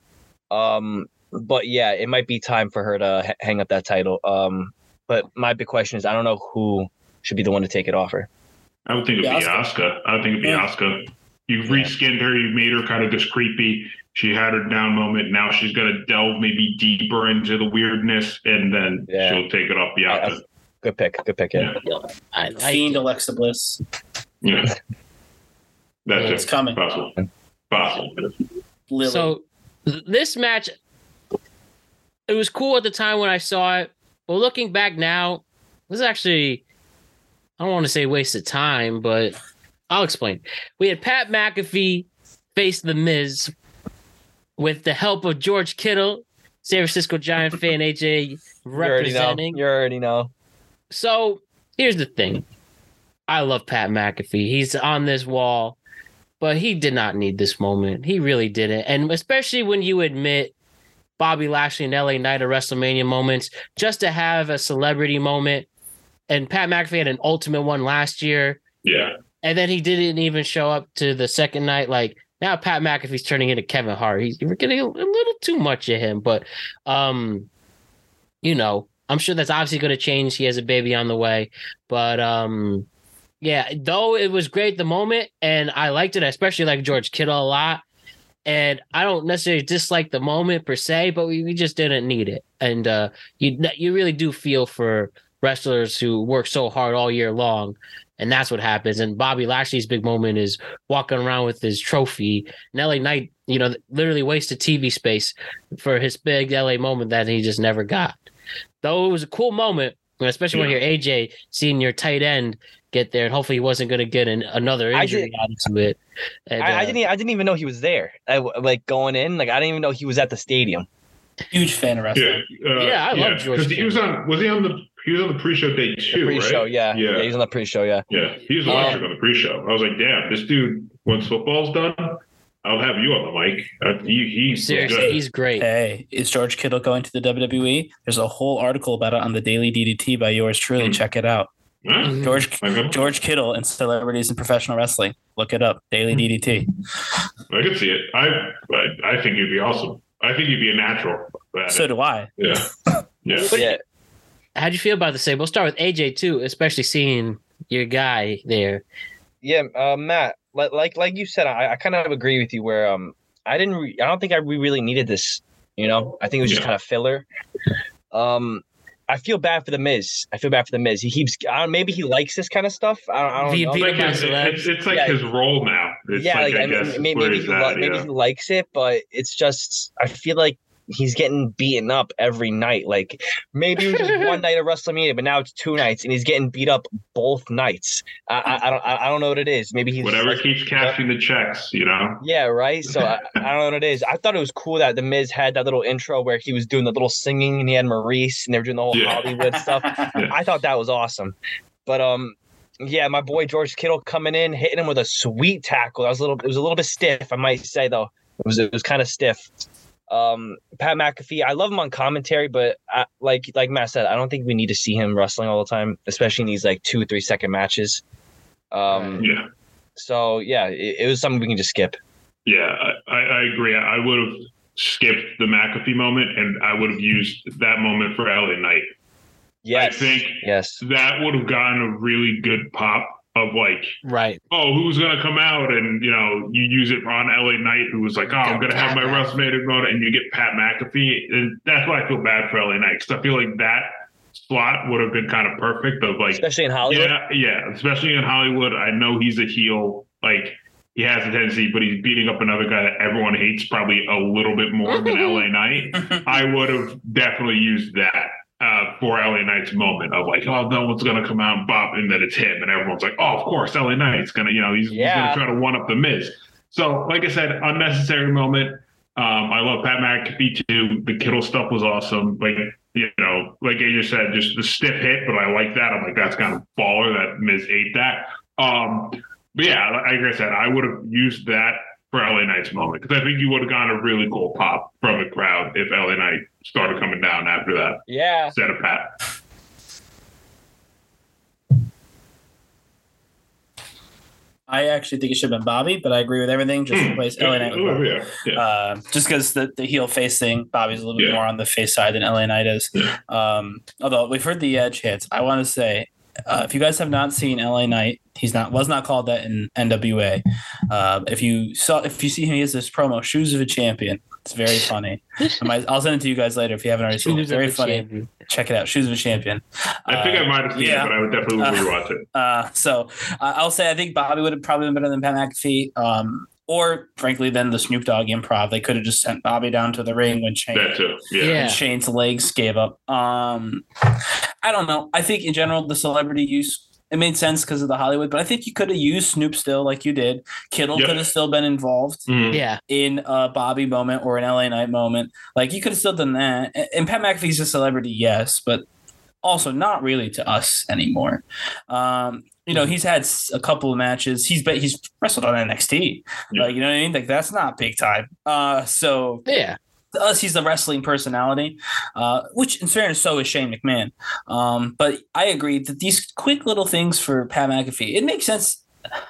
Um, but yeah, it might be time for her to h- hang up that title. Um, but my big question is, I don't know who should be the one to take it off her. I would think it'd be Yeah, Asuka. I would think it'd be Yeah. Asuka. You reskinned her. You made her kind of just creepy. She had her down moment. Now she's gonna delve maybe deeper into the weirdness, and then Yeah. she'll take it off Bianca. Good pick. Good pick. Yeah. I like Fiend. Alexa Bliss. Yeah, that's It's it. coming. Possible. Possible. Lily. So th- this match, it was cool at the time when I saw it, but looking back now, this was actually I don't want to say waste of time, but I'll explain. We had Pat McAfee face the Miz with the help of George Kittle, San Francisco Giant fan AJ You already know. representing. You already know. So here's the thing. I love Pat McAfee. He's on this wall, but he did not need this moment. He really didn't. And especially when you admit Bobby Lashley and LA Knight are WrestleMania moments, just to have a celebrity moment. And Pat McAfee had an ultimate one last year. Yeah. And then he didn't even show up to the second night. Like now Pat McAfee's turning into Kevin Hart. He's we're getting a, a little too much of him, but um, you know, I'm sure that's obviously gonna change. He has a baby on the way. But um yeah, though it was great the moment and I liked it, I especially like George Kittle a lot. And I don't necessarily dislike the moment per se, but we, we just didn't need it. And uh you you really do feel for wrestlers who work so hard all year long and that's what happens. And Bobby Lashley's big moment is walking around with his trophy. And LA Knight, you know, literally wasted TV space for his big LA moment that he just never got. Though it was a cool moment, especially when you're AJ seeing your tight end get there, and hopefully he wasn't going to get an, another I injury out of it. And, I, I uh, didn't. e- I didn't even know he was there. I, like going in, like I didn't even know he was at the stadium. Huge fan of wrestling. Yeah. Uh, Yeah, I love George 'Cause He was on. Was he on the? He was on the pre-show day too, Pre-show, right? yeah. Yeah. yeah, He's on the pre-show, yeah. Yeah, he was Um, on the pre-show. I was like, damn, this dude. Once football's done, I'll have you on the mic. Uh, he, he's seriously, good. he's great. Hey, is George Kittle going to the WWE? There's a whole article about it on the Daily DDT by yours truly. Hmm. Check it out. Huh? George Okay. George Kittle and celebrities in professional wrestling. Look it up. Daily DDT. I could see it. I, I I think it'd be awesome. I think he'd be a natural. So it. do I. yeah, yeah. Yeah. How'd you feel about the same? We'll start with AJ too, especially seeing your guy there. Yeah, uh, Matt, like like like you said, I, I kind of agree with you. Where um, I didn't, re- I don't think I we really needed this. You know, I think it was just Yeah. kind of filler. Um, I feel bad for the Miz. I feel bad for the Miz. He keeps, I don't, maybe he likes this kind of stuff. I don't, I don't know. It's like, his, it's, it's like Yeah. his role now. It's yeah, like, like, I I mean, guess may- maybe he, at, maybe yeah. he likes it, but it's just I feel like he's getting beaten up every night. Like maybe it was just one night of WrestleMania, but now it's two nights, and he's getting beat up both nights. I, I, I don't I, I don't know what it is. Maybe he's Whatever like- keeps cashing the checks, you know. Yeah, right. So I, I don't know what it is. I thought it was cool that the Miz had that little intro where he was doing the little singing, and he had Maurice, and they were doing the whole Yeah. Hollywood stuff. Yeah. I thought that was awesome. But um, yeah, my boy George Kittle coming in, hitting him with a sweet tackle. That was a little. It was a little bit stiff, I might say though. It was it was kind of stiff. Um, Pat McAfee, I love him on commentary, but I, like like Matt said, I don't think we need to see him wrestling all the time, especially in these like two three second matches. Um, Yeah, so yeah, it, it was something we can just skip. yeah, I, I agree. I would have skipped the McAfee moment, and I would have used that moment for LA Knight. Yes, I think yes. That would have gotten a really good pop of like, Right. oh, who's gonna come out, and you know, you use it on LA Knight, who was like, oh, I'm gonna have my Pat WrestleMania moment, and you get Pat McAfee, and that's why I feel bad for LA Knight because I feel like that slot would have been kind of perfect of like especially in Hollywood. Yeah, yeah, especially in Hollywood. I know he's a heel. Like he has a tendency, but he's beating up another guy that everyone hates probably a little bit more than LA Knight. I would have definitely used that uh, for LA Knight's moment of like, oh, no one's gonna come out and bop, and then it's him, and everyone's like, oh, of course, LA Knight's gonna, you know, he's, he's gonna try to one up the Miz. So, like I said, unnecessary moment. Um, I love Pat McAfee too. The Kittle stuff was awesome. Like you know, like AJ said, just the stiff hit, but I like that. I'm like, that's kind of baller that Miz ate that. Um, but yeah, like I said, I would have used that for LA Knight's moment because I think you would have gotten a really cool pop from the crowd if LA Knight started coming down after that Yeah. Set of Pat. I actually think it should have been Bobby, but I agree with everything. Just replace LA Knight with Oh, Bobby. yeah, yeah. Uh, just because the, the heel face thing, Bobby's a little bit Yeah. more on the face side than LA Knight is. Yeah. Um, although we've heard the edge hits, I want to say uh, if you guys have not seen LA Knight, he's not was not called that in NWA. Uh, if you saw if you see him, he has this promo, "Shoes of a Champion." It's very funny. I might, I'll send it to you guys later if you haven't already seen it. Shoes It's very funny. champion. Check it out, "Shoes of a Champion." I think Uh, I might have seen yeah. it, but I would definitely Uh, rewatch it. Uh, so uh, I'll say I think Bobby would have probably been better than Pat McAfee. Um, or frankly, then the Snoop Dogg improv. They could have just sent Bobby down to the ring when Shane That too. Yeah. Yeah. Shane's legs gave up. Um, I don't know. I think in general the celebrity use it made sense because of the Hollywood, but I think you could have used Snoop still like you did. Kittle Yep. could have still been involved Mhm. Yeah. in a Bobby moment or an LA Knight moment. Like you could have still done that. And- And Pat McAfee's a celebrity, yes, but also not really to us anymore. Um, you know, he's had a couple of matches. He's bet he's wrestled on NXT. Yeah. Like, you know what I mean? Like that's not big time. Uh, so Yeah. To us, he's the wrestling personality, uh, which in fairness, so is Shane McMahon. Um, but I agree that these quick little things for Pat McAfee, it makes sense.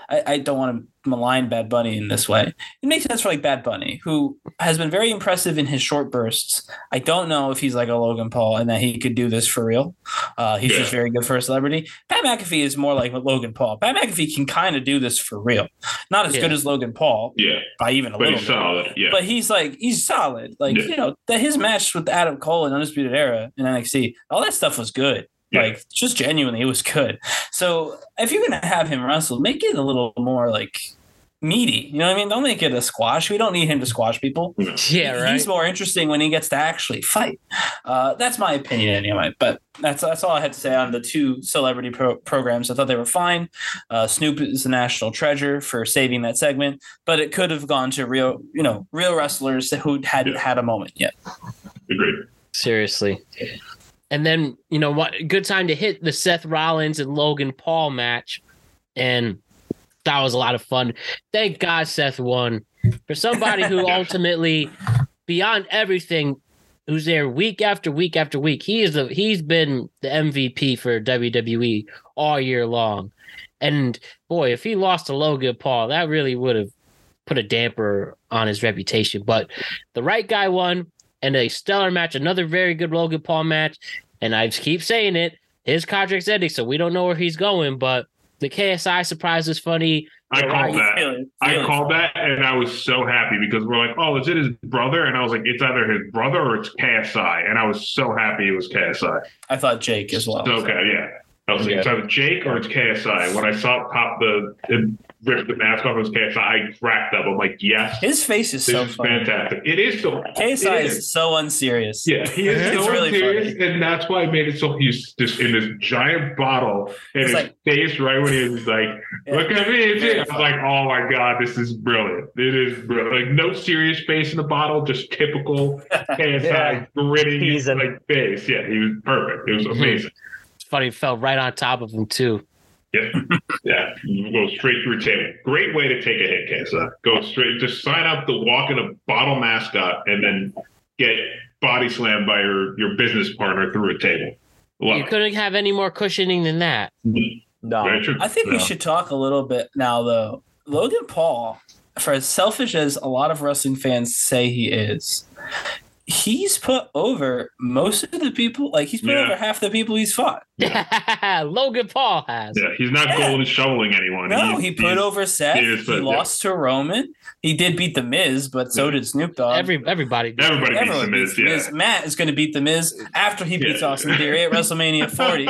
I, I don't want to malign Bad Bunny in this way. It makes sense for like Bad Bunny, who has been very impressive in his short bursts. I don't know if he's like a Logan Paul and that he could do this for real. Uh, he's Yeah. just very good for a celebrity. Pat McAfee is more like Logan Paul. Pat McAfee can kind of do this for real. Not as Yeah. good as Logan Paul Yeah. by even a But little he's bit solid. Yeah. but he's like he's solid. Like Yeah. you know that his match with Adam Cole in Undisputed Era in NXT, all that stuff was good. Yeah. Like just genuinely, it was good. So if you're gonna have him wrestle, make it a little more like meaty. You know what I mean? Don't make it a squash. We don't need him to squash people. Yeah. Right. He's more interesting when he gets to actually fight. Uh, that's my opinion anyway. But that's that's all I had to say on the two celebrity pro- programs. I thought they were fine. Uh, Snoop is a national treasure for saving that segment, but it could have gone to real, you know, real wrestlers who hadn't Yeah. had a moment yet. Agreed. Seriously. And then, you know what? Good time to hit the Seth Rollins and Logan Paul match. And that was a lot of fun. Thank God Seth won. For somebody who ultimately, beyond everything, who's there week after week after week, he is the he's been the MVP for WWE all year long. And boy, if he lost to Logan Paul, that really would have put a damper on his reputation. But the right guy won, and a stellar match, another very good Logan Paul match. And I keep saying it, his contract's ending, so we don't know where he's going. But the KSI surprise was funny. I The called that. Feeling- I called that, and I was so happy because we're like, "Oh, is it his brother?" And I was like, "It's either his brother or it's KSI," and I was so happy it was KSI. I thought Jake as well. So, okay, yeah. I was like, Yeah. it's either Jake or it's KSI. When I saw it pop the it ripped the mask off, it was KSI. I cracked up. I'm like, yes, His face is this so is funny. fantastic. It is so. KSI it is so unserious. Yeah, he is It's so really serious, funny. and that's why I made it so he's just in this giant bottle, and It's his like- face right when he was like, Yeah. "Look at me!" It's it. I was like, "Oh my god, this is brilliant! It is brilliant. like no serious face in the bottle, just typical KSI Yeah. gritting his Teasing. like face. Yeah, he was perfect. It was amazing. It's funny, it fell right on top of him too. Yeah, yeah. You go straight through a table. Great way to take a hit, KSI. Go straight. Just sign up to walk in a bottle mascot, and then get body slammed by your your business partner through a table. Love You it. couldn't have any more cushioning than that. Mm-hmm. No. I think we should talk a little bit now, though. Logan Paul, for as selfish as a lot of wrestling fans say he is, he's put over most of the people. Like he's put Yeah. over half the people he's fought. Logan Paul has. Yeah, he's not Yeah. golden shoveling anyone. No, He's- he put over Seth. he He, is, but, yeah. lost to Roman. He did beat the Miz, but so Yeah. did Snoop Dogg. Every everybody. did. Everybody beats the Miz. beats Yeah. Miz. Matt is going to beat the Miz after he beats Yeah. Austin Theory at WrestleMania 40.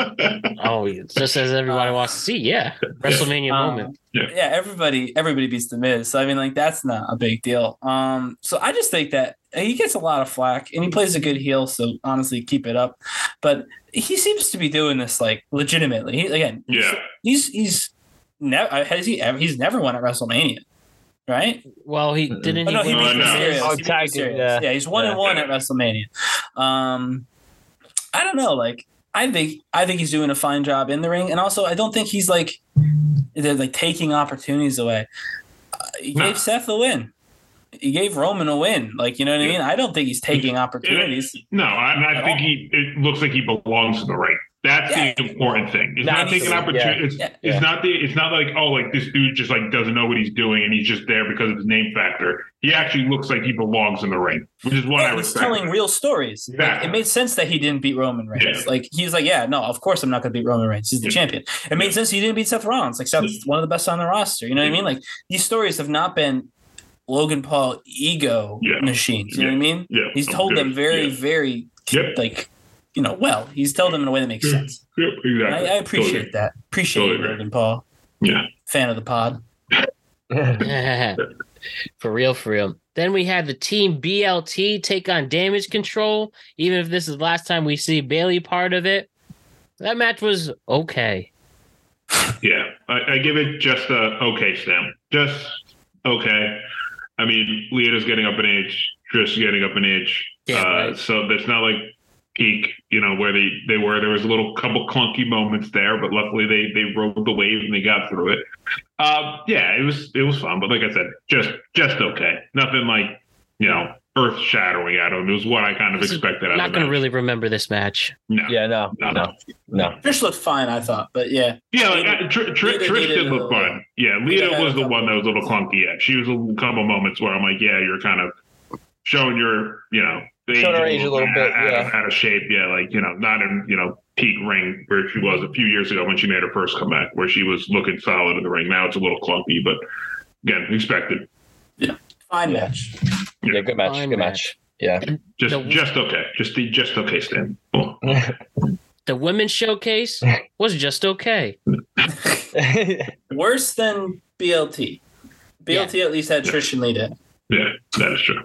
Oh, just as everybody wants to see. Yeah, WrestleMania Um, moment. yeah, everybody everybody beats the Miz. So I mean, like that's not a big deal. Um, so I just think that he gets a lot of flack and he plays a good heel. So honestly, keep it up. But he seems to be doing this like legitimately. He, again, Yeah. he's he's never has he ever he's never won at WrestleMania, right? Well, he didn't. Oh, no, he he No, win beat no. Oh, He beat tag team, Mysterio. yeah. yeah, he's one and one at WrestleMania. Um, I don't know, like. I think I think he's doing a fine job in the ring, and also I don't think he's like they're like taking opportunities away. Uh, he No. gave Seth the win. He gave Roman a win. Like you know what I mean? I don't think he's taking opportunities. No, I, I think all. he. It looks like he belongs in the ring. That's Yeah. the important thing. It's No, not he's- taking opportunity. It's, Yeah. it's Yeah. not the. It's not like oh, like this dude just like doesn't know what he's doing and he's just there because of his name factor. He actually looks like he belongs in the ring, which is what I was he's telling real stories. Like, it made sense that he didn't beat Roman Reigns. Like he's like, yeah, no, of course I'm not going to beat Roman Reigns. He's the champion. It made sense he didn't beat Seth Rollins. Like Seth's one of the best on the roster. You know what I mean? Like these stories have not been Logan Paul ego Yeah. machines. You know what I mean? Yeah, He's told good. them very, Yeah. very Yep. like you know well. He's told them in a way that makes Yeah. sense. Yep, exactly. I, I appreciate Totally. that. Appreciate Totally you, agree. Logan Paul. Yeah. Fan of the pod. for real, for real. Then we had the team BLT take on Damage Control. Even if this is the last time we see Bayley part of it, that match was okay. Yeah, I, I give it just a okay stamp. Just okay. I mean, Lita's getting up in age, Trish getting up in age. Yeah, uh, right. So there's not like peak, you know, where they, they were. There was a little couple clunky moments there, but luckily they they rode the wave and they got through it. Um, yeah, it was it was fun, but like I said, just just okay. Nothing like you know earth shattering out of him. It was what I kind of This is expected. out Not going to really remember this match. match. No. yeah, no, No, no, no. Trish looked fine, I thought, but yeah. Yeah, like, uh, Tr- Tr- Lita Trish needed did a look little- fun. Yeah, Lita Lita was the one that was a little clunky. Yeah, she was a couple moments where I'm like, yeah, you're kind of showing your, you know, the Showing her age a little bit, out, yeah. out of shape. Yeah, like you know, not in you know peak ring where she was a few years ago when she made her first comeback, where she was looking solid in the ring. Now it's a little clunky, but again, expected. Fine Yeah. match. Yeah, good match, Fine good match. match. Yeah. Just The- just okay. Just the just okay stand. Cool. The women's showcase was just okay. Worse than BLT. BLT at least had Trish and Lita. Yeah, that is true.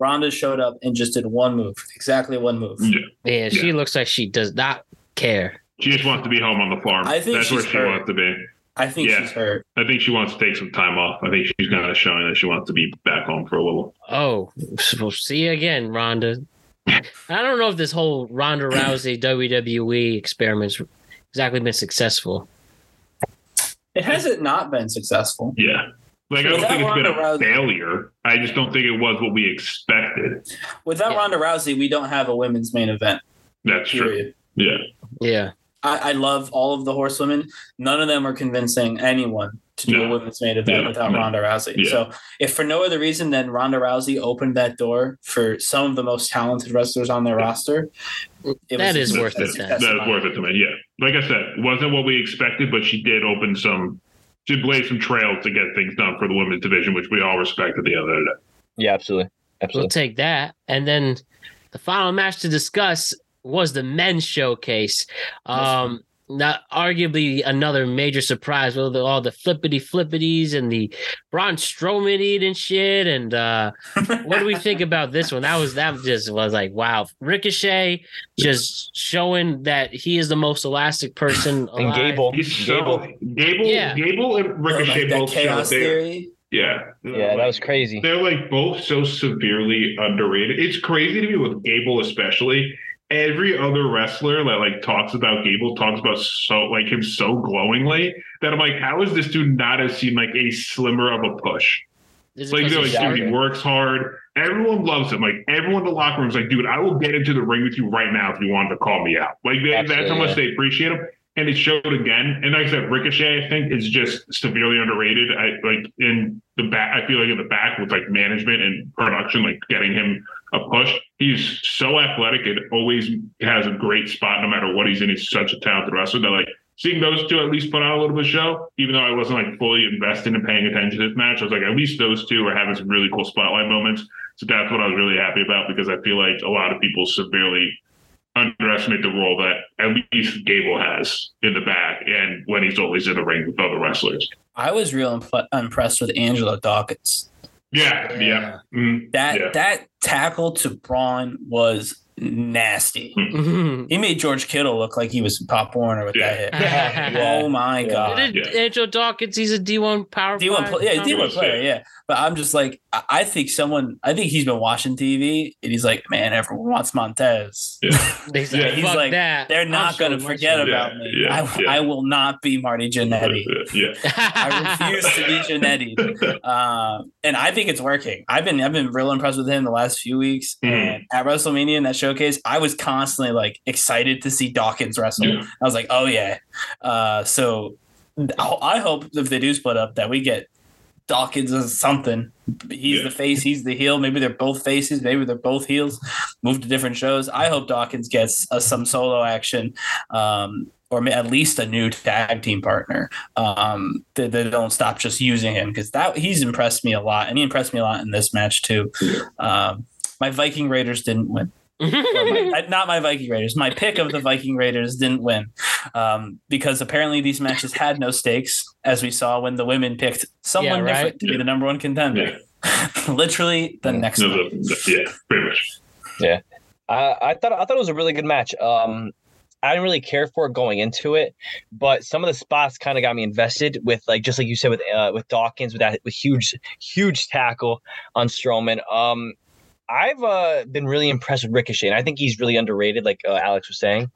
Ronda showed up and just did one move, exactly one move. Yeah. Yeah, she Yeah. looks like she does not care. She just wants to be home on the farm. I think That's where she hurt. wants to be. I think Yeah. she's hurt. I think she wants to take some time off. I think she's kind of showing that she wants to be back home for a little. Oh, we'll see you again, Ronda. I don't know if this whole Ronda Rousey WWE experiment's exactly been successful. It hasn't not been successful. Yeah. Like I don't think it's been a Rousey- failure. I just don't think it was what we expected. Without Yeah. Ronda Rousey, we don't have a women's main event. That's true. Yeah. Yeah. I, I love all of the horsewomen. None of them are convincing anyone to do Yeah. a women's main event Yeah. without Yeah. Ronda Rousey. Yeah. So if for no other reason than Ronda Rousey opened that door for some of the most talented wrestlers on their roster, it That is a worth it then. success That in was my worth it to me. Yeah, like I said, wasn't what we expected, but she did open some, she blazed some trails to get things done for the women's division, which we all respect at the end of the day. Yeah, absolutely, absolutely. We'll absolutely. take that. And then the final match to discuss was the men's showcase. Um, not arguably another major surprise with all the flippity flippities and the Braun Strowman eating shit. And uh, what do we think about this one? That was that just was like wow. Ricochet just showing that he is the most elastic person. And alive. Gable, He's so Gable, Gable, Yeah. Gable and Ricochet that both showed chaos theory. Yeah, yeah, that was crazy. They're like both so severely underrated. It's crazy to me with Gable, especially. Every other wrestler that like talks about Gable talks about so like him so glowingly that I'm like, how is this dude not have seen like a slimmer of a push? It they're like, dude, he works hard. Everyone loves him. Like everyone in the locker room is like, dude, I will get into the ring with you right now if you wanted to call me out. Like they, that's how much they appreciate him. And it showed again. And like I said, Ricochet, I think, is just severely underrated. I like in the back. I feel like in the back with like management and production, like getting him a push. He's so athletic and always has a great spot no matter what he's in. He's such a talented wrestler that like seeing those two at least put on a little bit of show, even though I wasn't like fully invested in paying attention to this match. I was like, at least those two are having some really cool spotlight moments. So that's what I was really happy about because I feel like a lot of people severely underestimate the role that at least Gable has in the back and when he's always in the ring with other wrestlers. I was real imp- impressed with Angelo Dawkins. Yeah, yeah. Mhm. That Yeah. that tackle to Braun was nasty. Mhm. He made George Kittle look like he was Pop Warner with Yeah. that hit. Oh my Yeah. god. Did Yeah. Angel Dawkins? He's a D one power. D one, yeah. D one player, yeah. But I'm just like, I- I think someone, I think he's been watching TV, and he's like, man, everyone wants Montez. They said, Yeah, he's like, that. They're not going to showing forget shit." about Yeah, me. yeah, I, yeah. I will not be Marty Jannetty. Yeah. I refuse to be Jannetty. Uh, and I think it's working. I've been I've been real impressed with him the last few weeks. Mhm. And at WrestleMania in that showcase, I was constantly like excited to see Dawkins wrestle. Yeah. I was like, oh yeah. Uh, so I hope if they do split up that we get Dawkins as something. He's Yeah. the face, he's the heel. Maybe they're both faces, maybe they're both heels. Move to different shows. I hope Dawkins gets uh, some solo action. Um, or at least a new tag team partner. Um, that they, don't stop just using him because that he's impressed me a lot, and he impressed me a lot in this match too. Um, my Viking Raiders didn't win. My- not my Viking Raiders. My pick of the Viking Raiders didn't win um, because apparently these matches had no stakes, as we saw when the women picked someone Yeah, right. different to be the number one contender. Literally the next No, one. the- the- yeah, pretty much. I, I thought I thought it was a really good match. Um, I didn't really care for it going into it, but some of the spots kind of got me invested with like just like you said with uh, with Dawkins with that with huge huge tackle on Strowman. Um, I've uh, been really impressed with Ricochet, and I think he's really underrated, like uh, Alex was saying.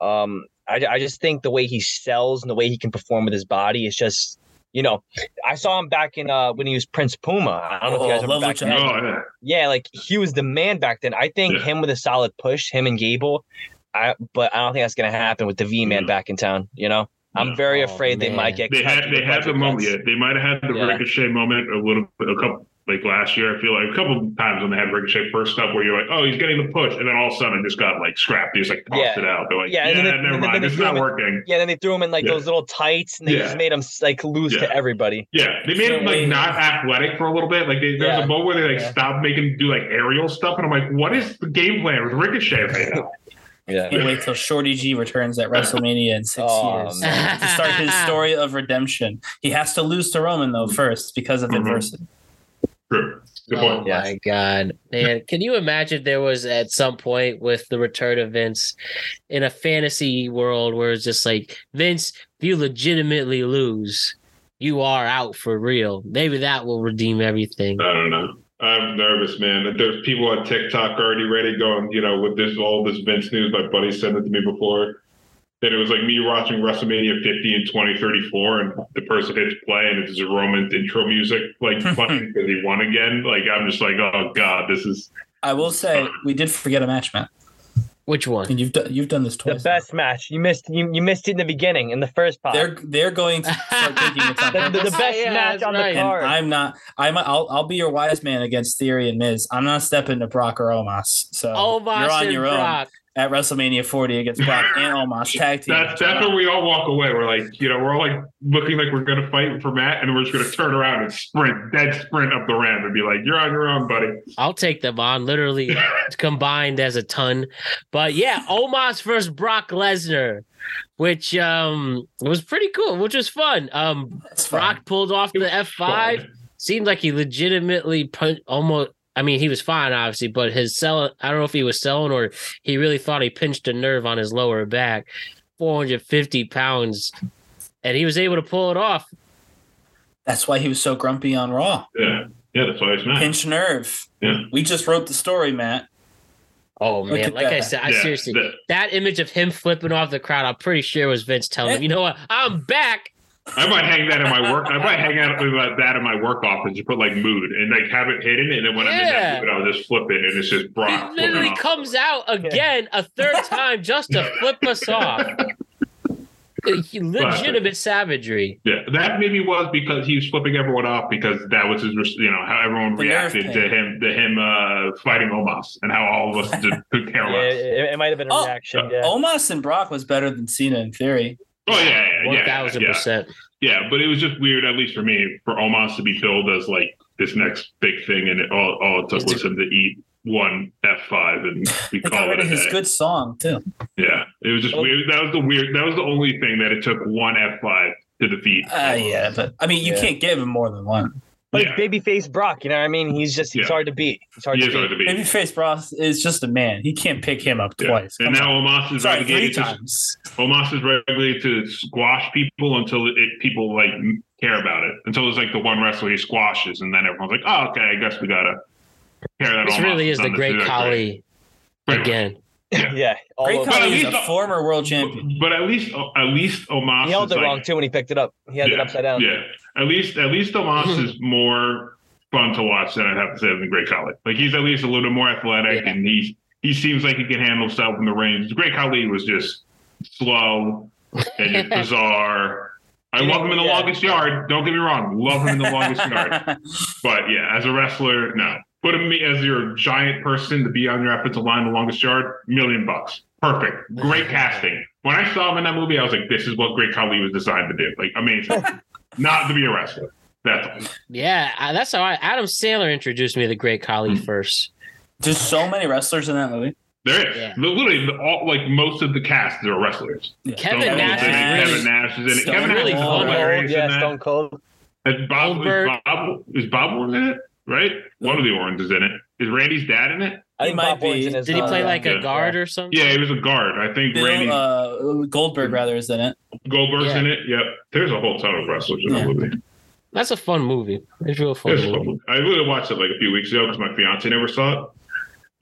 Um, I, I just think the way he sells and the way he can perform with his body is just, you know, I saw him back in uh, when he was Prince Puma. I don't know if you guys Oh, remember love back then. Oh, yeah. Yeah, like he was the man back then. I think Yeah. him with a solid push, him and Gable. I but I don't think that's gonna happen with the V man No. back in town. You know, I'm No. very Oh, afraid they might get. They cut had they had the moment. Yeah, they might have had the Yeah. ricochet moment a little bit, a couple like last year. I feel like a couple times when they had ricochet first up, where you're like, oh, he's getting the push, and then all of a sudden it just got like scrapped. He just like tossed Yeah. it out. They're like, Yeah, yeah, then they- never then mind. they It's not him in- working. Yeah, then they threw him in like Yeah. those little tights, and they Yeah. just made him like lose Yeah. to everybody. Yeah, they made him like Wait. not athletic for a little bit. Like they, there was Yeah. a moment where they like Yeah. stopped making do like aerial stuff, and I'm like, what is the game plan with Ricochet right now? Yeah, Can't wait till Shorty G returns at WrestleMania in six Oh, years man. to start his story of redemption. He has to lose to Roman though first because of Mhm. adversity. True. Good Oh point. My god, man! Can you imagine there was at some point with the return of Vince in a fantasy world where it's just like Vince, if you legitimately lose, you are out for real. Maybe that will redeem everything. I don't know. I'm nervous, man. There's people on TikTok already ready going, you know, with this all this Vince news. My buddy sent it to me before. And it was like me watching WrestleMania 50 and 2034, and the person hits play, and it's a Roman intro music, like playing because he won again. Like I'm just like, oh god, this is I will say we did forget a match, man. Which one? And you've done you've done this twice. The twice. best match. You missed. You, you missed it in the beginning in the first part. They're they're going to start thinking it's on the, the, the best Yeah, match on right. the And card. I'm not. I'm. I'll. I'll be your wise man against Theory and Miz. I'm not stepping to Brock or Omos. So Omos you're on your Brock. own at WrestleMania 40 against Brock and Omos tag team. That's that's where we all walk away. We're like, you know, we're all like looking like we're gonna fight for Matt, and we're just gonna turn around and sprint, dead sprint up the ramp, and be like, "You're on your own, buddy." I'll take them on, literally combined as a ton. But yeah, Omos versus Brock Lesnar, which um was pretty cool, which was fun. Um Brock pulled off the F5. Seemed like he legitimately put almost I mean, he was fine, obviously, but his sell I don't know if he was selling or he really thought he pinched a nerve on his lower back. 450 pounds. And he was able to pull it off. That's why he was so grumpy on Raw. Yeah, yeah, that's why it's Matt. Pinch nerve. Yeah. We just wrote the story, Matt. Oh Look man, at like I said, I Yeah, seriously that- that image of him flipping off the crowd, I'm pretty sure was Vince telling him, you know what, I'm back. I might hang that in my work. I might hang out with uh, that in my work office. You put like mood and like have it hidden, and then when I'm in that mood, I'll just flip it, and it's just Brock. He flipping literally off. comes out again a third time just to flip us off. Uh, Legitimate savagery. Yeah, that maybe was because he was flipping everyone off because that was his, you know, how everyone The reacted to him, to him uh, fighting Omos, and how all of us just could care Yeah, less. it, it might have been a Oh, reaction. Uh, yeah. Omos and Brock was better than Cena in theory. Oh yeah, yeah, One yeah, thousand yeah, percent. yeah. But it was just weird, at least for me, for Omos to be billed as like this next big thing, and it, all, all it took It's was him to eat one F five, and we They call it of a his day. good song too. Yeah, it was just Oh. weird. That was the weird. That was the only thing that it took one F five to defeat. Uh, yeah, but I mean, you Yeah. can't give him more than one. Like yeah. babyface Brock, you know what I mean? He's just he's Yeah. Hard to beat. He's hard He to is beat. hard to beat. Babyface Brock is just a man. He can't pick him up Yeah. twice. And Come now on. Omos is Sorry, three relegated to. Omos is relegated to squash people until it people like care about it. Until it's like the one wrestler he squashes, and then everyone's like, "Oh, okay, I guess we gotta care that." This Omos really is the great to that Khali again. Yeah. all Great over. But at Khali is least- a former world champion. But at least, at least Omos He held is it like, wrong too when he picked it up. He had it upside down. Yeah, at least, at least Omos is more fun to watch than I'd have to say than Great Khali. Like he's at least a little bit more athletic, Yeah. and he's he seems like he can handle himself in the range. Great Khali was just slow and just bizarre. I love him in the Yeah. longest yard. Don't get me wrong, love him in the longest yard. But yeah, as a wrestler, no. Put him as your giant person to be on your offensive line, the longest yard, million bucks. Perfect. Great casting. When I saw him in that movie, I was like, this is what Great Khali was designed to do. Like, amazing. Not to be a wrestler. That's all. Yeah, that's how I, Adam Sandler introduced me to the great Khali Hmm. first. There's so many wrestlers in that movie. There is. Yeah. Literally, the, all, like most of the cast are wrestlers. Yeah. Kevin Stone Nash Cold's in it, is really Kevin Nash is in it. Stone Kevin Nash really is hilarious Cold, in yeah, that. Stone Cold. Is Bob, Goldberg. is Bob, is Bob Orton in it? Right? One of the Ortons is in it. Is Randy's dad in it? I He think might Bob be. in Did he uh, play like a guard or something? Yeah, he was a guard. I think Randy uh, Goldberg rather is in it. Goldberg's Yeah. in it. Yep. There's a whole ton of wrestlers in Yeah. that movie. That's a fun movie. It's real fun It's movie. fun. I really watched it like a few weeks ago because my fiance never saw it.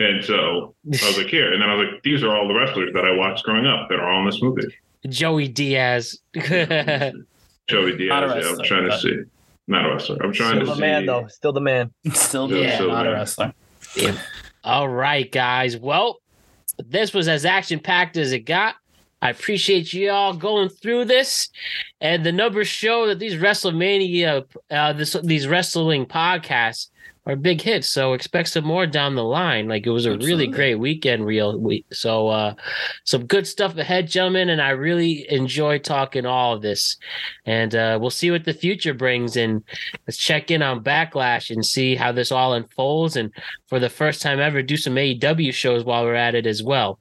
And so I was like, here. And then I was like, these are all the wrestlers that I watched growing up that are all in this movie. Joey Diaz. Joey Diaz. Yeah, I'm trying to see. Not a wrestler. I'm trying Still to the see. man though. Still the man. Still Yeah, yeah, not a man. wrestler. All right, guys. Well, this was as action packed as it got. I appreciate you all going through this, and the numbers show that these WrestleMania, uh, this, these wrestling podcasts are big hits. So expect some more down the line. Like it was a really great weekend, real week. So uh, some good stuff ahead, gentlemen, and I really enjoy talking all of this. And uh, we'll see what the future brings, and let's check in on Backlash and see how this all unfolds. And for the first time ever, do some AEW shows while we're at it as well.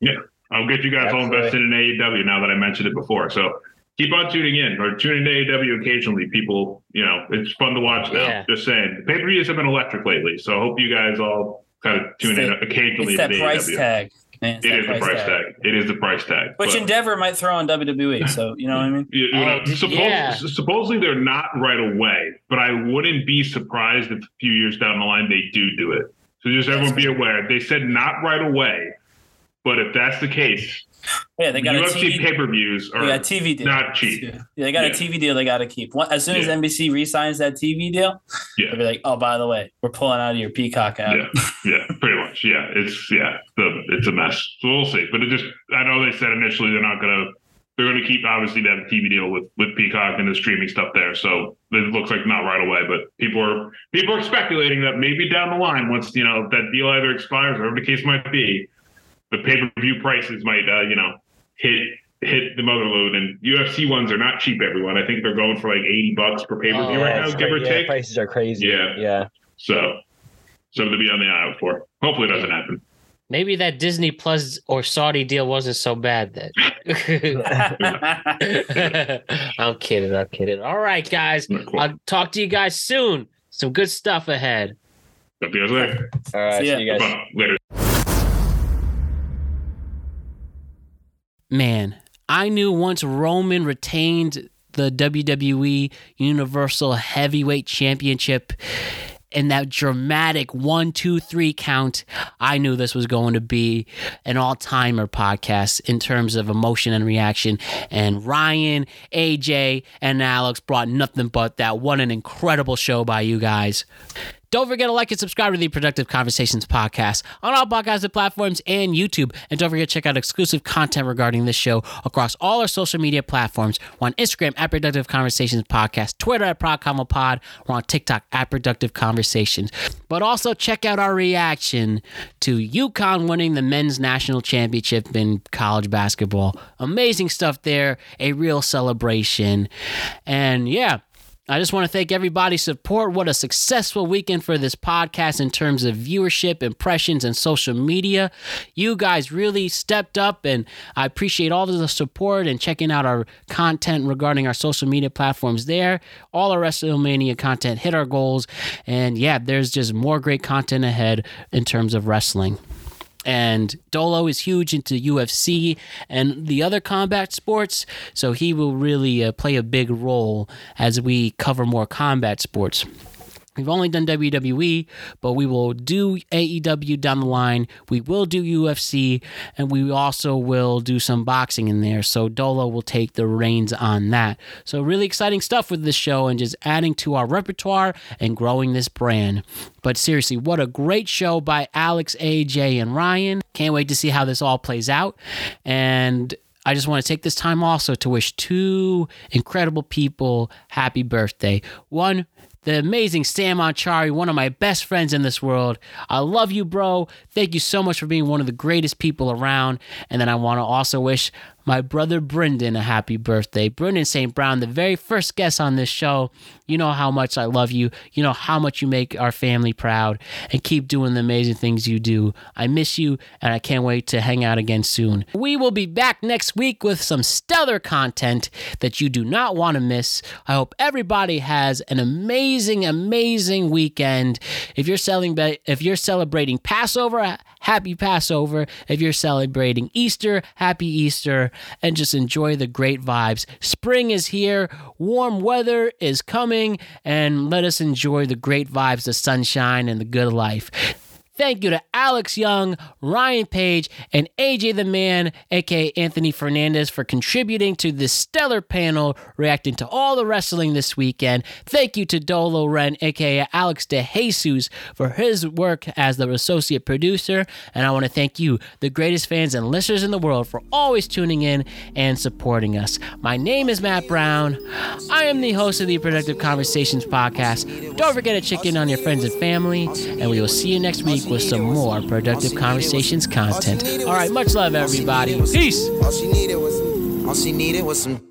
Yeah. I'll get you guys all invested in AEW now that I mentioned it before. So keep on tuning in or tune into AEW occasionally. People, you know, it's fun to watch now. Yeah. Just saying. Pay per views have been electric lately. So I hope you guys all kind of tune It's in the- occasionally It's that price AEW. tag. Man, it's It that is the price tag. It is the price tag. Which But- Endeavor might throw on WWE. So you know what I mean. you- you know, Oh, suppos- yeah. supposedly they're not right away, but I wouldn't be surprised if a few years down the line they do do it. So just everyone be aware. They said not right away, but if that's the case, Yeah, they got a UFC TV. pay per views are got TV deal. not cheap. Yeah, they got a TV deal they got to keep. As soon as Yeah. NBC re-signs that TV deal, Yeah. they'll be like, "Oh, by the way, we're pulling out of your Peacock app." Yeah, yeah, pretty much. Yeah, it's yeah, the, it's a mess. So we'll see. But it just, I know they said initially they're not gonna, they're gonna keep obviously that TV deal with with Peacock and the streaming stuff there. So it looks like not right away, but people are people are speculating that maybe down the line, once you know that deal either expires, or whatever the case might be, the pay per view prices might, uh, you know, hit hit the mother lode. And UFC ones are not cheap. Everyone, I think they're going for like eighty bucks per pay per view Yeah, right now, it's give or cra- yeah, take. prices are crazy. Yeah. Yeah. So something to be on the eye out for. Hopefully, it doesn't happen. Maybe that Disney Plus or Saudi deal wasn't so bad then. I'm kidding. I'm kidding. All right, guys. Cool. I'll talk to you guys soon. Some good stuff ahead. Talk to you guys later. All right. See See, you guys. Bye. Later. Man, I knew once Roman retained the WWE Universal Heavyweight Championship in that dramatic one, two, three count, I knew this was going to be an all timer podcast in terms of emotion and reaction. And Ryan, AJ, and Alex brought nothing but that. What an incredible show by you guys. Don't forget to like and subscribe to the Productive Conversations podcast on all podcasting platforms and YouTube. And don't forget to check out exclusive content regarding this show across all our social media platforms. We're on Instagram at Productive Conversations Podcast, Twitter at ProdConvoPod. We're on TikTok at Productive Conversations. But also check out our reaction to UConn winning the men's national championship in college basketball. Amazing stuff there, a real celebration. And yeah, I just want to thank everybody's support. What a successful weekend for this podcast in terms of viewership, impressions, and social media. You guys really stepped up, and I appreciate all of the support and checking out our content regarding our social media platforms there. All our WrestleMania content hit our goals, and yeah, there's just more great content ahead in terms of wrestling. And Dolo is huge into UFC and the other combat sports, so he will really uh, play a big role as we cover more combat sports. We've only done WWE, but we will do AEW down the line. We will do UFC, and we also will do some boxing in there. So Dolo will take the reins on that. So really exciting stuff with this show and just adding to our repertoire and growing this brand. But seriously, what a great show by Alex, AJ, and Ryan. Can't wait to see how this all plays out. And I just want to take this time also to wish two incredible people happy birthday. One, the amazing Sam Anchari, one of my best friends in this world. I love you, bro. Thank you so much for being one of the greatest people around. And then I want to also wish my brother Brendan a happy birthday. Brendan St. Brown, the very first guest on this show. You know how much I love you. You know how much you make our family proud. And keep doing the amazing things you do. I miss you, and I can't wait to hang out again soon. We will be back next week with some stellar content that you do not want to miss. I hope everybody has an amazing, amazing weekend. If you're selling, if you're celebrating Passover, happy Passover. If you're celebrating Easter, happy Easter, and just enjoy the great vibes. Spring is here, warm weather is coming, and let us enjoy the great vibes, the sunshine, and the good life. Thank you to Alex Young, Ryan Page, and AJ the Man, aka Anthony Fernandez, for contributing to this stellar panel, reacting to all the wrestling this weekend. Thank you to Dolo Ren, aka Alex De Jesus, for his work as the associate producer. And I want to thank you, the greatest fans and listeners in the world, for always tuning in and supporting us. My name is Matt Brown. I am the host of the Productive Conversations podcast. Don't forget to check in on your friends and family, and we will see you next week with some more Productive Conversations content. All right, much love, everybody. Peace. All she needed was, all she needed was some